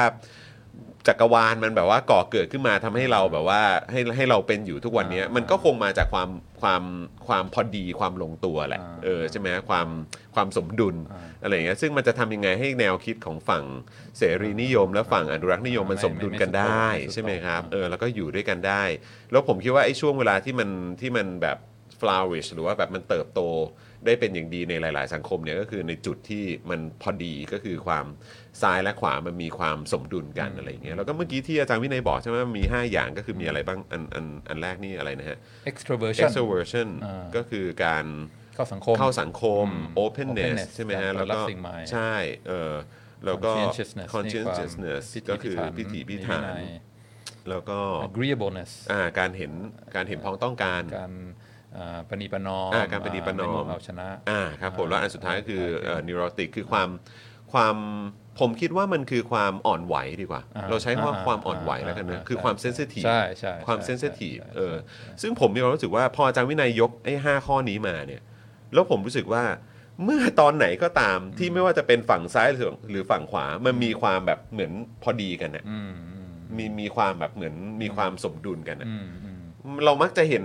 จักรวาลมันแบบว่าก่อเกิดขึ้นมาทำให้เราแบบว่าให้ให้เราเป็นอยู่ทุกวันนี้ มันก็คงมาจากความความความพอดีความลงตัวแหละอ่าเออใช่ไหมความความสมดุลอ่าอะไรอย่างเงี้ยซึ่งมันจะทำยังไงให้แนวคิดของฝั่งเสรีนิยม และฝั่งอนุรักษ์นิยมมันไม่สมดุลกันได้ไม่สุดโต่งใช่ไหมครับอ่าเออแล้วก็อยู่ด้วยกันได้ แล้วผมคิดว่าไอ้ช่วงเวลาที่มันที่มันแบบ flourish หรือว่าแบบมันเติบโต ได้เป็นอย่างดีในหลาย ๆ สังคมเนี่ยก็คือในจุดที่มันพอดีก็คือความซ้ายและขวามันมีความสมดุลกันอะไรอย่างเงี้ยแล้วก็เมื่อกี้ที่อาจารย์วินัยบอกใช่ไหมว่ามี 5 อย่างก็คือมีอะไรบ้างอันอันอันแรกนี่อะไรนะฮะ extroversion extroversion อ่าก็คือการเข้าสังคมเข้าสังคมอืม openness openness ใช่ไหมฮะการแล้วก็รับสิ่งใหม่ใช่เออแล้วก็ conscientiousness นี่ความ conscientiousness พิถีก็คือพิถันพิถีพิมีถันวินัยแล้วก็ agreeableness อ่าการเห็นการเห็นพ้องต้องการการอ่า ประนีประนอมอ่าการประนีประนอมไเอาชนะอ่าครับผมแล้วอันสุดท้ายก็คืออ่านิโรติกคือความความผมคิดว่ามันคือความอ่อนไหวดีกว่าอ่าเราใช้คำว่าอ่าความอ่อนไหวแล้วกันนะอ่าคือใช่ความเซนซิทีฟใช่ใช่ความใช่เซนซิทีฟใช่เออใช่ซึ่งผมมีความรู้สึกว่าพออาจารย์วินัยยกไอ้ห้าข้อนี้มาเนี่ย แล้วผมรู้สึกว่าเมื่อตอนไหนก็ตามที่ไม่ว่าจะเป็นฝั่งซ้ายหรือหรือฝั่งขวา มันมีความแบบเหมือนพอดีกันนะอืมอืมมีมีความแบบเหมือนมีความสมดุลกันนะอืมอืมเรามักจะเห็น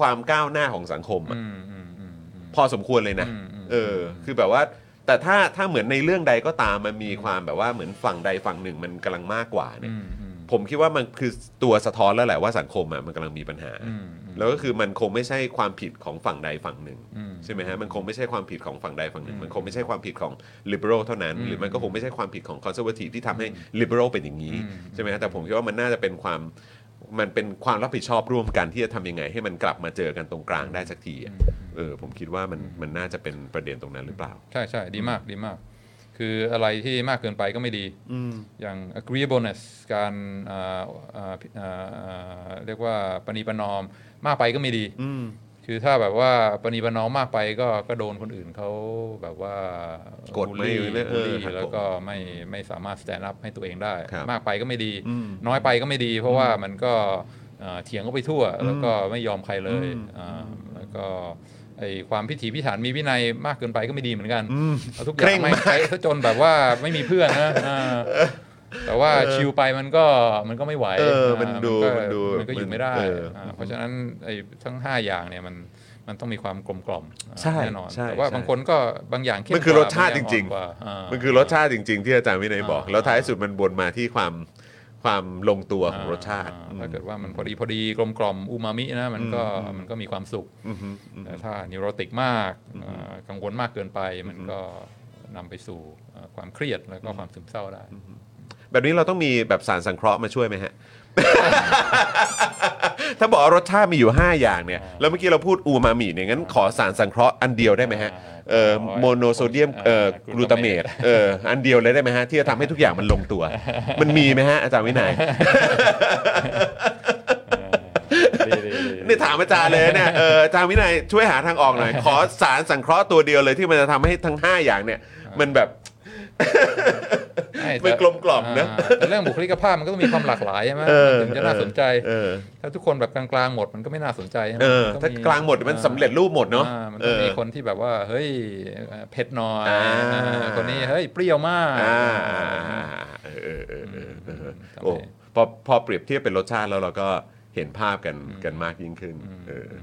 ความก้าวหน้าของสังคมอะอืมอืมอืมอืมพอสมควรเลยนะอืมอืมเออ คือแบบว่า แต่ถ้าถ้าเหมือนในเรื่องใดก็ตามมันมีความแบบว่าเหมือนฝั่งใดฝั่งหนึ่งมันกำลังมากกว่าเนี่ยอืมอืมผมคิดว่ามันคือตัวสะท้อนแล้วแหละว่าสังคมอะมันกำลังมีปัญหาอืมอืมแล้วก็คือมันคงไม่ใช่ความผิดของฝั่งใดฝั่งหนึ่งอืมใช่ไหมฮะมันคงไม่ใช่ความผิดของฝั่งใดฝั่งหนึ่งอืมมันคงไม่ใช่ความผิดของ liberal เท่านั้นอืมหรือมันก็คงไม่ใช่ความผิดของ conservative ที่ทำให้ liberal เป็นอย่างนี้อืมใช่ไหมฮะแต่ผมคิดว่ามันน่าจะเป็นความ มันเป็นความรับผิดชอบร่วมกันที่จะทำยังไง ให้มันกลับมาเจอกันตรงกลางได้สักทีอะเออผมคิดว่ามันมันน่าจะเป็นประเด็นตรงนั้นหรือเปล่า ใช่ใช่ดีมากดีมาก คืออะไรที่มากเกินไปก็ไม่ดีอย่าง agreeableness การอ่าอ่าอ่าอ่าเรียกว่าปณีประนอมมากไปก็ไม่ดี คือถ้าแบบว่าปณีประนอมมากไปก็ก็โดนคนอื่นเขาแบบว่ากดบูลไม่ลี่เออบูลลี่ครับแล้วก็ไม่ไม่สามารถ stand up ให้ตัวเองได้ครับมากไปก็ไม่ดี น้อยไปก็ไม่ดี เพราะว่ามันก็เอ่อเถียงก็ไปทั่ว แล้วก็ไม่ยอมใครเลยอ่าแล้วก็ไอความพิถีพิถันมีวินัยมากเกินไปก็ไม่ดีเหมือนกันเอาทุกอเคร่ย่างงไม่มากใช้ซะจนแบบว่าไม่มีเพื่อนนะอ่า แต่ว่าชิลไปมันก็มันก็ไม่ไหวเออมันอ่าดูก็มันดูมันก็อยู่ไม่ได้เอออ่าเพราะฉะนั้นไอ้ทั้ง 5 อย่างเนี่ยมันมันต้องมีความกลมกล่อมอ่าใช่แน่นอนใช่แต่ว่าใช่บางคนก็บางอย่างเข้มมันคือกว่รสชาติบอย่างจริงๆอ่อกว่าอ่ามันคือรสชาติจริง ๆ ที่อาจารย์วินัยบอกอ่าแล้วท้ายสุดมันบนมาที่ความความลงตัวของรสชาติอ่ถ้าเกิดว่ามันพอดีพอดีกลมกล่อมอูมามินะมันก็อืมมันก็มีความสุขอืมอืมอืมแต่ถ้านิโรติกมากอ่ากังวลมากเกินไป มันก็นำไปสู่อ่าความเครียดแล้วก็ความซึมเศร้าได้ แบบนี้เราต้องมีแบบสารสังเคราะห์มาช่วยไหมฮะ ถ้าบอกว่ารสชาติมีอยู่ 5 อย่างเนี่ย แล้วเมื่อกี้เราพูดอูมามิเนี่ยงั้นขอสารสังเคราะห์อันเดียวได้ไหมฮะเอ่อโมโนโซเดียมเอ่อกลูตาเมตเอออันเดียวเลยได้ไหมฮะ ที่จะทำให้ทุกอย่างมันลงตัว มันมีไหมฮะ อาจารย์วินัย นี่ถามอาจารย์เลยเนี่ยเอออาจารย์วินัยช่วยหาทางออกหน่อย ขอสารสังเคราะห์ตัวเดียวเลยที่มันจะทำให้ทั้ง 5 อย่างเนี่ย มันแบบ ใช่มันแต่กลมกล่อมนะแต่เรื่องบุคลิกภาพมันก็ต้องมีความหลากหลายใช่ไหมเออมันถึงจะน่าสนใจเออถ้าทุกคนแบบกลางๆหมดมันก็ไม่น่าสนใจใช่ไหมเออมันถ้าองกลางหมดมันสำเร็จรูปหมดเนาะอ่มันต้องมีเออคนที่แบบว่าเฮ้ยเผ็ดหน่อยอ่าอ่าคนนี้เฮ้ยเปรี้ยวมากอ่าอ่าเออเออเออเออเออทำไมโอ้พอพอเปรียบเทียบเป็นรสชาติแล้วเราก็เห็นภาพกันกันมากยิ่งขึ้นเอออ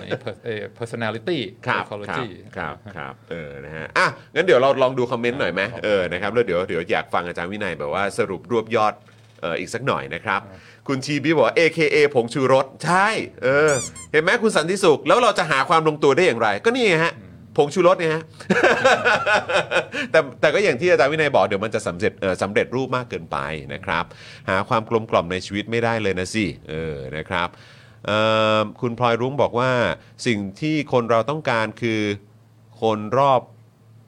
ใน per- เอ่อ personality ครับครับ psychology ครับครับเออนะฮะอะงั้นเดี๋ยวเราลองดูคอมเมนต์หน่อยไหมเออนะครับแล้วเดี๋ยวเดี๋ยวอยากฟังอาจารย์วินัยแบบว่าสรุปรวบยอดเอออีกสักหน่อยนะครับ คุณชีบีบอกว่า AKA ผงชูรส ใช่ เออ เห็นไหมคุณสันติสุข แล้วเราจะหาความลงตัวได้อย่างไร ก็นี่ไงฮะผงชูรสเนี่ยฮะ แต่แต่ก็อย่างที่อาจารย์วินัยบอกเดี๋ยวมันจะสำเร็จเออสำเร็จรูปมากเกินไปนะครับ หาความกลมกล่อมในชีวิตไม่ได้เลยนะสิ เออ นะครับเอ่อ คุณพลอยรุ้งบอกว่าสิ่งที่คนเราต้องการคือคนรอบ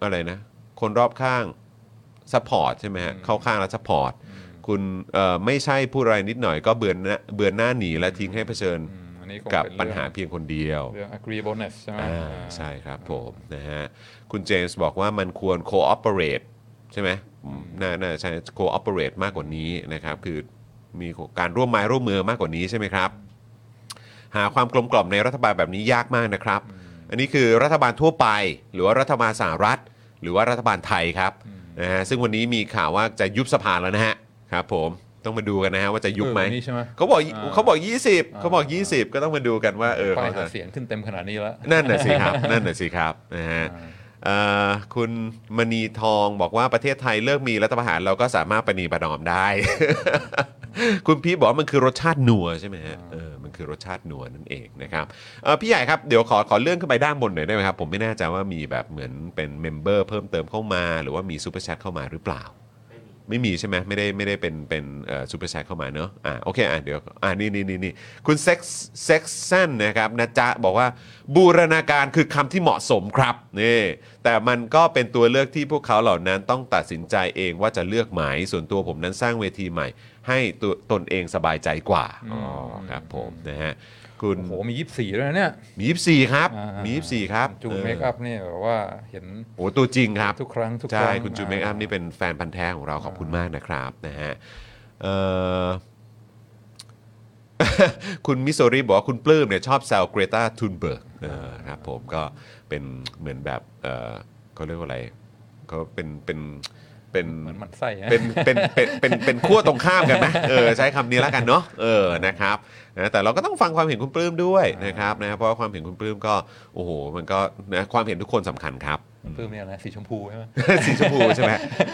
อะไรนะ คนรอบข้าง support ใช่ไหมฮะเข้าข้างแล้ว support คุณเอ่อไม่ใช่พูดอะไรนิดหน่อยก็เบือนหน้าเบือนหน้าหนีและทิ้งให้เผชิญอืมอันนี้คงกับเป็นปัญหาเรื่องเพียงคนเดียวเรื่อง agreeableness ใช่ไหมอ่าอ่าใช่ครับผมนะฮะคุณเจมส์บอกว่ามันควร cooperate ใช่ไหมอืมน่าน่าใช่ cooperate มากกว่านี้นะครับ คือมีการร่วมไม้ร่วมมือมากกว่านี้ใช่ไหมครับ หาความกลมกล่อมในรัฐบาลแบบนี้ยากมากนะครับ อันนี้คือรัฐบาลทั่วไป หรือว่ารัฐบาลสหรัฐ หรือว่ารัฐบาลไทยครับนะฮะซึ่งวันนี้มีข่าวว่าจะยุบสภาแล้วนะฮะครับผมต้องมาดูกันนะฮะว่าจะยุบไหมเออวันนี้ใช่ไหมเขาบอกอ่า เขาบอก 20เขาบอก 20 ก็ต้องมาดูกันว่าเออป้ายเขาหาจะเสียงขึ้นเต็มขนาดนี้แล้ว นั่นน่ะสิครับ นั่นน่ะสิครับนะฮะเอ่อ คุณมณีทองบอกว่าประเทศไทยเลิกมีรัฐประหารเราก็สามารถปนีประนอมได้ คุณพี่บอกว่ามันคือรสชาติหนัวใช่ไหมฮะเออมันคือรสชาติหนัวนั่นเองนะครับพี่ใหญ่ครับเดี๋ยวขอขอเลื่อนขึ้นไปด้านบนหน่อยได้ไหมครับ ผมไม่แน่ใจว่ามีแบบเหมือนเป็น member เพิ่มเติมเข้ามา หรือว่ามี super chat เข้ามาหรือเปล่า ไม่มีใช่ไหมไม่ได้ไม่ได้เป็นเป็น super chat เข้ามาเนอะอ่าโอเคอะเดี๋ยวอ่านี่นี่นี่นี่คุณเซ็กเซ็กซันนะครับนะจ๊ะบอกว่าบูรณาการคือคำที่เหมาะสมครับนี่แต่มันก็เป็นตัวเลือกที่พวกเขาเหล่านั้นต้องตัดสินใจเองว่าจะเลือกไหมส่วนตัวผมนั้นสร้างเวทีใหม่ ให้ตัวตนเองสบายใจกว่าอ๋อครับผมนะฮะ คุณโอ้โหมี24ด้วยนะเนี่ย มี 24 ครับ อ่ามี24 ครับจูนออเมคอัพเนี่ยแบบว่าเห็น โอ้ตัวจริงครับ ทุกครั้งทุกคใช่รั้งใช่คุณจูนเมคอัพนี่เป็นแฟนพันธุ์แท้ของเราขอบคุณมากนะครับนะฮะเอ่อ คุณมิโซริบอกว่าคุณปลื้มเนี่ยชอบแซวเกรตา ธันเบิร์กครับผมก็เป็นเหมือนแบบเอ่อเขาเรียกว่าอะไรเขาเป็นเป็นเป็นเหมือนหมันไส้ฮะเป็นเป็นเป็นเป็นเป็นขั้วตรงข้ามกันไหมเออใช้คำนี้แล้วกันเนาะเออนะครับ นะแต่เราก็ต้องฟังความเห็นคุณปลื้มด้วยนะครับนะเพราะว่าความเห็นคุณปลื้มก็โอ้โหมันก็นะความเห็นทุกคนสำคัญครับ เพิ่มเนี่ยอะไรสีชมพูใช่ไหม สีชมพูใช่ไหม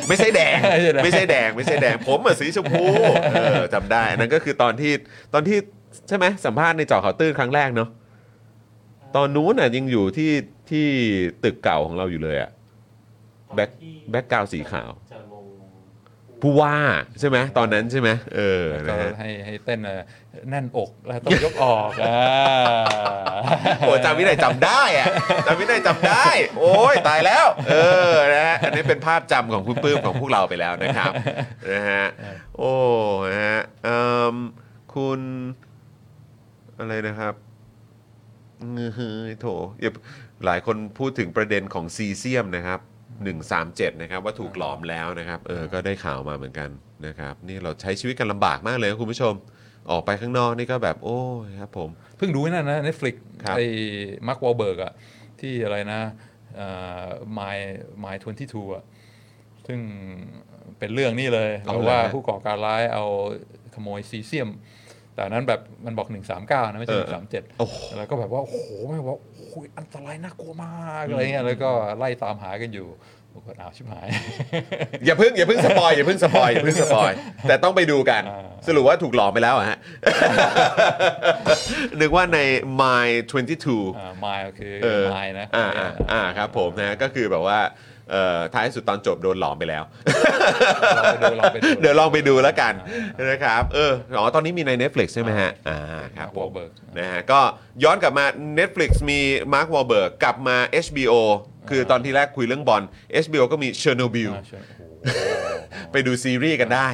ไม่ใช่แดง ไม่ใช่แดงไม่ใช่แดงไม่ใช่แดงผมอะสีชมพูเออจำได้อันนั้นก็คือตอนที่ตอนที่ใช่ไหมสัมภาษณ์ในเจอข่าวตื้นครั้งแรกเนาะตอนนู้นน่ะยังอยู่ที่ที่ตึกเก่าของเราอยู่เลยอะแบ็คแบ็คกราวสีขาว ผู้ว่าใช่ไหมตอนนั้นใช่ไหมเออก็นะฮะ ให้ให้เต้นเอ่อแน่นอกแล้วต้องยกออกอ่า โอ้จำวินัยจำได้อะจำวินัยจำได้ โอ้ยตายแล้ว เออนะฮะอันนี้เป็นภาพจำของคุณปื้มของพวกเราไปแล้วนะครับนะฮะโอ้นะฮะเอิ่มคุณอะไรนะครับเงือเฮ้ยโถอย่าหลายคนพูดถึงประเด็นของซีเซียมนะครับ 137 นะครับว่าถูกหลอมแล้วนะครับเออก็ได้ข่าวมาเหมือนกันนะครับนี่เราใช้ชีวิตกันลำบากมากเลยนะคุณผู้ชม ออกไปข้างนอกนี่ก็แบบโอ้ยครับผม เพิ่งดูนั่นนะ Netflix ครับไอ้ Mark Wahlberg อะที่อะไรนะเอ่อ My My 22อะซึ่งเป็นเรื่องนี้เลยเอาแบบว่าเลยฮะผู้ก่อการร้ายเอาขโมยซีเซียม แต่อันนั้นแบบมันบอก 139 นะ ไม่ใช่เออ137โอ้โหแล้วก็แบบว่า โอ้โหไม่บอกว่า โอ้โหอันตรายน่ากลัวมากอะไรเงี้ยแล้วก็ไล่ตามหากันอยู่ปรากฏอ้าวชิบหาย อย่าเพิ่งอย่าเพิ่ง spoil อย่าเพิ่ง spoil อย่าเพิ่ง spoil แต่ต้องไปดูกันอ่าสรุปว่าถูกหลอมไปแล้วอะฮะ นึกว่าใน My 22 อ่า My ก็คือเออ My นะอ่าอ่าอ่าครับผมนะก็คือแบบว่า เอ่อท้ายสุดตอนจบโดนหลอมไปแล้ว ลองไปดูลองไปดูเดี๋ยวลองไปดูแล้วกันนะครับเอออ๋อตอนนี้มีใน Netflix ใช่ไหมฮะอ่าครับผม Wahlberg นะฮะก็ย้อนกลับมา Netflix มี Mark Wahlberg กลับมา HBO คือตอนที่แรกคุยเรื่องบอล HBO ก็มี Chernobyl อ่าใช่โอ้โห ไปดูซีรีส์กันได้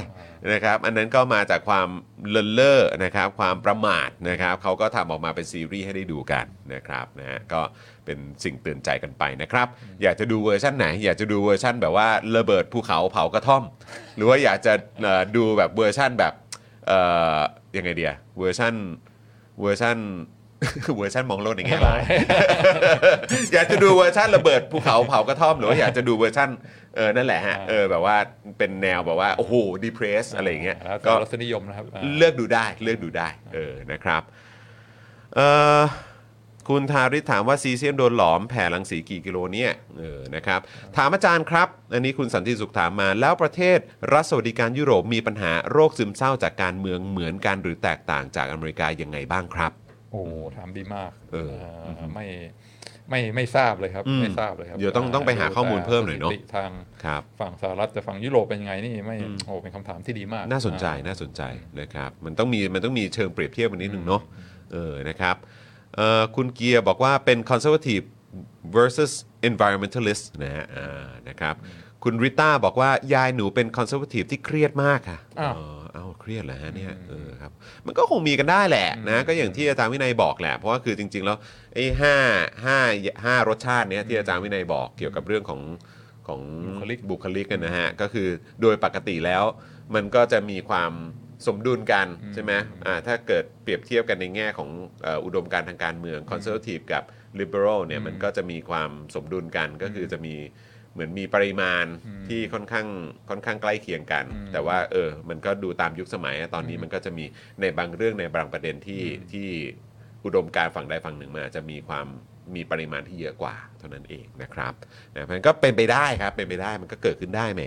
นะครับอันนั้นก็มาจากความเลินเล่อนะครับความประมาทนะครับเขาก็ทำออกมาเป็นซีรีส์ให้ได้ดูกันนะครับนะฮะก็เป็นสิ่งเตือนใจกันไปนะครับ อยากจะดูเวอร์ชันไหน อยากจะดูเวอร์ชันแบบว่าระเบิดภูเขาเผากระท่อม หรือว่าอยากจะเอ่อดูแบบเวอร์ชันแบบเอ่อยังไงเดียเวอร์ชันเวอร์ชันเวอร์ชันมองโลกในแง่ร้าย อยากจะดูเวอร์ชันระเบิดภูเขาเผากระท่อม หรือว่าอยากจะดูเวอร์ชัน เออนั่นแหละฮะเออแบบว่าเป็นแนวแบบว่าโอ้โห depress อะไรอย่างเงี้ยแล้วแต่ก็รสนิยมนะครับอ่าเลือกดูได้เลือกดูได้เออนะครับเออคุณทาริศถามว่าซีเซียมโดนหลอมแผ่รังสีกี่กิโลเนี่ยเออนะครับถามอาจารย์ครับ อันนี้คุณสันติสุขถามมาแล้วประเทศรัฐสวัสดิการยุโรปมีปัญหาโรคซึมเศร้าจากการเมืองเหมือนกันหรือแตกต่างจากอเมริกายังไงบ้างครับ โอ้ถามดีมากเออเไม่ ไม่ไม่ทราบเลยครับอืมไม่ทราบเลยครับเดี๋ยวต้องต้องไปหาข้อมูลเพิ่มหน่อยเนอะ สถิติทางครับ ฝั่งสหรัฐแต่ฝั่งยุโรปเป็นยังไงนี่ไม่โอ้เป็นคำถามที่ดีมาก น่าสนใจอ่น่าสนใจนะครับมันต้องมีมันต้องมีเชิงเปรียบเทียบกันนิดนึงเนาะเออนะครับเอ่อคุณเกียร์บอกว่าเป็น conservative versus environmentalist นะฮะอ่านะครับคุณริต้าบอกว่ายายหนูเป็น conservative ที่เครียดมากค่ะอ้าว เออ เอาเครียดเหรอฮะเนี่ยเออครับมันก็คงมีกันได้แหละนะก็อย่างที่อาจารย์วินัยบอกแหละเพราะว่าคือจริง ๆ แล้วไอ้ห้าห้าห้ารสชาติเนี้ยที่อาจารย์วินัยบอกเกี่ยวกับเรื่องของของบุคลิกบุคลิกกันนะฮะก็คือโดยปกติแล้ว มันก็จะมีความสมดุลกันใช่ไหมอ่าถ้าเกิดเปรียบเทียบกันในแง่ของเอ่ออุดมการณ์ทางการเมือง conservative กับ liberal เนี่ยมันก็จะมีความสมดุลกันก็คือจะมี เหมือนมีปริมาณที่ค่อนข้างค่อนข้างใกล้เคียงกัน แต่ว่าเออมันก็ดูตามยุคสมัยอะตอนนี้มันก็จะมีในบางเรื่องในบางประเด็นที่ที่อุดมการณ์ฝั่งใดฝั่งหนึ่งมาจะมีความมีปริมาณที่เยอะกว่าเท่านั้นเองนะครับนะเพราะฉะนั้นก็เป็นไปได้ครับเป็นไปได้มันก็เกิดขึ้นได้แหม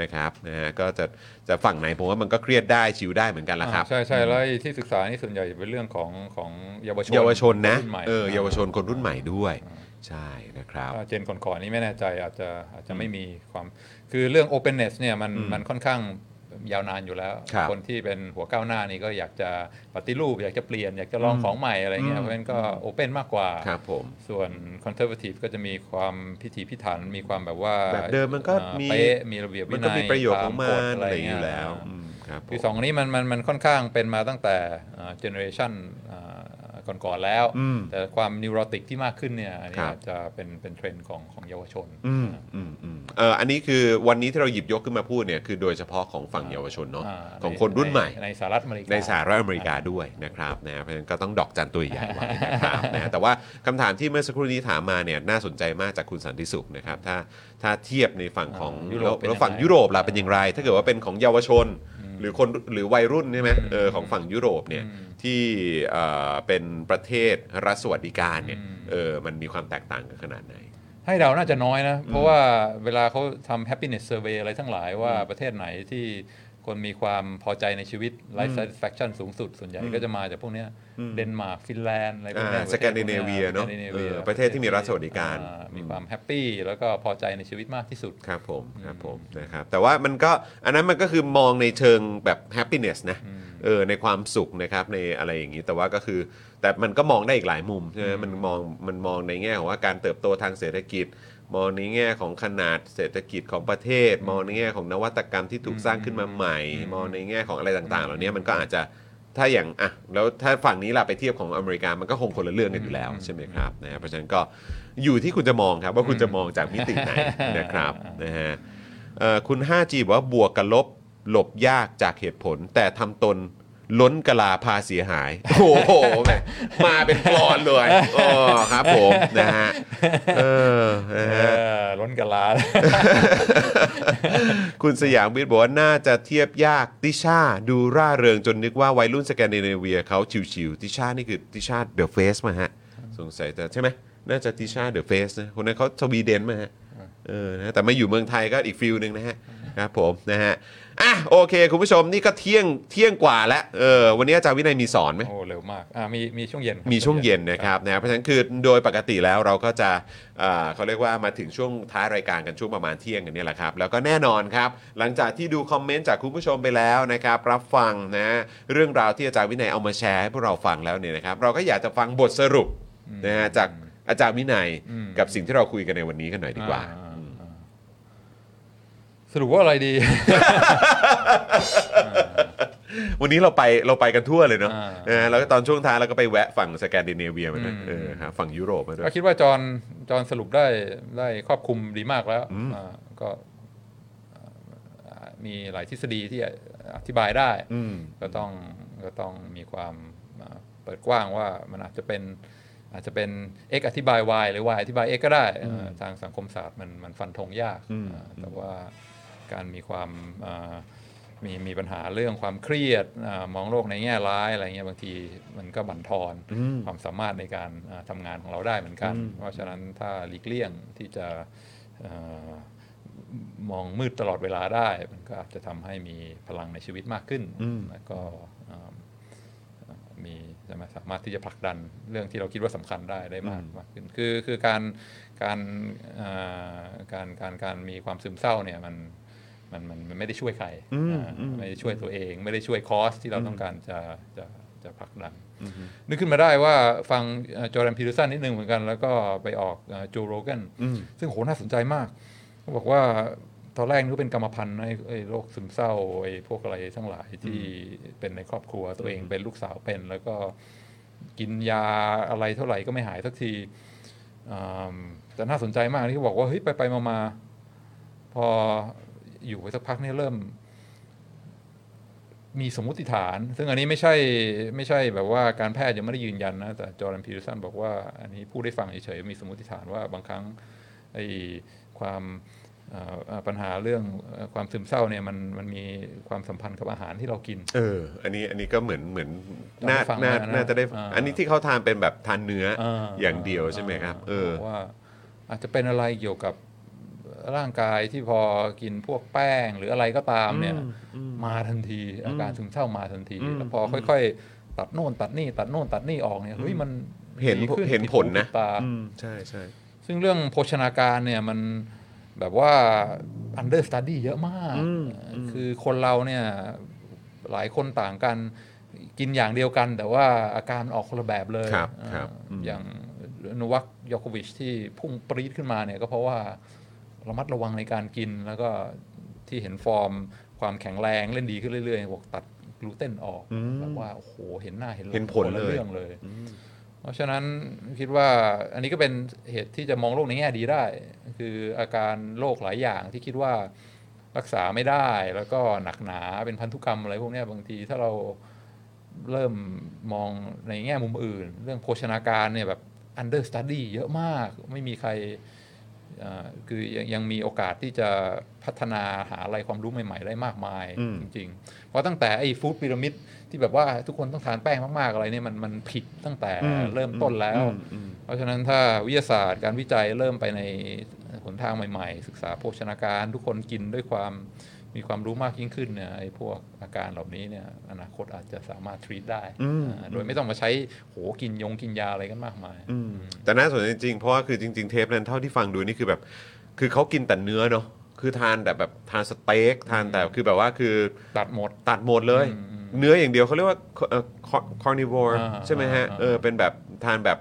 นะครับนะฮะก็จะจะฝั่งไหนผมว่ามันก็เครียดได้ชิวได้เหมือนกันละครับอ่าใช่ใช่แล้วไอ้ที่ศึกษานี่ส่วนใหญ่เป็นเรื่องของของเยาวชนเยาวชนนะรุ่ใหม่เออเยาวชนคนรุ่นใหม่ด้วย ใช่นะครับถ้าเจนก่อนๆนี้ไม่แน่ใจอาจจะอาจจะไม่มีความคือเรื่อง openness เนี่ยมันอืมมันค่อนข้างยาวนานอยู่แล้วครับนที่เป็นหัวก้าวหน้านี่ก็อยากจะปฏิรูป อยากจะเปลี่ยน อยากจะลองของใหม่อะไรเงี้อืมยเพราะฉะนั้นก็โอเ n นมากกว่าครับผมส่วน conservative ก็จะมีความพิถีพิถันมีความแบบว่าแบบเดิมมันก็อ่ามีเป๊ะมีระเบียบมัวินนัยก็มีประโยชน์ของมัตากนฎอะไรอย่างเงี้นี้อยู่แล้วอืมครับผมคือสองอันนี้มันมันมันค่อนข้างเป็นมาตั้งแต่ generation ก่อนๆแล้วอืมแต่ความ neurotic ที่มากขึ้นเนี่ยอันนี้ครับอาจจะเป็นเป็นเทรนด์ของของเยาวชนอืมอืมอืมเอออันนี้คือวันนี้ที่เราหยิบยกขึ้นมาพูดเนี่ยคือโดยเฉพาะของฝั่งเยาวชนเนาะอ่าของคนรุ่นใหม่ในสหรัฐอเมริกาในสหรัฐอเมริกาด้วยนะครับนะเพราะฉะนั้นก็ต้องดอกจันตัวใหญ่ไว้นะครับนะแต่ว่าคำถามที่เมื่อสักครู่นี้ถามมาเนี่ยน่าสนใจมากจากคุณสันติสุขนะครับถ้าถ้าเทียบในฝั่งของอ่ายุโรแล้วปเป็นแล้วฝั่งยังไงยุโรปล่ะเป็นอย่างไร ถ้าเกิดว่าเป็นของเยาวชน หรือคนหรือวัยรุ่นใช่ไหมเออของฝั่งยุโรปเนี่ยที่เอ่อเป็นประเทศรัฐสวัสดิการเนี่ยเออมันมีความแตกต่างกันขนาดไหน ให้เราน่าจะน้อยนะ เพราะว่าเวลาเขาทำ happiness survey อะไรทั้งหลายว่าประเทศไหนที่ คนมีความพอใจในชีวิต life satisfaction สูงสุดส่วนใหญ่ก็จะมาจากพวกเนี้ยเดนมาร์กฟินแลนด์อะไรพวกเนี้ยอ่าสแกนดิเนเวียเนอะสแกนดิเนเวียเออประเทศที่มีรัฐสวัสดิการอ่ามีความ happy แล้วก็พอใจในชีวิตมากที่สุด ครับผมครับผมนะครับแต่ว่ามันก็อันนั้นมันก็คือมองในเชิงแบบ happiness นะเออในความสุขนะครับในอะไรอย่างนี้แต่ว่าก็คือ แต่มันก็มองได้อีกหลายมุมใช่ไหมมันมองมันมองในแง่ของว่าการเติบโตทางเศรษฐกิจ มองในแง่ของขนาดเศรษฐกิจของประเทศ มองในแง่ของนวัตกรรมที่ถูกสร้างขึ้นมาใหม่ มองในแง่ของอะไรต่างๆ เหล่านี้มันก็อาจจะถ้าอย่างอะแล้วถ้าฝั่งนี้ล่ะไปเทียบของอเมริกามันก็คงคนละเรื่องกันอยู่แล้วใช่ไหมครับนะฮะเพราะฉะนั้นก็อยู่ที่คุณจะมองครับว่าคุณจะมองจากมิติไหนนะครับนะฮะเอ่อคุณ 5G บอกว่าบวกกับลบหลบยากจากเหตุผล แต่ทำตน ล้นกะลาพาเสียหาย โอ้โหแหมมาเป็นกรอนเลยอ๋อครับผมนะฮะเออนะเอฮะอล้นกะลา คุณสยามวิทย์บอกว่าน่าจะเทียบยากติชาดูร่าเริงจนนึกว่าวัยรุ่นสแกนดิเนเวียเขาชิวๆติชานี่คือติชาเดอะเฟสมาฮะ สงสัยจะใช่ไหมน่าจะติชาเดอะเฟสนะคนนั้นเขาสวีเดนมาฮะเออนะแต่มาอยู่เมืองไทยก็อีกฟิลหนึ่งนะฮะครับผมนะฮะ อะโอเค คุณผู้ชมนี่ก็เที่ยงเที่ยงกว่าแล้วเออวันนี้อาจารย์วินัยมีสอนไหมโอ้เร็วมากอ่ามีมีช่วงเย็นครับมีช่วงเย็นนะครับนะเพราะฉะนั้นคือโดยปกติแล้วเราก็จะเอ่อเขาเรียกว่ามาถึงช่วงท้ายรายการกันช่วงประมาณเที่ยงกันเนี่ยแหละครับ แล้วก็แน่นอนครับ หลังจากที่ดูคอมเมนต์จากคุณผู้ชมไปแล้วนะครับ รับฟังนะเรื่องราวที่อาจารย์วินัยเอามาแชร์ให้พวกเราฟังแล้วเนี่ยนะครับ เราก็อยากจะฟังบทสรุปนะฮะจากอาจารย์วินัยกับสิ่งที่เราคุยกันในวันนี้กันหน่อยดีกว่าอ่อ่อ่า สรุปว่าอะไรดี วันนี้เราไปเราไปกันทั่วเลยเนาะอ่านะฮะแล้วก็ตอนช่วงท้ายเราก็ไปแวะฝั่งสแกนดิเนเวียมาด้วยเออครับฝั่งยุโรปมาด้วย ก็คิดว่าจอห์นจอห์นสรุปได้ได้ครอบคลุมดีมากแล้วอ่าก็อ่ามีหลายทฤษฎีที่อธิบายได้ อืม ก็ต้องก็ต้องมีความอ่าเปิดกว้างว่ามันอาจจะเป็นอาจจะเป็น x อธิบาย y หรือ y อธิบาย x ก็ได้เอ่อทางสังคมศาสตร์มันมันฟันธงยากอ่าแต่ว่า การมีความอ่ามีมีปัญหาเรื่องความเครียดอามองโลกในแง่ร้ายอะไรเงี้ยบางทีมันก็บั่นทอนความสามารถในการอ่าทำงานของเราได้เหมือนกัน เพราะฉะนั้นถ้าหลีกเลี่ยงที่จะเอ่อมองมืดตลอดเวลาได้ มันก็อาจจะทำให้มีพลังในชีวิตมากขึ้น แล้วก็อ่ามีใช่ไหมสามารถที่จะผลักดันเรื่องที่เราคิดว่าสำคัญได้ได้มากมากขึ้นคือคือการการอ่าการการการมีความซึมเศร้าเนี่ยมัน มันมันมันไม่ได้ช่วยใครอ่าไม่ได้ช่วยตัวเอง ไม่ได้ช่วยคอสที่เราต้องการจะจะจะผลักดันนึกขึ้นมาได้ว่าฟังจอร์แดนพีเ r อร์สันนิดนึงเหมือนกัน แล้วก็ไปออกโจโรแกนอืมซึ่งโหน่าสนใจมากเขาบอกว่าตอนแรกนึกว่าเป็นกรรมพันธุ์นะไอ้ไอ้โรคซึมเศร้าไอ้พวกอะไรทั้งหลายที่เป็นในครอบครัวตัวเองเป็นลูกสาวเป็น แล้วก็กินยาอะไรเท่าไหร่ก็ไม่หายสักทีอ่าแต่น่าสนใจมากที่เขาบอกว่าเฮ้ยไปไปมามาพอ อยู่ไปสักพักเนี่ยเริ่ม มีสมมุติฐาน ซึ่งอันนี้ไม่ใช่ไม่ใช่แบบว่าการแพทย์ยังไม่ได้ยืนยันนะ แต่จอร์แดนพีเ r อร์สันบอกว่า อันนี้พูดได้ฟังเฉยๆมีสมมติฐานว่าบางครั้งไอ้ความเอ่อเอ่อปัญหาเรื่องเอ่อความซึมเศร้าเนี่ยมันมันมีความสัมพันธ์กับอาหารที่เรากิน เออ อันนี้อันนี้ก็เหมือนเหมือนต้องน่าฟังน่ามานะน่าจะได้อ่าอันนี้ที่เขาทานเป็นแบบทานเนื้ออ่าอย่างเดียวใช่ไหมครับ เออบอกว่าอาจจะเป็นอะไรเกี่ยวกับ ร่างกายที่พอกินพวกแป้งหรืออะไรก็ตามเนี่ยมาทันที อาการซึมเศร้ามาทันทีอืมแล้วพอค่อย ๆ ตัดโน่นตัดนี่ ตัดโน่นตัดนี่ออกเนี่ยเฮ้ยมันเห็นดีขึ้เห็นผิดผลนะผิดตาอืมใช่ใช่ซึ่งเรื่องโภชนาการเนี่ยมันแบบว่า under study เยอะมาก คือคนเราเนี่ยหลายคนต่างกันกินอย่างเดียวกัน แต่ว่าอาการออกคนละแบบเลยครับอ่าครับอืมอย่างโนวัคยอโควิชที่พุ่งปรี๊ดขึ้นมาเนี่ยก็เพราะว่า ระมัดระวังในการกินแล้วก็ที่เห็นฟอร์มความแข็งแรงเล่นดีขึ้นเรื่อยๆบอกตัดกลูเตนออกแบบว่าโอ้โหเห็นหน้าเห็นเห็นผลคละเลยเรื่องเลย เพราะฉะนั้นคิดว่าอันนี้ก็เป็นเหตุที่จะมองโลกในแง่ดีได้ คืออาการโรคหลายอย่างที่คิดว่ารักษาไม่ได้แล้วก็หนักหนาเป็นพันธุกรรมอะไรพวกเนี้ยบางทีถ้าเราเริ่มมองในแง่มุมอื่น เรื่องโภชนาการเนี่ยแบบ under study เยอะมากไม่มีใครอ่า คือยังยังมีโอกาสที่จะพัฒนาหาอะไรความรู้ใหม่ ๆ ได้มากมายอืมจริง ๆ เพราะตั้งแต่ไอ้ฟู้ดพีระมิดที่แบบว่าทุกคนต้องทานแป้งมากๆอะไรเนี่ยมันมันผิดตั้งแต่เริ่มต้นแล้วอืมอืมเพราะฉะนั้นถ้าวิทยาศาสตร์การวิจัยเริ่มไปในหนทางใหม่ ๆ ศึกษาโภชนาการทุกคนกินด้วยความ มีความรู้มากยิ่งขึ้นเนี่ยไอ้พวกอาการเหล่านี้เนี่ยอนาคตอาจจะสามารถ treat ได้อืมอ่าโดยไม่ต้องมาใช้โหกินยงกินยาอะไรกันมากมายแต่น่าสนใจจริงๆเพราะว่าคือจริง ๆ เทปนั้นเท่าที่ฟังดูนี่คือแบบ คือเขากินแต่เนื้อเนาะคือทานแต่แบบทานสเต็กทานแต่คือแบบว่าคือตัดหมดตัดหมดเลย เนื้ออย่างเดียวเขาเรียกว่า carnivore อ่าใช่ไหมฮะอ่าเออเป็นแบบทานแบบ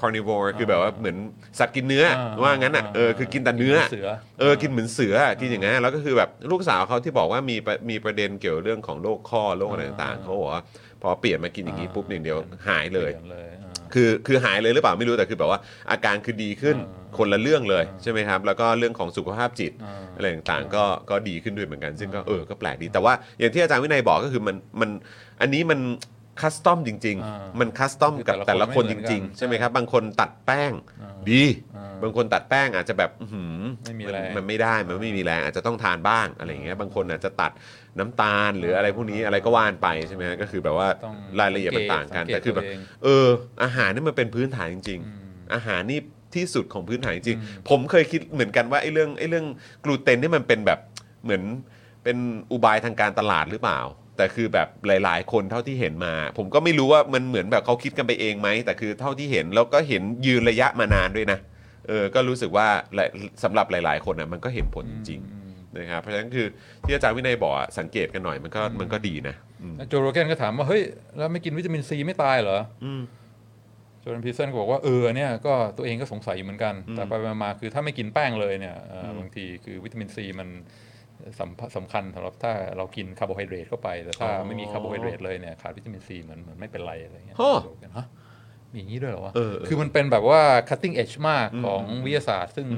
carnivore คือแบบว่าเหมือน สัตว์กินเนื้ออาว่างั้นอะเออคือกินแต่เนื้อเสือ เออกินเหมือนเสืออะกินอย่างนั้นแล้วก็คือแบบลูกสาวเขาที่บอกว่ามีประมีประเด็นเกี่ยวเรื่องของโรคข้อโรคอะไรต่างๆเขาบอกว่าพอเปลี่ยนมากินอย่างนี้ปุ๊บอย่างเดียวหายเลยปนเลยอ่า คือคือหายเลยหรือเปล่าไม่รู้แต่คือแบบว่าอาการคือดีขึ้นอ่าคนละเรื่องเลยใช่ไหมครับ แล้วก็เรื่องของสุขภาพจิตอ่า อะไรต่างๆก็ก็ดีขึ้นด้วยเหมือนกัน ซึ่งก็เออก็แปลกดีแต่ว่าอย่างที่อาจารย์วินัยบอกก็คือมันมันอันนี้มัน custom จริง อ่าๆ มัน custom กับคือแต่แต่ละละคคนนไม่จเหมือนกันริง ๆ ใช่ไหมครับ บางคนตัดแป้งอ่าดี อ่าบางคนตัดแป้งอาจจะแบบอื้อหือไม่มีนแรงมันไม่ได้มันไม่มีแรงอาจจะต้องทานบ้างอะไรอย่างเงี้ยบางคนอาจจะตัดน้ำตาลหรืออะไรพวกนี้อะไรก็ว่านไปใช่ไหมฮะก็คือแบบว่าต้องรายละเอียดมันต่างกันสังเกตแต่คือแบบตัวเอง เออ อาหารนี่มันเป็นพื้นฐานจริง ๆ อาหารนี่ที่สุดของพื้นฐานจริงๆผมเคยคิดเหมือนกันว่าไอ้เรื่องไอ้เรื่องกลูเตนนี่มันเป็นแบบเหมือนเป็นอุบายทางการตลาดหรือเปล่า แต่คือแบบหลาย ๆ คนเท่าที่เห็นมา ผมก็ไม่รู้ว่ามันเหมือนแบบเขาคิดกันไปเองไหมแต่คือเท่าที่เห็นแล้วก็เห็นยืนระยะมานานด้วยนะเออก็รู้สึกว่าหลายสำหรับหลาย ๆ คนอะมันก็เห็นผลจริงๆนะครับเพราะฉะนั้นคือที่อาจารย์วินัยบอกอะสังเกตกันหน่อยมันก็มันก็ดีนะอืม Joe Rogan ก็ถามว่าเฮ้ยแล้วไม่กินวิตามินซีไม่ตายเหรออ Jordan Peterson ก็บอกว่าเออเนี่ยก็ตัวเองก็สงสัยอยู่เหมือนกัน แต่ไปๆมาๆคือถ้าไม่กินแป้งเลยเนี่ยเอ่อบางทีคือวิตามินซีมัน สำสำคัญสำหรับถ้าเรากินคาร์โบไฮเดรตเข้าไปแต่ถ้าอ๋อไม่มีคาร์โบไฮเดรตเลยเนี่ยขาดวิตามินซีเหมือนเหมือนไม่เป็นไรอะไรเงี้ยฮะ Joe Rogan ฮะมีอย่างนี้ด้วยเหรอวะเออเออคือมันเป็นแบบว่า cutting edge มากของวิทยาศาสตร์ ซึ่ง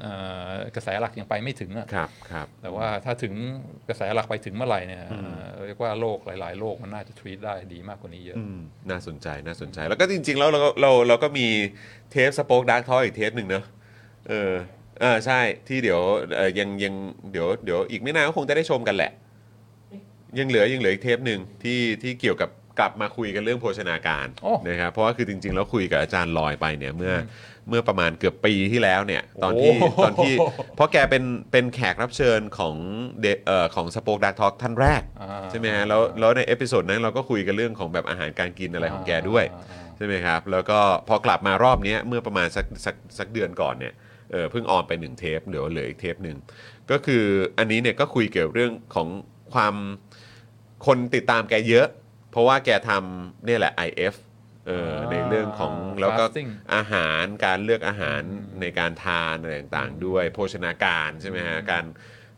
เอ่อกระแสหลักยังไปไม่ถึงอะครับครับแต่ว่าถ้าถึงกระแสหลักไปถึงเมื่อไหร่เนี่ยเอ่อเรียกว่าโรคหลาย ๆโรคมันน่าจะ treat ได้ดีมากกว่านี้เยอะอืมน่าสนใจน่าสนใจแล้วก็จริง ๆ แล้วเราก็เราเราก็มีเทปสป็อคดักทออีกเทปหนึ่งเนอะเออ เออใช่ที่เดี๋ยวเออยังยังเดี๋ยวเดี๋ยวอีกไม่นานก็คงจะได้ชมกันแหละ ยังเหลือยังเหลืออีกเทปหนึ่งที่ที่เกี่ยวกับกลับมาคุยกันเรื่องโภชนาการโอ้นะครับเพราะว่าคือจริง ๆ แล้วคุยกับอาจารย์ลอยไปเนี่ยเมื่อเมื่อประมาณเกือบปีที่แล้วเนี่ยตอนที่โอ้โห ตอนที่เพราะแกเป็นเป็นแขกรับเชิญของเดเอ่อของ SpokeDark Talk ท่านแรก อ่า ใช่ไหมฮะแล้วแล้วใน episode นั้นเราก็คุยกันเรื่องของแบบอาหารการกินอะไรของแกด้วยอ่าอ่าใช่ไหมครับ แล้วก็พอกลับมารอบเนี้ยเมื่อประมาณสักสักสักเดือนก่อนเนี่ย เออเพิ่ง on ไปหนึ่งเทปเหลือเหลืออีกเทปหนึ่งก็คืออันนี้เนี่ยก็คุยเกี่ยวเรื่องของความคนติดตามแกเยอะ เพราะว่าแกทำเนี่ยแหละ IF เอออ่าในเรื่องของแล้วก็ fasting อาหารการเลือกอาหารในการทานอะไรต่างๆด้วย โภชนาการใช่ไหมฮะการ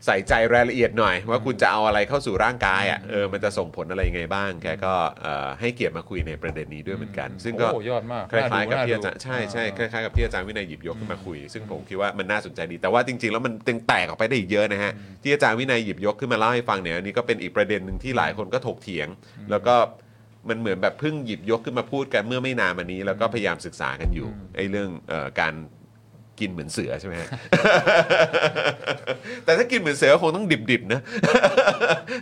ใส่ใจรายละเอียดหน่อย ว่าคุณจะเอาอะไรเข้าสู่ร่างกายอะเออมันจะส่งผลอะไรยังไงบ้างแกก็เอ่อให้เกียรติมาคุยในประเด็นนี้ด้วยเหมือนกัน ซึ่งก็โอ้ยอดมากคล้ายๆกับน่ดูที่อาจารย์ใช่ใช่คล้ายๆกับที่อาจารย์วินัยหยิบยกขึ้นมาคุย ซึ่งผมคิดว่ามันน่าสนใจดีแต่ว่าจริงๆ แล้วมันตึงแตกออกไปได้อีกเยอะนะฮะที่อาจารย์วินัยหยิบยกขึ้นมาเล่าให้ฟังเนี่ยอันนี้ก็เป็นอีกประเด็นหนึ่งที่หลายคนก็ถกเถียง แล้วก็มันเหมือนแบบเพิ่งหยิบยกขึ้นมาพูดกันเมื่อไม่นานมานี้ แล้วก็พยายามศึกษากันอยู่ไอ้เรื่องเอ่อการ กินเหมือนเสือใช่ไหมฮะแต่ถ้ากินเหมือนเสือก็คงต้องดิบๆนะ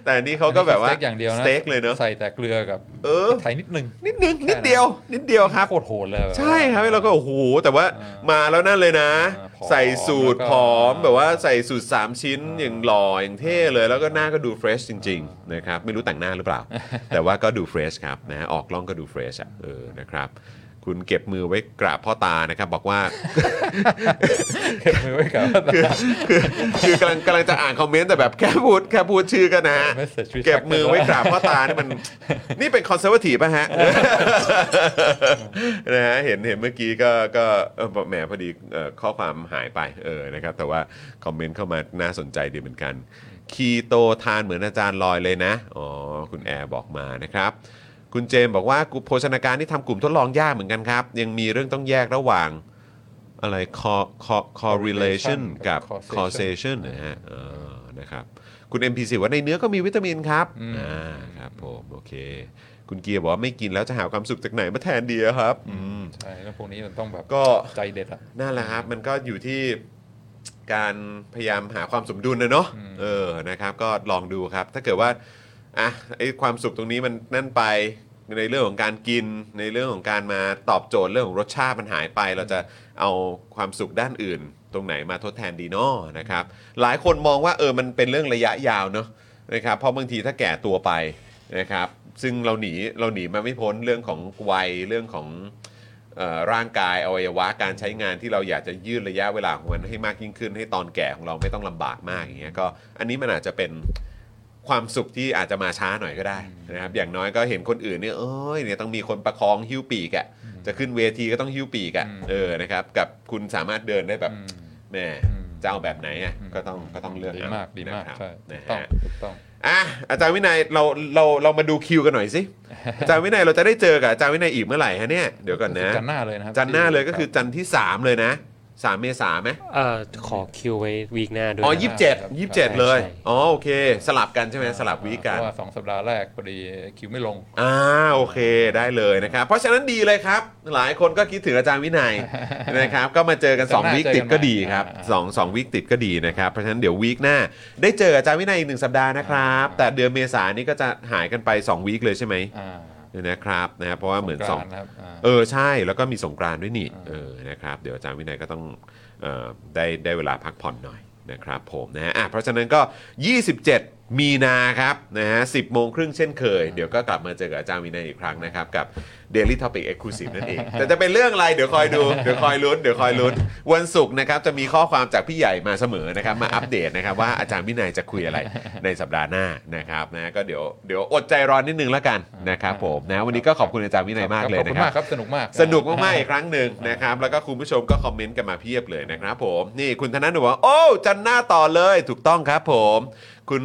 แต่อันนี้เขาก็แบบว่าสเต็กอย่างเดียวนะสเต็กเลยเนอะใส่แต่เกลือกับเออไทยนิดนึง นิดนึงนิดเดียว นิดเดียวครับโคตรโหดเลยแบบใช่ครับแล้วก็โอ้โหแต่ว่าอ่ามมาแล้วนั่นเลยนะอ่าผอมใส่สูตรแล้วก็ผอมแบบว่าใส่สูตร 3 ชิ้นอย่างหล่ออย่างเท่เลยแล้วก็หน้าก็ดู fresh จริงๆนะครับไม่รู้แต่งหน้าหรือเปล่า แต่ว่าก็ดู fresh ครับนะฮะออกกล้องก็ดู fresh อะเออนะครับ คุณเก็บมือไว้กราบพ่อตานะครับ บอกว่า เก็บมือไว้กับคือคือคือกำลังกำลังจะอ่านคอมเมนต์แต่แบบแค่พูดแค่พูดชื่อก็นะฮะ Message respect เก็บมือไว้กราบพ่อตานี่มัน นี่เป็น conservative ป่ะฮะ นะฮะเห็นเห็นเมื่อกี้ก็ก็เออแหมพอดีเอ่อข้อความหายไปเออนะครับ แต่ว่าคอมเมนต์เข้ามาน่าสนใจดีเหมือนกัน คีโตทานเหมือนอาจารย์ลอยเลยนะ อ๋อ คุณแอร์บอกมานะครับ คุณเจมส์บอกว่ากูโภชนาการที่ทำกลุ่มทดลองยากเหมือนกันครับ ยังมีเรื่องต้องแยกระหว่างอะไร co- co- correlation กับ causation causation นะฮะเออนะครับคุณ MPC ว่าในเนื้อก็มีวิตามินครับอืมอ่าครับผมโอเค คุณเกียร์บอกว่าไม่กินแล้วจะหาความสุขจากไหนมาแทนดีอะครับอืมใช่แล้วพวกนี้มันต้องแบบก็ใจเด็ดอะนั่นแหละครับ มันก็อยู่ที่การพยายามหาความสมดุลนะเนาะอืมเออนะครับ ก็ลองดูครับ ถ้าเกิดว่า อะไอ้ความสุขตรงนี้มันนั่นไปในเรื่องของการกินในเรื่องของการมาตอบโจทย์เรื่องของรสชาติมันหายไป เราจะเอาความสุขด้านอื่น ตรงไหนมาทดแทนดีนาะนะครับ หลายคนมองว่าเออมันเป็นเรื่องระยะยาวเนาะนะครับเพราะบางทีถ้าแก่ตัวไปนะครับ ซึ่งเราหนีเราหนีมาไม่พ้นเรื่องของวัยเรื่องของออร่างกายอวัยวะการใช้งานที่เราอยากจะยืดระยะเวลาของมันให้มากยิ่งขึ้น ให้ตอนแก่ของเราไม่ต้องลำบากมากอย่างเงี้ยก็อันนี้มันอาจจะเป็น ความสุขที่อาจจะมาช้าหน่อยก็ได้นะครับอย่างน้อยก็เห็นคนอื่นเนี่ยเอ้ยเนี่ยต้องมีคนประคองหิ้วปีกอะจะขึ้นเวทีก็ต้องหิ้วปีกอะอืมเออนะครับกับคุณสามารถเดินได้แบบอืมแหม่อืมจะเอาแบบไหนอะอืมก็ต้องก็ต้องเลือกดีเอมากดีมากนะครับใช่นะถูกต้องฮะถูกต้องอะอาจารย์วินัยเราเราเรามาดูคิวกันหน่อยสิอาจารย์วินัยเราจะได้เจอกับอาจารย์วินัยอีกเมื่อไหร่ฮะเนี่ยเดี๋ยวก่อนนะจันทร์หน้าเลยนะครับจันทร์หน้าเลยก็คือจันทร์ที่ 3 เลยนะ 3 เมษาไหมเอ่อขอคิวไว้วีคหน้าด้วยอ๋อนะ ยี่สิบเจ็ดยี่สิบเจ็ดเลย ใช่ อ๋อโอเค สลับกันใช่ไหมสลับวีคกัน เพราะว่าสองสัปดาห์แรกพอดีคิวไม่ลง อ่าโอเคได้เลยนะครับ เพราะฉะนั้นดีเลยครับ หลายคนก็คิดถึงอาจารย์วินัย นะครับ ก็มาเจอกันจันทร์หน้า2วีคติดก็ดีครับเจอกันใหม่สองสองวีคติดก็ดีนะครับ เพราะฉะนั้นเดี๋ยววีคหน้า ได้เจออาจารย์วินัยอีกหนึ่งสัปดาห์นะครับแต่เดือนเมษายนนี้ก็จะหายกันไป 2 วีคเลยใช่ไหมอ่า นะครับนะครับเพราะว่าเหมือนสองกรานต์นะครับา เออใช่แล้วก็มีสงกรานต์ด้วยนี่เออนะครับเดี๋ยวอาจารย์วินัยก็ต้องเออได้ได้เวลาพักผ่อนหน่อยนะครับผมนะฮะอะเพราะฉะนั้นก็ 27 มีนาครับนะฮะ10โมงครึ่งเช่นเคย เดี๋ยวก็กลับมาเจอกับอาจารย์วินัยอีกครั้งนะครับกับ Daily Topic Exclusive นั่นเอง แต่จะเป็นเรื่องอะไร เดี๋ยวคอยดู เดี๋ยวคอยลุ้น เดี๋ยวคอยลุ้น วันศุกร์นะครับ จะมีข้อความจากพี่ใหญ่มาเสมอนะครับ มาอัปเดตนะครับ ว่าอาจารย์วินัยจะคุยอะไรในสัปดาห์หน้านะครับนะ ก็เดี๋ยวเดี๋ยวอดใจรอนิดนึงแล้วกันนะครับผมนะ วันนี้ก็ขอบคุณอาจารย์วินัยมากเลยขอบนะคุณครัมาบกครับ สนุกมาก สนุกมากๆอีกครั้งหนึ่งนะครับ แล้วก็คุณผู้ชมก็คอมเมนต์กันมาเพียบเลยนะครับผม นี่คุณธนาหนูบอกว่าโอ้จันหน้าต่อเลย ถูกต้องครับผม คุณ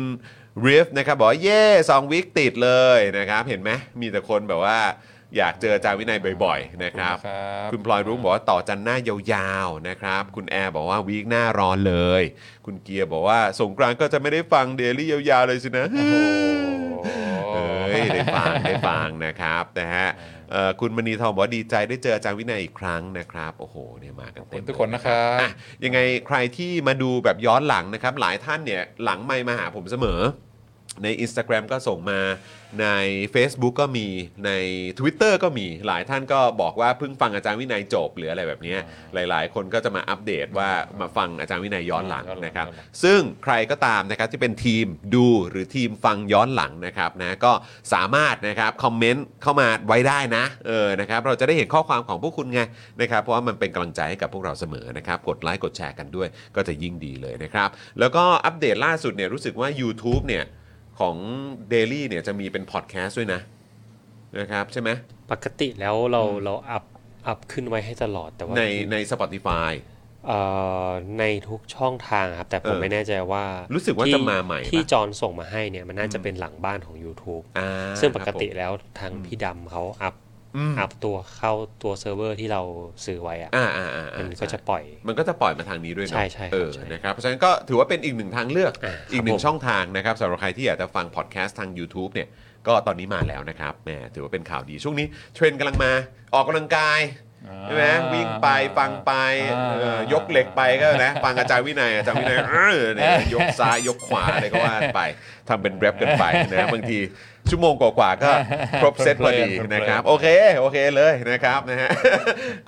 ริฟนะครับบอกว่าเย่สองวิกติดเลยนะครับ เห็นไหมมีแต่คนแบบว่า อยากเจออาจารย์วินัยบ่อยๆนะครับขอบคุณครับ คุณพลอยรุ้งบอกว่าต่อจันหน้ายาวๆนะครับ คุณแอร์บอกว่าวีคหน้าร้อนเลย คุณเกียร์บอกว่าสงกรานต์ก็จะไม่ได้ฟังเดลี่ยาวๆเลยสินะโอ้โหเอ้ยได้ฟังได้ฟังนะครับนะฮะเอ่อคุณมณีทองบอกว่าดีใจได้เจออาจารย์วินัยอีกครั้งนะครับ โอ้โหเนี่ยมากันขอบเต็คุมณทุกคนนะครับอะยังไงใครที่มาดูแบบย้อนหลังนะครับ หลายท่านเนี่ยหลังไมค์มาหาผมเสมอ ใน Instagram ก็ส่งมาใน Facebook ก็มีใน Twitter ก็มีหลายท่านก็บอกว่าเพิ่งฟังอาจารย์วินัยจบหรืออะไรแบบเนี้ยหลาย ๆ คนก็จะมาอัปเดตว่ามาฟังอาจารย์วินัยย้อนหลังย้อนหลังนะครับย้อนหลังซึ่งใครก็ตามนะครับที่เป็นทีมดูหรือทีมฟังย้อนหลังนะครับนะก็สามารถนะครับคอมเมนต์เข้ามาไว้ได้นะเออนะครับเราจะได้เห็นข้อความของพวกคุณไงนะครับเพราะว่ามันเป็นกำลังใจให้กับพวกเราเสมอนะครับกดไลค์กดแชร์กันด้วยก็จะยิ่งดีเลยนะครับแล้วก็อัปเดตล่าสุดเนี่ยรู้สึกว่า YouTube เนี่ย ของ Daily เนี่ยจะมีเป็นพอดแคสต์ด้วยนะนะครับใช่ไหมปกติแล้วเราเราอัพอัพขึ้นไว้ให้ตลอดแต่ว่าในใน Spotify เอ่อในทุกช่องทางครับ แต่ผมเออไม่แน่ใจว่า รู้สึกว่าที่จะมาใหม่ที่ปะจอนส่งมาให้เนี่ย มันน่าจะเป็นหลังบ้านของ YouTube อ่าซึ่งปกครับผมติแล้วทางพี่ดำเขาอัพ อืมอัพตัวเข้าตัวเซิร์ฟเวอร์ที่เราซื้อไว้อะอ่าอ่าอ่ามันอ่าก็จะปล่อย มันก็จะปล่อยมาทางนี้ด้วยเนอะใช่ใช่ครับเออใช่นะครับ เพราะฉะนั้นก็ถือว่าเป็นอีกหนึ่งทางเลือกอ่าอีกหนึ่ครังบผมช่องทางนะครับสำหรับใครที่อยากจะฟังพอดแคสต์ทาง YouTube เนี่ย ก็ตอนนี้มาแล้วนะครับแหมถือว่าเป็นข่าวดีช่วงนี้เทรนด์กำลังมาออกกำลังกาย ใช่ไหมวิ่งไปฟังไปอ่าเออยกเหล็กไปก็นะฟังอาจารย์วินัยอาจารย์วินัยเออเนี่ยยกซ้ายยกขวาอะไรก็ว่าไปทำเป็นแรปกันไปนะบางทีชั่วโมงกว่าๆก็ครบเซตพอดีนะครับโอเคโอเคเลยนะครับนะฮะ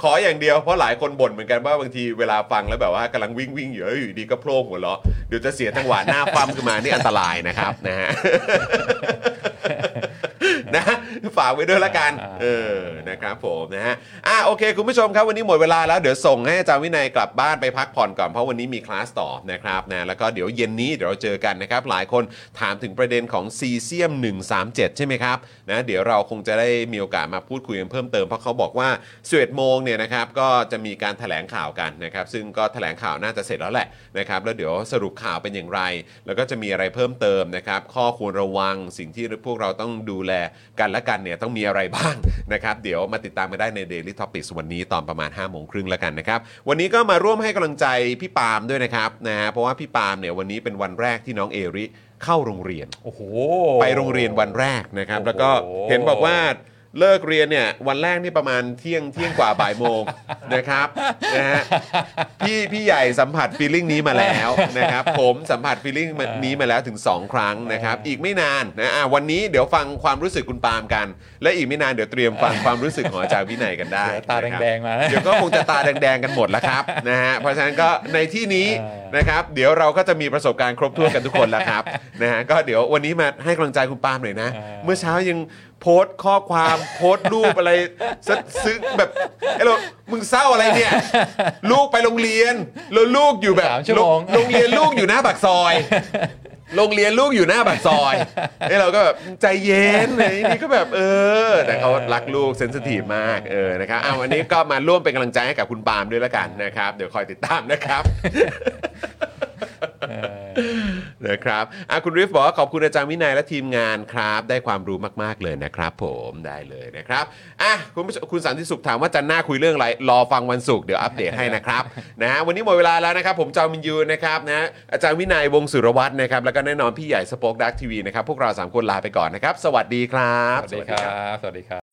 ขออย่างเดียวเพราะหลายคนบ่นเหมือนกันว่าบางทีเวลาฟังแล้วแบบว่ากำลังวิ่งวิ่งอยู่แล้วอยู่ดีก็โผล่หัวเราะเดี๋ยวจะเสียจังหวะหน้าปั๊มขึ้นมานี่อันตรายนะครับนะฮะ นะฝากไว้ด้วยละกันเออนะครับผมนะฮะอะโอเค คุณผู้ชมครับวันนี้หมดเวลาแล้วเดี๋ยวส่งให้อาจารย์วินัยกลับบ้านไปพักผ่อนก่อนเพราะวันนี้มีคลาสต่อนะครับนะแล้วก็เดี๋ยวเย็นนี้เดี๋ยวเราเจอกันนะครับ หลายคนถามถึงประเด็นของซีเซียม 137 ใช่ไหมครับนะเดี๋ยวเราคงจะได้มีโอกาสมาพูดคุยกันเพิ่มเติมเพราะเขาบอกว่า11โมงเนี่ยนะครับก็จะมีการแถลงข่าวกันนะครับซึ่งก็แถลงข่าวน่าจะเสร็จแล้วแหละนะครับแล้วเดี๋ยวสรุปข่าวเป็นอย่างไร แล้วก็จะมีอะไรเพิ่มเติมนะครับข้อควรระวังสิ่งที่พวกเราต้องดูแลกันและกันเนี่ยต้องมีอะไรบ้างนะครับเดี๋ยวมาติดตามกันได้ใน Daily Topics วันนี้ตอนประมาณ5้าโมงครึ่งแล้วกันนะครับวันนี้ก็มาร่วมให้กำลังใจพี่ปาล์มด้วยนะครับนะฮะเพราะว่าพี่ปาล์มเนี่ยวันนี้เป็นวันแรกที่น้องเอริเข้าโรงเรียนโอ้โหไปโรงเรียนวันแรกนะครับโอ้โหแล้วก็เห็นบอกว่า เลิกเรียนเนี่ยวันแรกนี่ประมาณเที่ยงเที่ยงกว่าบ่ายโมง นะครับนะฮะพี่พี่ใหญ่สัมผัสฟีลลิ่งนี้มาแล้วนะครับผมสัมผัสฟีลลิ่งนี้มาแล้วถึง 2 ครั้งนะครับอีกไม่นานนะอะวันนี้เดี๋ยวฟังความรู้สึกคุณปาล์มกัน และอีกไม่นานเดี๋ยวเตรียมฟังความรู้สึกของอาจารย์วินัยกันได้เดี๋ยวตานะครับแดงๆมานะเดี๋ยวก็คงจะตาแดงๆกันหมดแล้วครับนะฮะเพราะฉะนั้นก็ในที่นี้เออนะครับเดี๋ยวเราก็จะมีประสบการณ์ครบถ้วนกันทุกคนแล้วครับนะฮะก็เดี๋ยววันนี้มาให้กำลังใจคุณปาล์มหน่อยนะ เมื่อเช้ายัง โพสต์ข้อความโพสต์รูปอะไรซะซึ้งแบบไอ้เรามึงเศร้าอะไรเนี่ย ลูกไปโรงเรียนแล้วลูกอยู่แบบสามชั่วโมง โรงเรียนลูกอยู่หน้าปากซอย โรงเรียนลูกอยู่หน้าปากซอยไอ้เราก็แบบใจเย็นไอ้นี่ก็แบบเออ แต่เขารักลูกเซนซิทีฟมากเออนะครับเอาวันนี้ก็มาร่วมเป็นกำลังใจให้กับคุณปาล์มด้วยละกันนะครับ เดี๋ยวคอยติดตามนะครับ เออ นะครับอะคุณริฟบอกว่าขอบคุณอาจารย์วินัยและทีมงานครับ ได้ความรู้มาก ๆ เลยนะครับผมได้เลยนะครับอะคุณผู้ชมคุณสันติสุขถามว่าจันหน้าคุยเรื่องอะไร รอฟังวันศุกร์เดี๋ยวอัปเดตให้นะครับนะฮะวันนี้หมดเวลาแล้วนะครับ ผมจอมินยูนะครับนะอาจารย์วินัยวงศ์สุรวัตรนะครับแล้วก็แน่นอนพี่ใหญ่สป็อคดักทีวีนะครับพวกเราสามคนลาไปก่อนนะครับ สวัสดีครับ สวัสดีครับ สวัสดีครับ